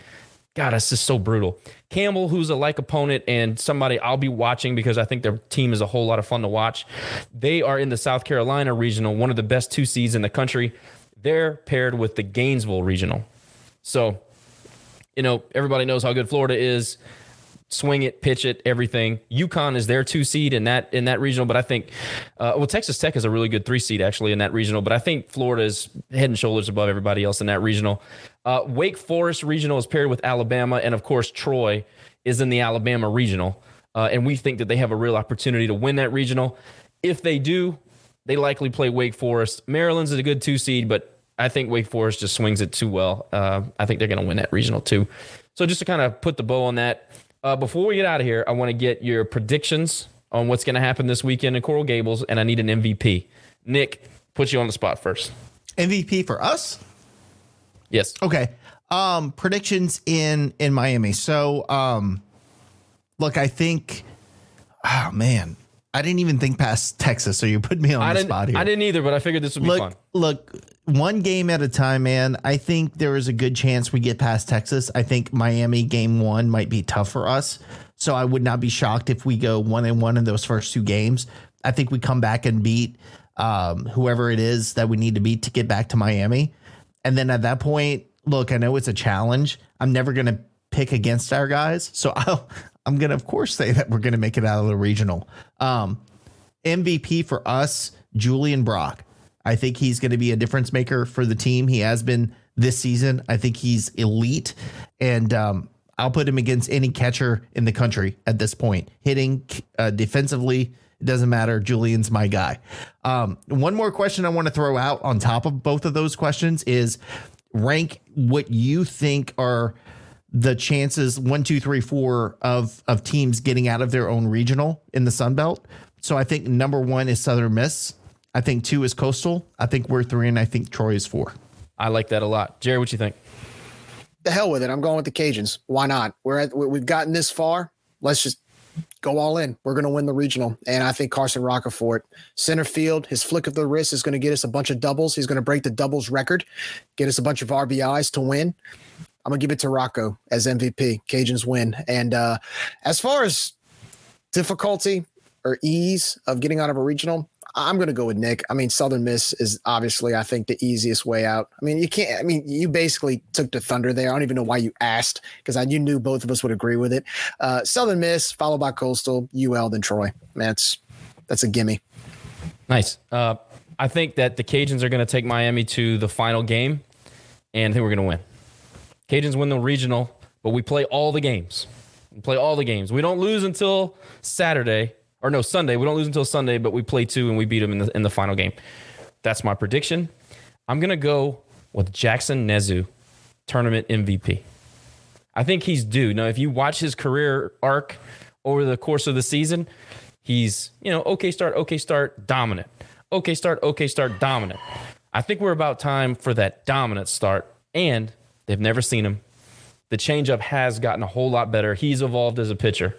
God, that's just so brutal. Campbell, who's a like opponent and somebody I'll be watching because I think their team is a whole lot of fun to watch. They are in the South Carolina regional, one of the best two seeds in the country. They're paired with the Gainesville regional. So, you know, everybody knows how good Florida is. Swing it, pitch it, everything. UConn is their two seed in that in that regional, but I think, uh, well, Texas Tech is a really good three seed actually in that regional, but I think Florida is head and shoulders above everybody else in that regional. Uh, Wake Forest regional is paired with Alabama, and of course Troy is in the Alabama regional, uh, and we think that they have a real opportunity to win that regional. If they do, they likely play Wake Forest. Maryland's a good two seed, but I think Wake Forest just swings it too well. Uh, I think they're going to win that regional too. So just to kind of put the bow on that, uh, before we get out of here, I want to get your predictions on what's going to happen this weekend in Coral Gables, and I need an MVP. Nick, put you on the spot first. MVP for us? Yes. Okay. Um, predictions in in Miami. So, um, look, I think. Oh man, I didn't even think past Texas. So you put me on I the spot here. I didn't either, but I figured this would be look, fun. look, one game at a time, man. I think there is a good chance we get past Texas. I think Miami game one might be tough for us. So I would not be shocked if we go one and one in those first two games. I think we come back and beat um, whoever it is that we need to beat to get back to Miami. And then at that point, look, I know it's a challenge. I'm never going to pick against our guys. So I'll, I'm going to, of course, say that we're going to make it out of the regional. Um, MVP for us, Julian Brock. I think he's going to be a difference maker for the team. He has been this season. I think he's elite, and um, I'll put him against any catcher in the country at this point. Hitting uh, defensively, it doesn't matter. Julian's my guy. Um, one more question I want to throw out on top of both of those questions is rank what you think are the chances one, two, three, four of of teams getting out of their own regional in the Sun Belt. So I think number one is Southern Miss. I think two is Coastal. I think we're three, and I think Troy is four. I like that a lot. Jerry, what do you think? The hell with it. I'm going with the Cajuns. Why not? We're at we- we've gotten this far. Let's just go all in. We're going to win the regional, and I think Carson Roccaforte, center field, his flick of the wrist is going to get us a bunch of doubles. He's going to break the doubles record, get us a bunch of RBIs to win. I'm gonna give it to Rocco as MVP. Cajuns win. And uh, as far as difficulty or ease of getting out of a regional, I'm gonna go with Nick. I mean, Southern Miss is obviously, I think, the easiest way out. I mean, you can't. I mean, you basically took the thunder there. I don't even know why you asked because I you knew both of us would agree with it. Uh, Southern Miss followed by Coastal, UL, then Troy. Man, that's that's a gimme. Nice. Uh, I think that the Cajuns are going to take Miami to the final game, and I think we're going to win. Cajuns win the regional, but we play all the games. We play all the games. We don't lose until Saturday or no Sunday. We don't lose until Sunday, but we play two and we beat them in the in the final game. That's my prediction. I'm gonna go with Jackson Nezuh, tournament MVP. I think he's due. Now, if you watch his career arc over the course of the season, he's you know okay start, okay start, dominant. Okay start, okay start, dominant. I think we're about time for that dominant start, and They've never seen him. The changeup has gotten a whole lot better. He's evolved as a pitcher.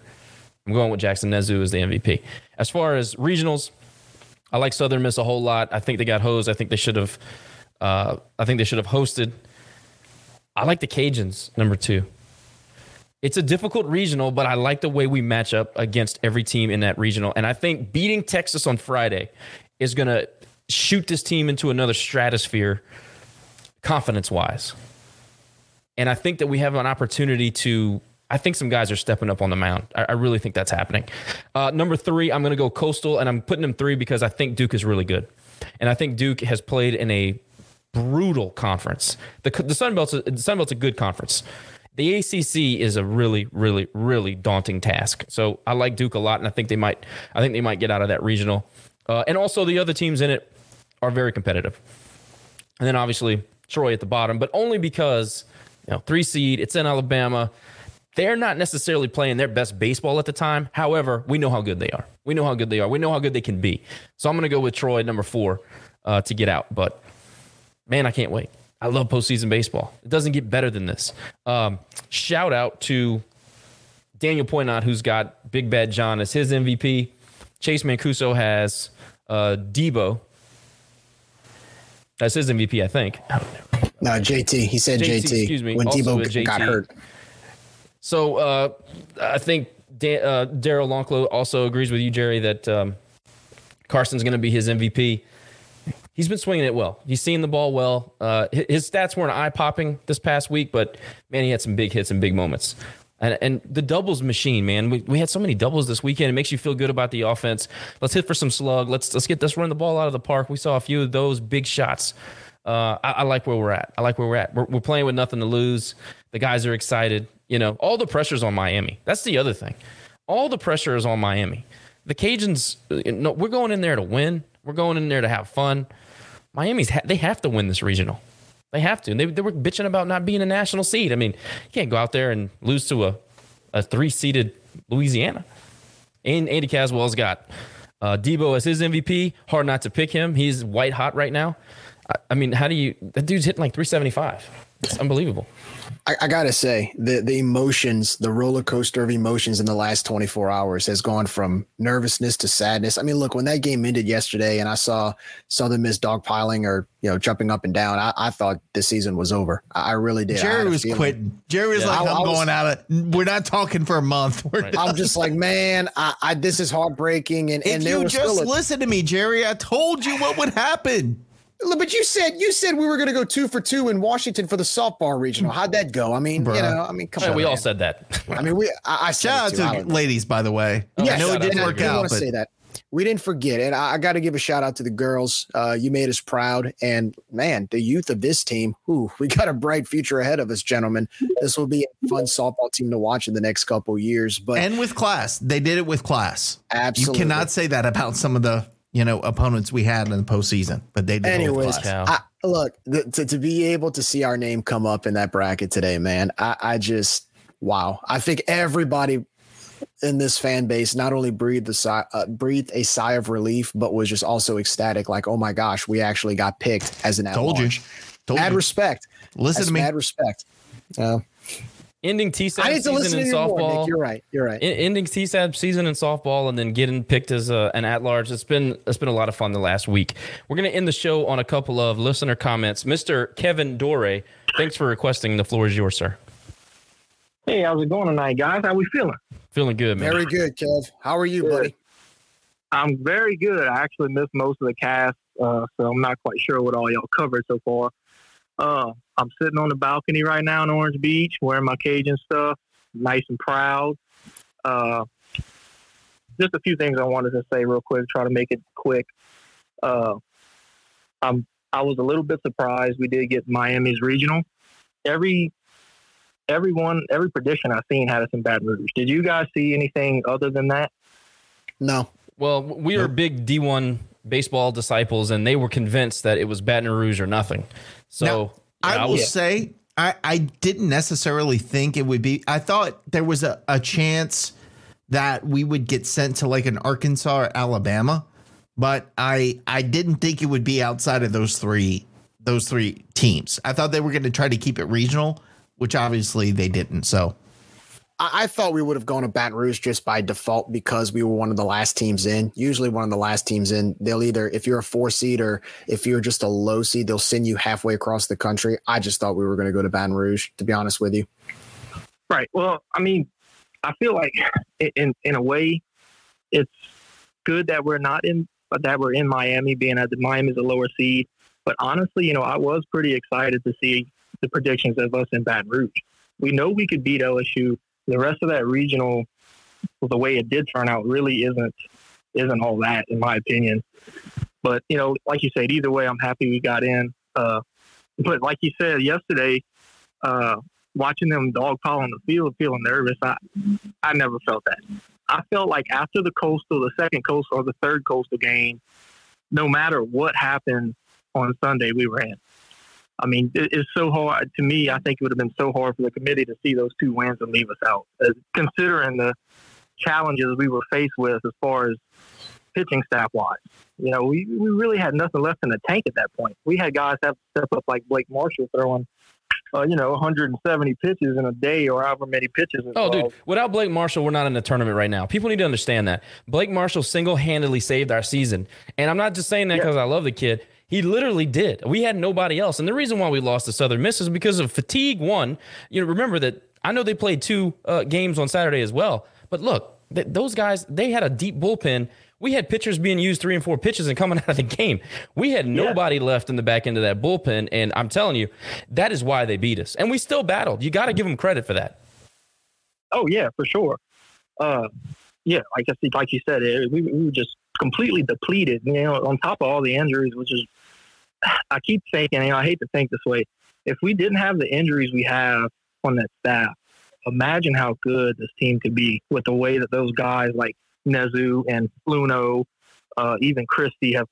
I'm going with Jackson Nezuh as the MVP. As far as regionals, I like Southern Miss a whole lot. I think they got hosed. I think they should have. Uh, I think they should have hosted. I like the Cajuns number two. It's a difficult regional, but I like the way we match up against every team in that regional. And I think beating Texas on Friday is going to shoot this team into another stratosphere, confidence wise. And I think that we have an opportunity to. I think some guys are stepping up on the mound. I, I really think that's happening. Uh, number three, I'm going to go Coastal, and I'm putting them three because I think Duke is really good, and I think Duke has played in a brutal conference. The the Sun Belt's the Sun Belt's a good conference. The ACC is a really, really, really daunting task. So I like Duke a lot, and I think they might. I think they might get out of that regional. Uh, and also the other teams in it are very competitive. And then obviously Troy at the bottom, but only because you know, three seed, it's in Alabama. They're not necessarily playing their best baseball at the time. However, we know how good they are. We know how good they are. We know how good they can be. So I'm going to go with Troy number four uh, to get out. But man, I can't wait. I love postseason baseball. It doesn't get better than this. Um, shout out to Daniel Poinot, who's got Big Bad John as his MVP. Chase Mancuso has uh, Debo. That's his MVP, I think. No, JT. He said JT. Excuse me. When also Debo got hurt. So uh, I think Dan, uh, Daryl Lonklow also agrees with you, Jerry, that um, Carson's going to be his MVP. He's been swinging it well. He's seeing the ball well. Uh, his stats weren't eye popping this past week, but man, he had some big hits and big moments. And, and the doubles machine, man. We, we had so many doubles this weekend. It makes you feel good about the offense. Let's hit for some slug. Let's let's get let's run the ball out of the park. We saw a few of those big shots. Uh, I, I like where we're at. I like where we're at. We're, we're playing with nothing to lose. The guys are excited. You know, all the pressure's on Miami. That's the other thing. All the pressure is on Miami. The Cajuns, uh, no, we're going in there to win. We're going in there to have fun. Miami's ha- they have to win this regional. They have to. And they, they were bitching about not being a national seed. I mean, you can't go out there and lose to a, a three seeded Louisiana. And Andy Caswell's got uh, Debo as his MVP. Hard not to pick him. He's white hot right now. I, I mean, how do you? That dude's hitting like 375. It's unbelievable. I, I gotta say the the emotions, the roller coaster of emotions in the last 24 hours has gone from nervousness to sadness. I mean, look, when that game ended yesterday, and I saw Southern Miss dogpiling or you know jumping up and down, I, I thought the season was over. I, I really did. Jerry a was feeling. quitting. Jerry was Yeah. like, I- I'm I was- going out of, we're not talking for a month. We're I'm just like, man, I, I this is heartbreaking. And if and there you was just a, listen to me, Jerry, I told you what would happen. But you said you said we were going to go two for two in Washington for the softball regional. How'd that go? I mean, you know, I mean, come Yeah, on. we all said that. I mean, we. I, I said Shout out to I ladies, by the way. Yeah, I know it didn't out. work I out, want to but say that. we didn't forget. And I, I got to give a shout out to the girls. Uh, you made us proud. And man, the youth of this team, who we got a bright future ahead of us, gentlemen. This will be a fun softball team to watch in the next couple years. But and with class, they did it with class. Absolutely. You cannot say that about some of the you know opponents we had in the postseason, but they did. Anyways, it with class. I, look the, to to be able to see our name come up in that bracket today, man. I, I just wow. I think everybody in this fan base not only breathed a sigh, uh, breathed a sigh of relief, but was just also ecstatic. Like, oh my gosh, we actually got picked as an Told you. Told Mad you. respect. Listen That's to me. Mad respect. Uh, Ending TSAT I to season listen in to you more, softball. Nick. You're right. You're right. En- ending CSAT season in softball and then getting picked as a, an at large. It's been it's been a lot of fun the last week. We're gonna end the show on a couple of listener comments. Mr. Kevin Dore, thanks for requesting. The floor is yours, sir. Hey, how's it going tonight, guys? How we feeling? Feeling good, man. Very good, Kev. How are you, Good. buddy? I'm very good. I actually missed most of the cast, uh, so I'm not quite sure what all y'all covered so far. Uh, I'm sitting on the balcony right now in Orange Beach, wearing my Cajun stuff, nice and proud. Uh, just a few things I wanted to say real quick. Try to make it quick. Uh, I'm I was a little bit surprised we did get Miami's regional. Every everyone every prediction I've seen had us in Baton Rouge. Did you guys see anything other than that? No. Well, we are big D1 baseball disciples, and they were convinced that it was Baton Rouge or nothing. So I will was- say I, I didn't necessarily think it would be. I thought there was a, a chance that we would get sent to like an Arkansas or Alabama, but I I didn't think it would be outside of those three those three teams. I thought they were going to try to keep it regional, which obviously they didn't. So I, I thought we would have gone to Baton Rouge just by default because we were one of the last teams in. Usually, one of the last teams in, they'll either, if you're a four seed or if you're just a low seed, they'll send you halfway across the country. I just thought we were going to go to Baton Rouge, to be honest with you. Right. Well, I mean, I feel like in in a way, it's good that we're not in but that we're in Miami, being that Miami is a lower seed. But honestly, you know, I was pretty excited to see the predictions of us in Baton Rouge. We know we could beat LSU. The rest of that regional, the way it did turn out, really isn't isn't all that, in my opinion. But you know, like you said, either way, I'm happy we got in. Uh, but like you said yesterday, uh, watching them dog pile on the field, feeling nervous, I I never felt that. I felt like after the coastal, the second coastal or the third coastal game, no matter what happened on Sunday, we were in. I mean, it, it's so hard to me. I think it would have been so hard for the committee to see those two wins and leave us out, uh, considering the challenges we were faced with as far as pitching staff wise. You know, we, we really had nothing left in the tank at that point. We had guys have to step up like Blake Marshall throwing, uh, you know, 170 pitches in a day or however many pitches. Oh, dude, without Blake Marshall, we're not in the tournament right now. People need to understand that. Blake Marshall single handedly saved our season. And I'm not just saying that because I love the kid. He literally did. We had nobody else. And the reason why we lost to Southern Miss is because of fatigue. One, you know, remember that I know they played two uh, games on Saturday as well. But look, th- those guys, they had a deep bullpen. We had pitchers being used three and four pitches and coming out of the game. We had nobody left in the back end of that bullpen. And I'm telling you, that is why they beat us. And we still battled. You got to give them credit for that. Oh yeah, for sure. Uh, yeah, like I see, like you said, it, we, we were just completely depleted. You know, on top of all the injuries, which is, I keep thinking, you know, I hate to think this way. If we didn't have the injuries we have on that staff, imagine how good this team could be with the way that those guys like Nezuh and Luno, uh, even Christie have,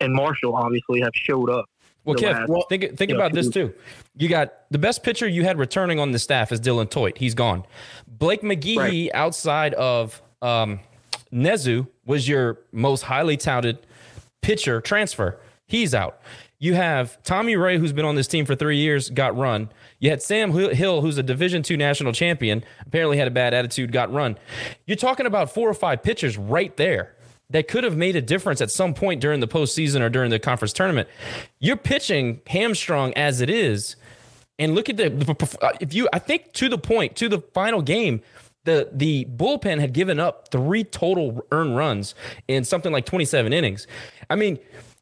and Marshall obviously have showed up. Well, Kev, last, think think you know, about this too. You got the best pitcher you had returning on the staff is Dylan Theut. He's gone. Blake McGee, outside of um, Nezuh, was your most highly touted pitcher transfer. He's out. You have Tommy Ray, who's been on this team for three years, got run. You had Sam Hill, who's a Division two national champion, apparently had a bad attitude, got run. You're talking about four or five pitchers right there that could have made a difference at some point during the postseason or during the conference tournament. You're pitching hamstrung as it is, and look at the, uh, if you I think to the point to the final game. The, the bullpen had given up three total earned runs in something like 27 innings. I mean,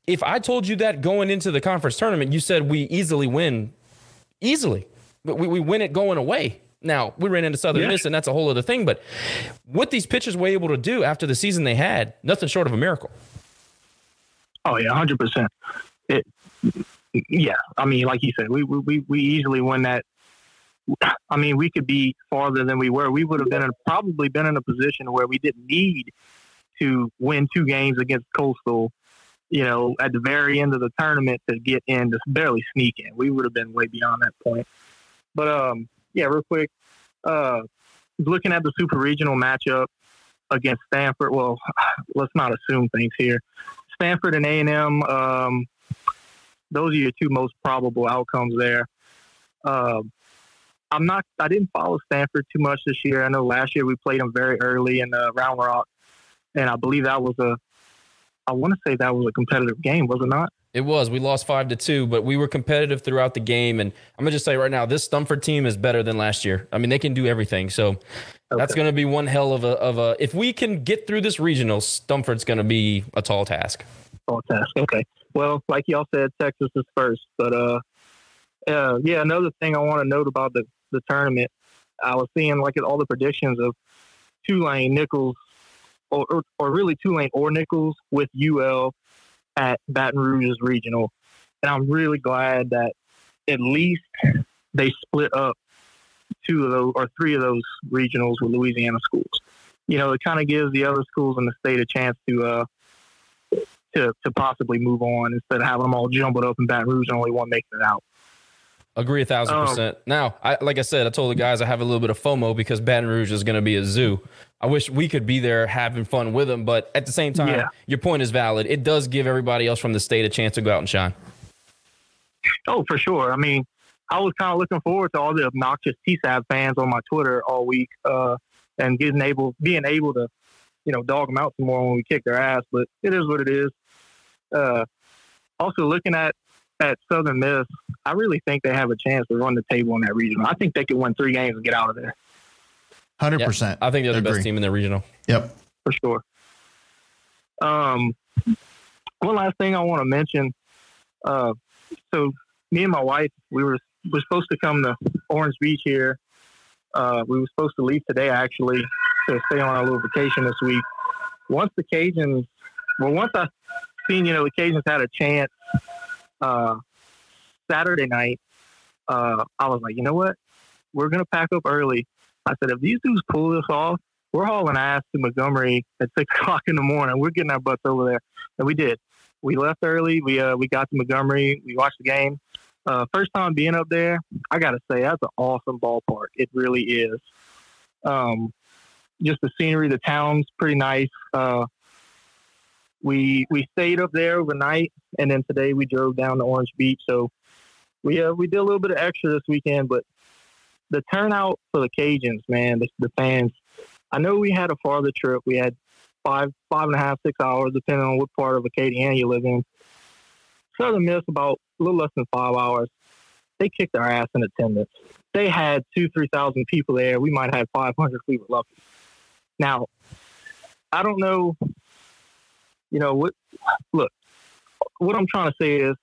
if I told you that going into the conference tournament, you said we easily win, easily, but we, we win it going away. Now we ran into Southern Yeah. Miss, and that's a whole other thing. But what these pitchers were able to do after the season they had, nothing short of a miracle. Oh yeah, hundred percent. It, yeah. I mean, like you said, we we we- we easily win that. I mean, we could be farther than we were. We would have been in, probably been in a position where we didn't need to win two games against Coastal. You know, at the very end of the tournament to get in, to barely sneak in. We would have been way beyond that point. But um, yeah, real quick, uh, looking at the super regional matchup against Stanford. Well, let's not assume things here. Stanford and A and M. Um, those are your two most probable outcomes there. Um, I'm not. I didn't follow Stanford too much this year. I know last year we played them very early in uh, Round Rock, and I believe that was a. I want to say that was a competitive game, was it not? It was. We lost five to two, but we were competitive throughout the game. And I'm gonna just say right now, this Stumford team is better than last year. I mean, they can do everything. So that's gonna be one hell of a of a. If we can get through this regional, Stumford's gonna be a tall task. Tall task. Okay. Well, like y'all said, Texas is first, but uh, uh, yeah. Another thing I want to note about the the tournament, I was seeing like all the predictions of Tulane, Nicholls, or or, or really Tulane or Nicholls with UL at Baton Rouge's regional, and I'm really glad that at least they split up two of those or three of those regionals with Louisiana schools. You know, it kind of gives the other schools in the state a chance to uh, to to possibly move on instead of having them all jumbled up in Baton Rouge and only one making it out. Agree a thousand Um, percent. Now, I like I said, I told the guys I have a little bit of FOMO because Baton Rouge is going to be a zoo. I wish we could be there having fun with them, but at the same time, Yeah. your point is valid. It does give everybody else from the state a chance to go out and shine. Oh, for sure. I mean, I was kind of looking forward to all the obnoxious TSAB fans on my Twitter all week, uh, and getting able, being able to, you know, dog them out some more when we kick their ass. But it is what it is. Uh, also, looking at at Southern Miss, I really think they have a chance to run the table in that regional. I think they could win three games and get out of there Hundred Yeah, percent. I think they're the Agree. best team in the regional. Yep. for sure. Um, one last thing I want to mention. Uh, so me and my wife, we were we're supposed to come to Orange Beach here. Uh, we were supposed to leave today actually to stay on our little vacation this week. Once the Cajuns, well, once I seen you know the Cajuns had a chance uh, Saturday night, uh, I was like, you know what, we're gonna pack up early. I said, if these dudes pull this off, we're hauling ass to Montgomery at six o'clock in the morning. We're getting our butts over there, and we did. We left early. We uh, we got to Montgomery. We watched the game. Uh, first time being up there, I gotta say that's an awesome ballpark. It really is. Um, just the scenery, the town's pretty nice. Uh, we we stayed up there overnight, and then today we drove down to Orange Beach. So we uh, we did a little bit of extra this weekend, but the turnout for the Cajuns, man, the, the fans. I know we had a farther trip. We had five, five and a half, six hours, depending on what part of Acadiana you live in. Southern Miss about a little less than five hours. They kicked our ass in attendance. They had two, three thousand people there. We might have five hundred if we were lucky. Now, I don't know. You know what? Look, what I'm trying to say is,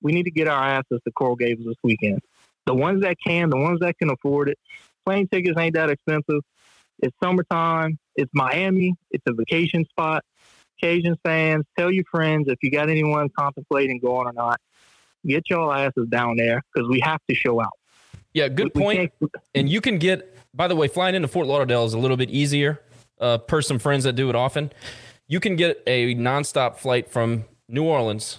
we need to get our asses to Coral Gables this weekend. The ones that can, the ones that can afford it. Plane tickets ain't that expensive. It's summertime. It's Miami. It's a vacation spot. Cajun fans, tell your friends if you got anyone contemplating going or not. Get y'all asses down there because we have to show out. Yeah, good We- we point. And you can get, by the way, flying into Fort Lauderdale is a little bit easier. Uh, per some friends that do it often, you can get a nonstop flight from New Orleans,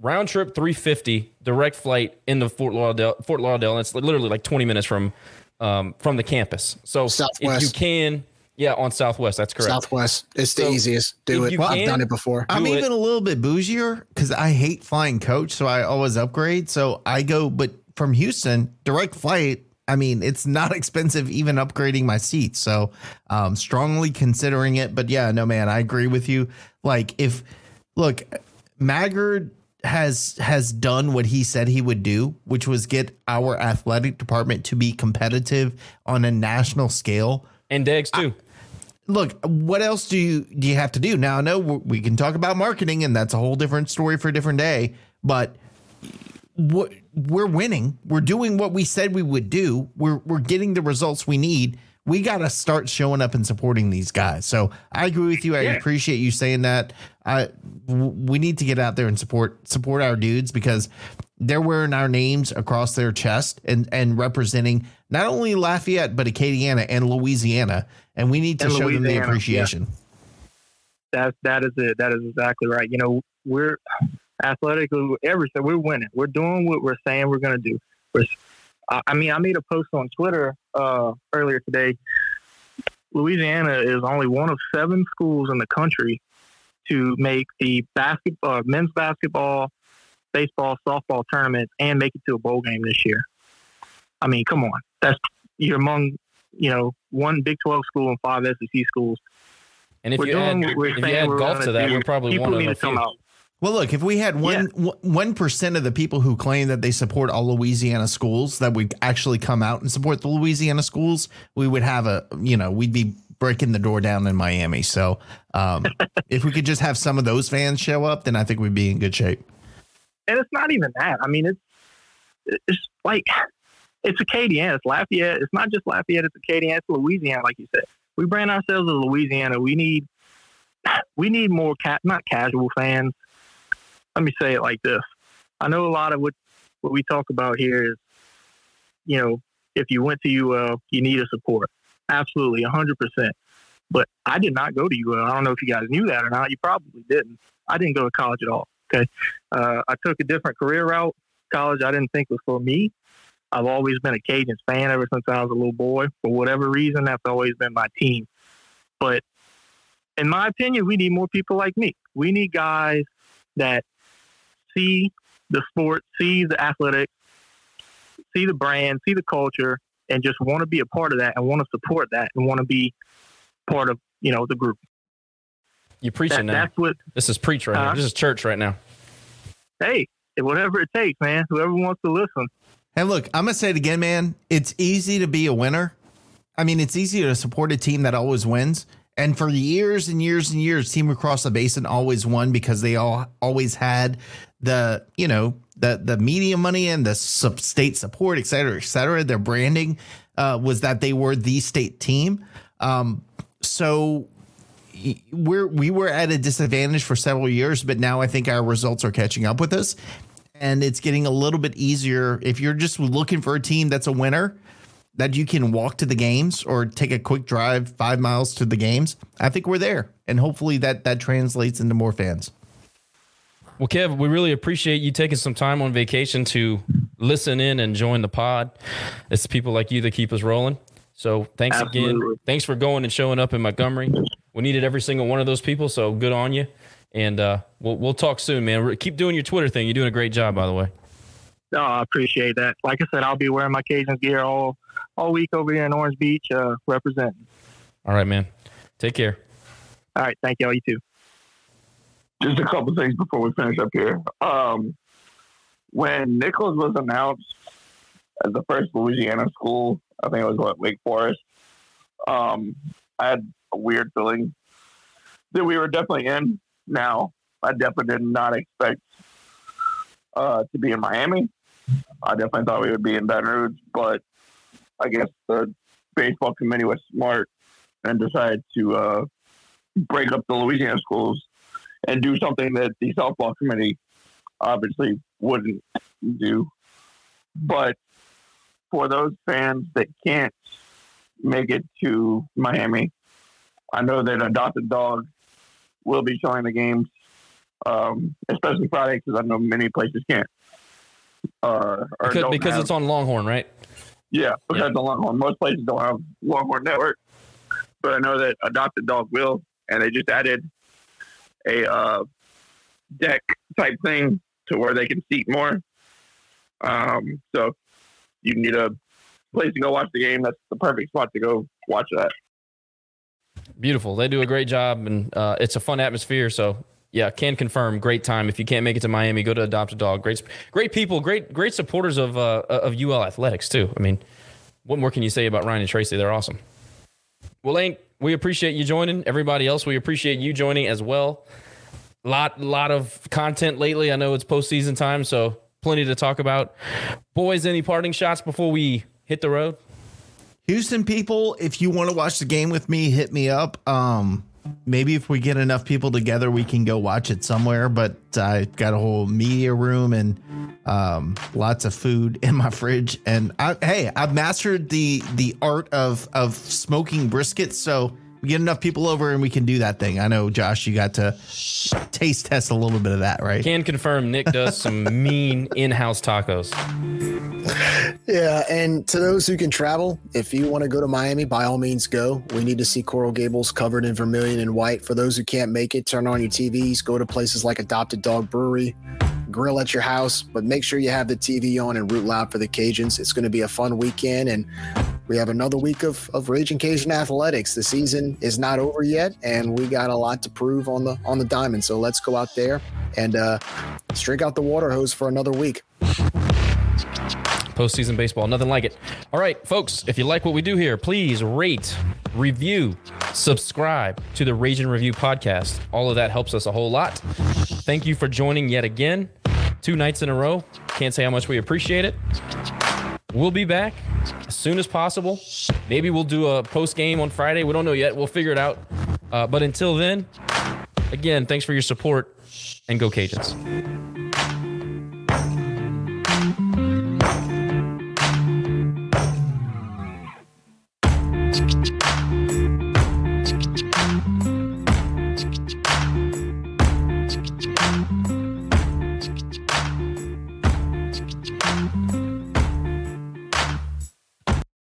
round trip 350, direct flight into Fort Lauderdale. Fort Lauderdale, and it's literally like 20 minutes from um, from the campus. So if Southwest. you can, yeah, on Southwest, that's correct. Southwest. It's the So, easiest. Do if it. you I've done it before. I'm Do it. even a little bit bougier because I hate flying coach, so I always upgrade. So I go, but from Houston, direct flight. I mean, it's not expensive even upgrading my seat. So, um, strongly considering it. But yeah, no, man, I agree with you. Like, if look, Maggard has has done what he said he would do, which was get our athletic department to be competitive on a national scale. And Deggs too. look, what else do you do you have to do? Now I know we can talk about marketing, and that's a whole different story for a different day. But we're winning. We're doing what we said we would do. We're we're getting the results we need. We got to start showing up and supporting these guys. So I agree with you. I Yeah. appreciate you saying that. I we need to get out there and support support our dudes because they're wearing our names across their chest and and representing not only Lafayette but Acadiana and Louisiana. And we need to And show them the Louisiana, yeah. appreciation. That that is it. That is exactly right. You know, we're athletically everything. We're winning. We're doing what we're saying we're going to do. We're, I mean, I made a post on Twitter uh, earlier today. Louisiana is only one of seven schools in the country to make the basketball, men's basketball, baseball, softball tournaments and make it to a bowl game this year. I mean, come on. That's you're among you know one Big Twelve school and five SEC schools. And if We're you add, if you add golf gonna that, we're probably People one of the few. out. Well, look, if we had one one percent of the people who claim that they support all Louisiana schools that would actually come out and support the Louisiana schools, we would have a you know we'd be breaking the door down in Miami. So um, if we could just have some of those fans show up, then I think we'd be in good shape. and it's not even that. I mean, it's it's like it's Acadiana, it's Lafayette. It's not just Lafayette, it's Acadiana, it's Louisiana, like you said. We brand ourselves as Louisiana. We need we need more ca- not casual fans. Let me say it like this. I know a lot of what what we talk about here is, you know, if you went to UL, you need a support. Absolutely, hundred percent. But I did not go to UL. I don't know if you guys knew that or not. You probably didn't. I didn't go to college at all. Okay. Uh, I took a different career route. College, I didn't think was for me. I've always been a Cajuns fan ever since I was a little boy. For whatever reason, that's always been my team. But in my opinion, we need more people like me. We need guys that see the sport, see the athletics, see the brand, see the culture, and just want to be a part of that and want to support that and want to be part of you know the group. You preaching That- now. That's what. This is preach right Huh? here. This is church right now. Hey, whatever it takes, man. Whoever wants to listen. And look, I'm gonna say it again, man. It's easy to be a winner. I mean, it's easy to support a team that always wins. And for years and years and years, Team Across the Basin always won because they all always had the, you know, the the media money and the sub- state support, et cetera, et cetera. Their branding uh, was that they were the state team. Um, so we're we were at a disadvantage for several years, but now I think our results are catching up with us and it's getting a little bit easier if you're just looking for a team that's a winner that you can walk to the games or take a quick drive five miles to the games i think we're there and hopefully that that translates into more fans Well, Kev, we really appreciate you taking some time on vacation to listen in and join the pod. It's people like you that keep us rolling. So thanks again. Thanks for going and showing up in Montgomery. We needed every single one of those people, so good on you. And uh, we'll we'll talk soon, man. Keep doing your Twitter thing. You're doing a great job, by the way. No, I appreciate that. Like I said, I'll be wearing my Cajun gear all all week over here in Orange Beach, uh, representing. All right, man. Take care. All right, thank y'all. You too. just a couple things before we finish up here. Um, when Nicholls was announced as the first Louisiana school, I think it was what Wake Forest. Um, I had a weird feeling that we were definitely in. Now, I definitely did not expect uh, to be in Miami. I definitely thought we would be in Baton Rouge, but I guess the baseball committee was smart and decided to uh, break up the Louisiana schools and do something that the softball committee obviously wouldn't do. But for those fans that can't make it to Miami, I know that Adopted Dog will be showing the games, um, especially Friday, because I know many places can't. Uh, or Because, because have- it's on Longhorn, right? Yeah, because the Longhorn. Most places don't have Longhorn Network, but I know that Adopted Dog will, and they just added a uh, deck type thing to where they can seat more. Um, so you need a place to go watch the game. That's the perfect spot to go watch that. Beautiful. They do a great job, and uh, it's a fun atmosphere. So, yeah, can confirm. Great time. If you can't make it to Miami, go to Adopt a Dog. Great, great people. Great, great supporters of uh, of UL athletics too. I mean, what more can you say about Ryan and Tracy? They're awesome. Well, Lane, we appreciate you joining. Everybody else, we appreciate you joining as well. Lot, lot of content lately. I know it's postseason time, so plenty to talk about. Boys, any parting shots before we hit the road? Houston people, if you want to watch the game with me, hit me up. Um, maybe if we get enough people together, we can go watch it somewhere. But I've got a whole media room and um, lots of food in my fridge. And I, hey, I've mastered the the art of of smoking briskets. So we get enough people over and we can do that thing. I know, Josh, you got to taste test a little bit of that, right? Can confirm Nick does some mean in-house tacos. Yeah, and to those who can travel, if you want to go to Miami, by all means go. We need to see Coral Gables covered in vermilion and white. For those who can't make it, turn on your TVs, go to places like Adopted Dog Brewery, grill at your house, but make sure you have the TV on and root loud for the Cajuns. It's going to be a fun weekend, and we have another week of, of Raging Cajun athletics. The season is not over yet, and we got a lot to prove on the on the diamond. So let's go out there and uh, strike out the water hose for another week. Postseason baseball, nothing like it. All right, folks, if you like what we do here, please rate, review, subscribe to the Rage Review podcast. All of that helps us a whole lot. Thank you for joining yet again, two nights in a row. Can't say how much we appreciate it. We'll be back as soon as possible. Maybe we'll do a post game on Friday. We don't know yet. We'll figure it out. Uh, but until then, again, thanks for your support and go Cajuns.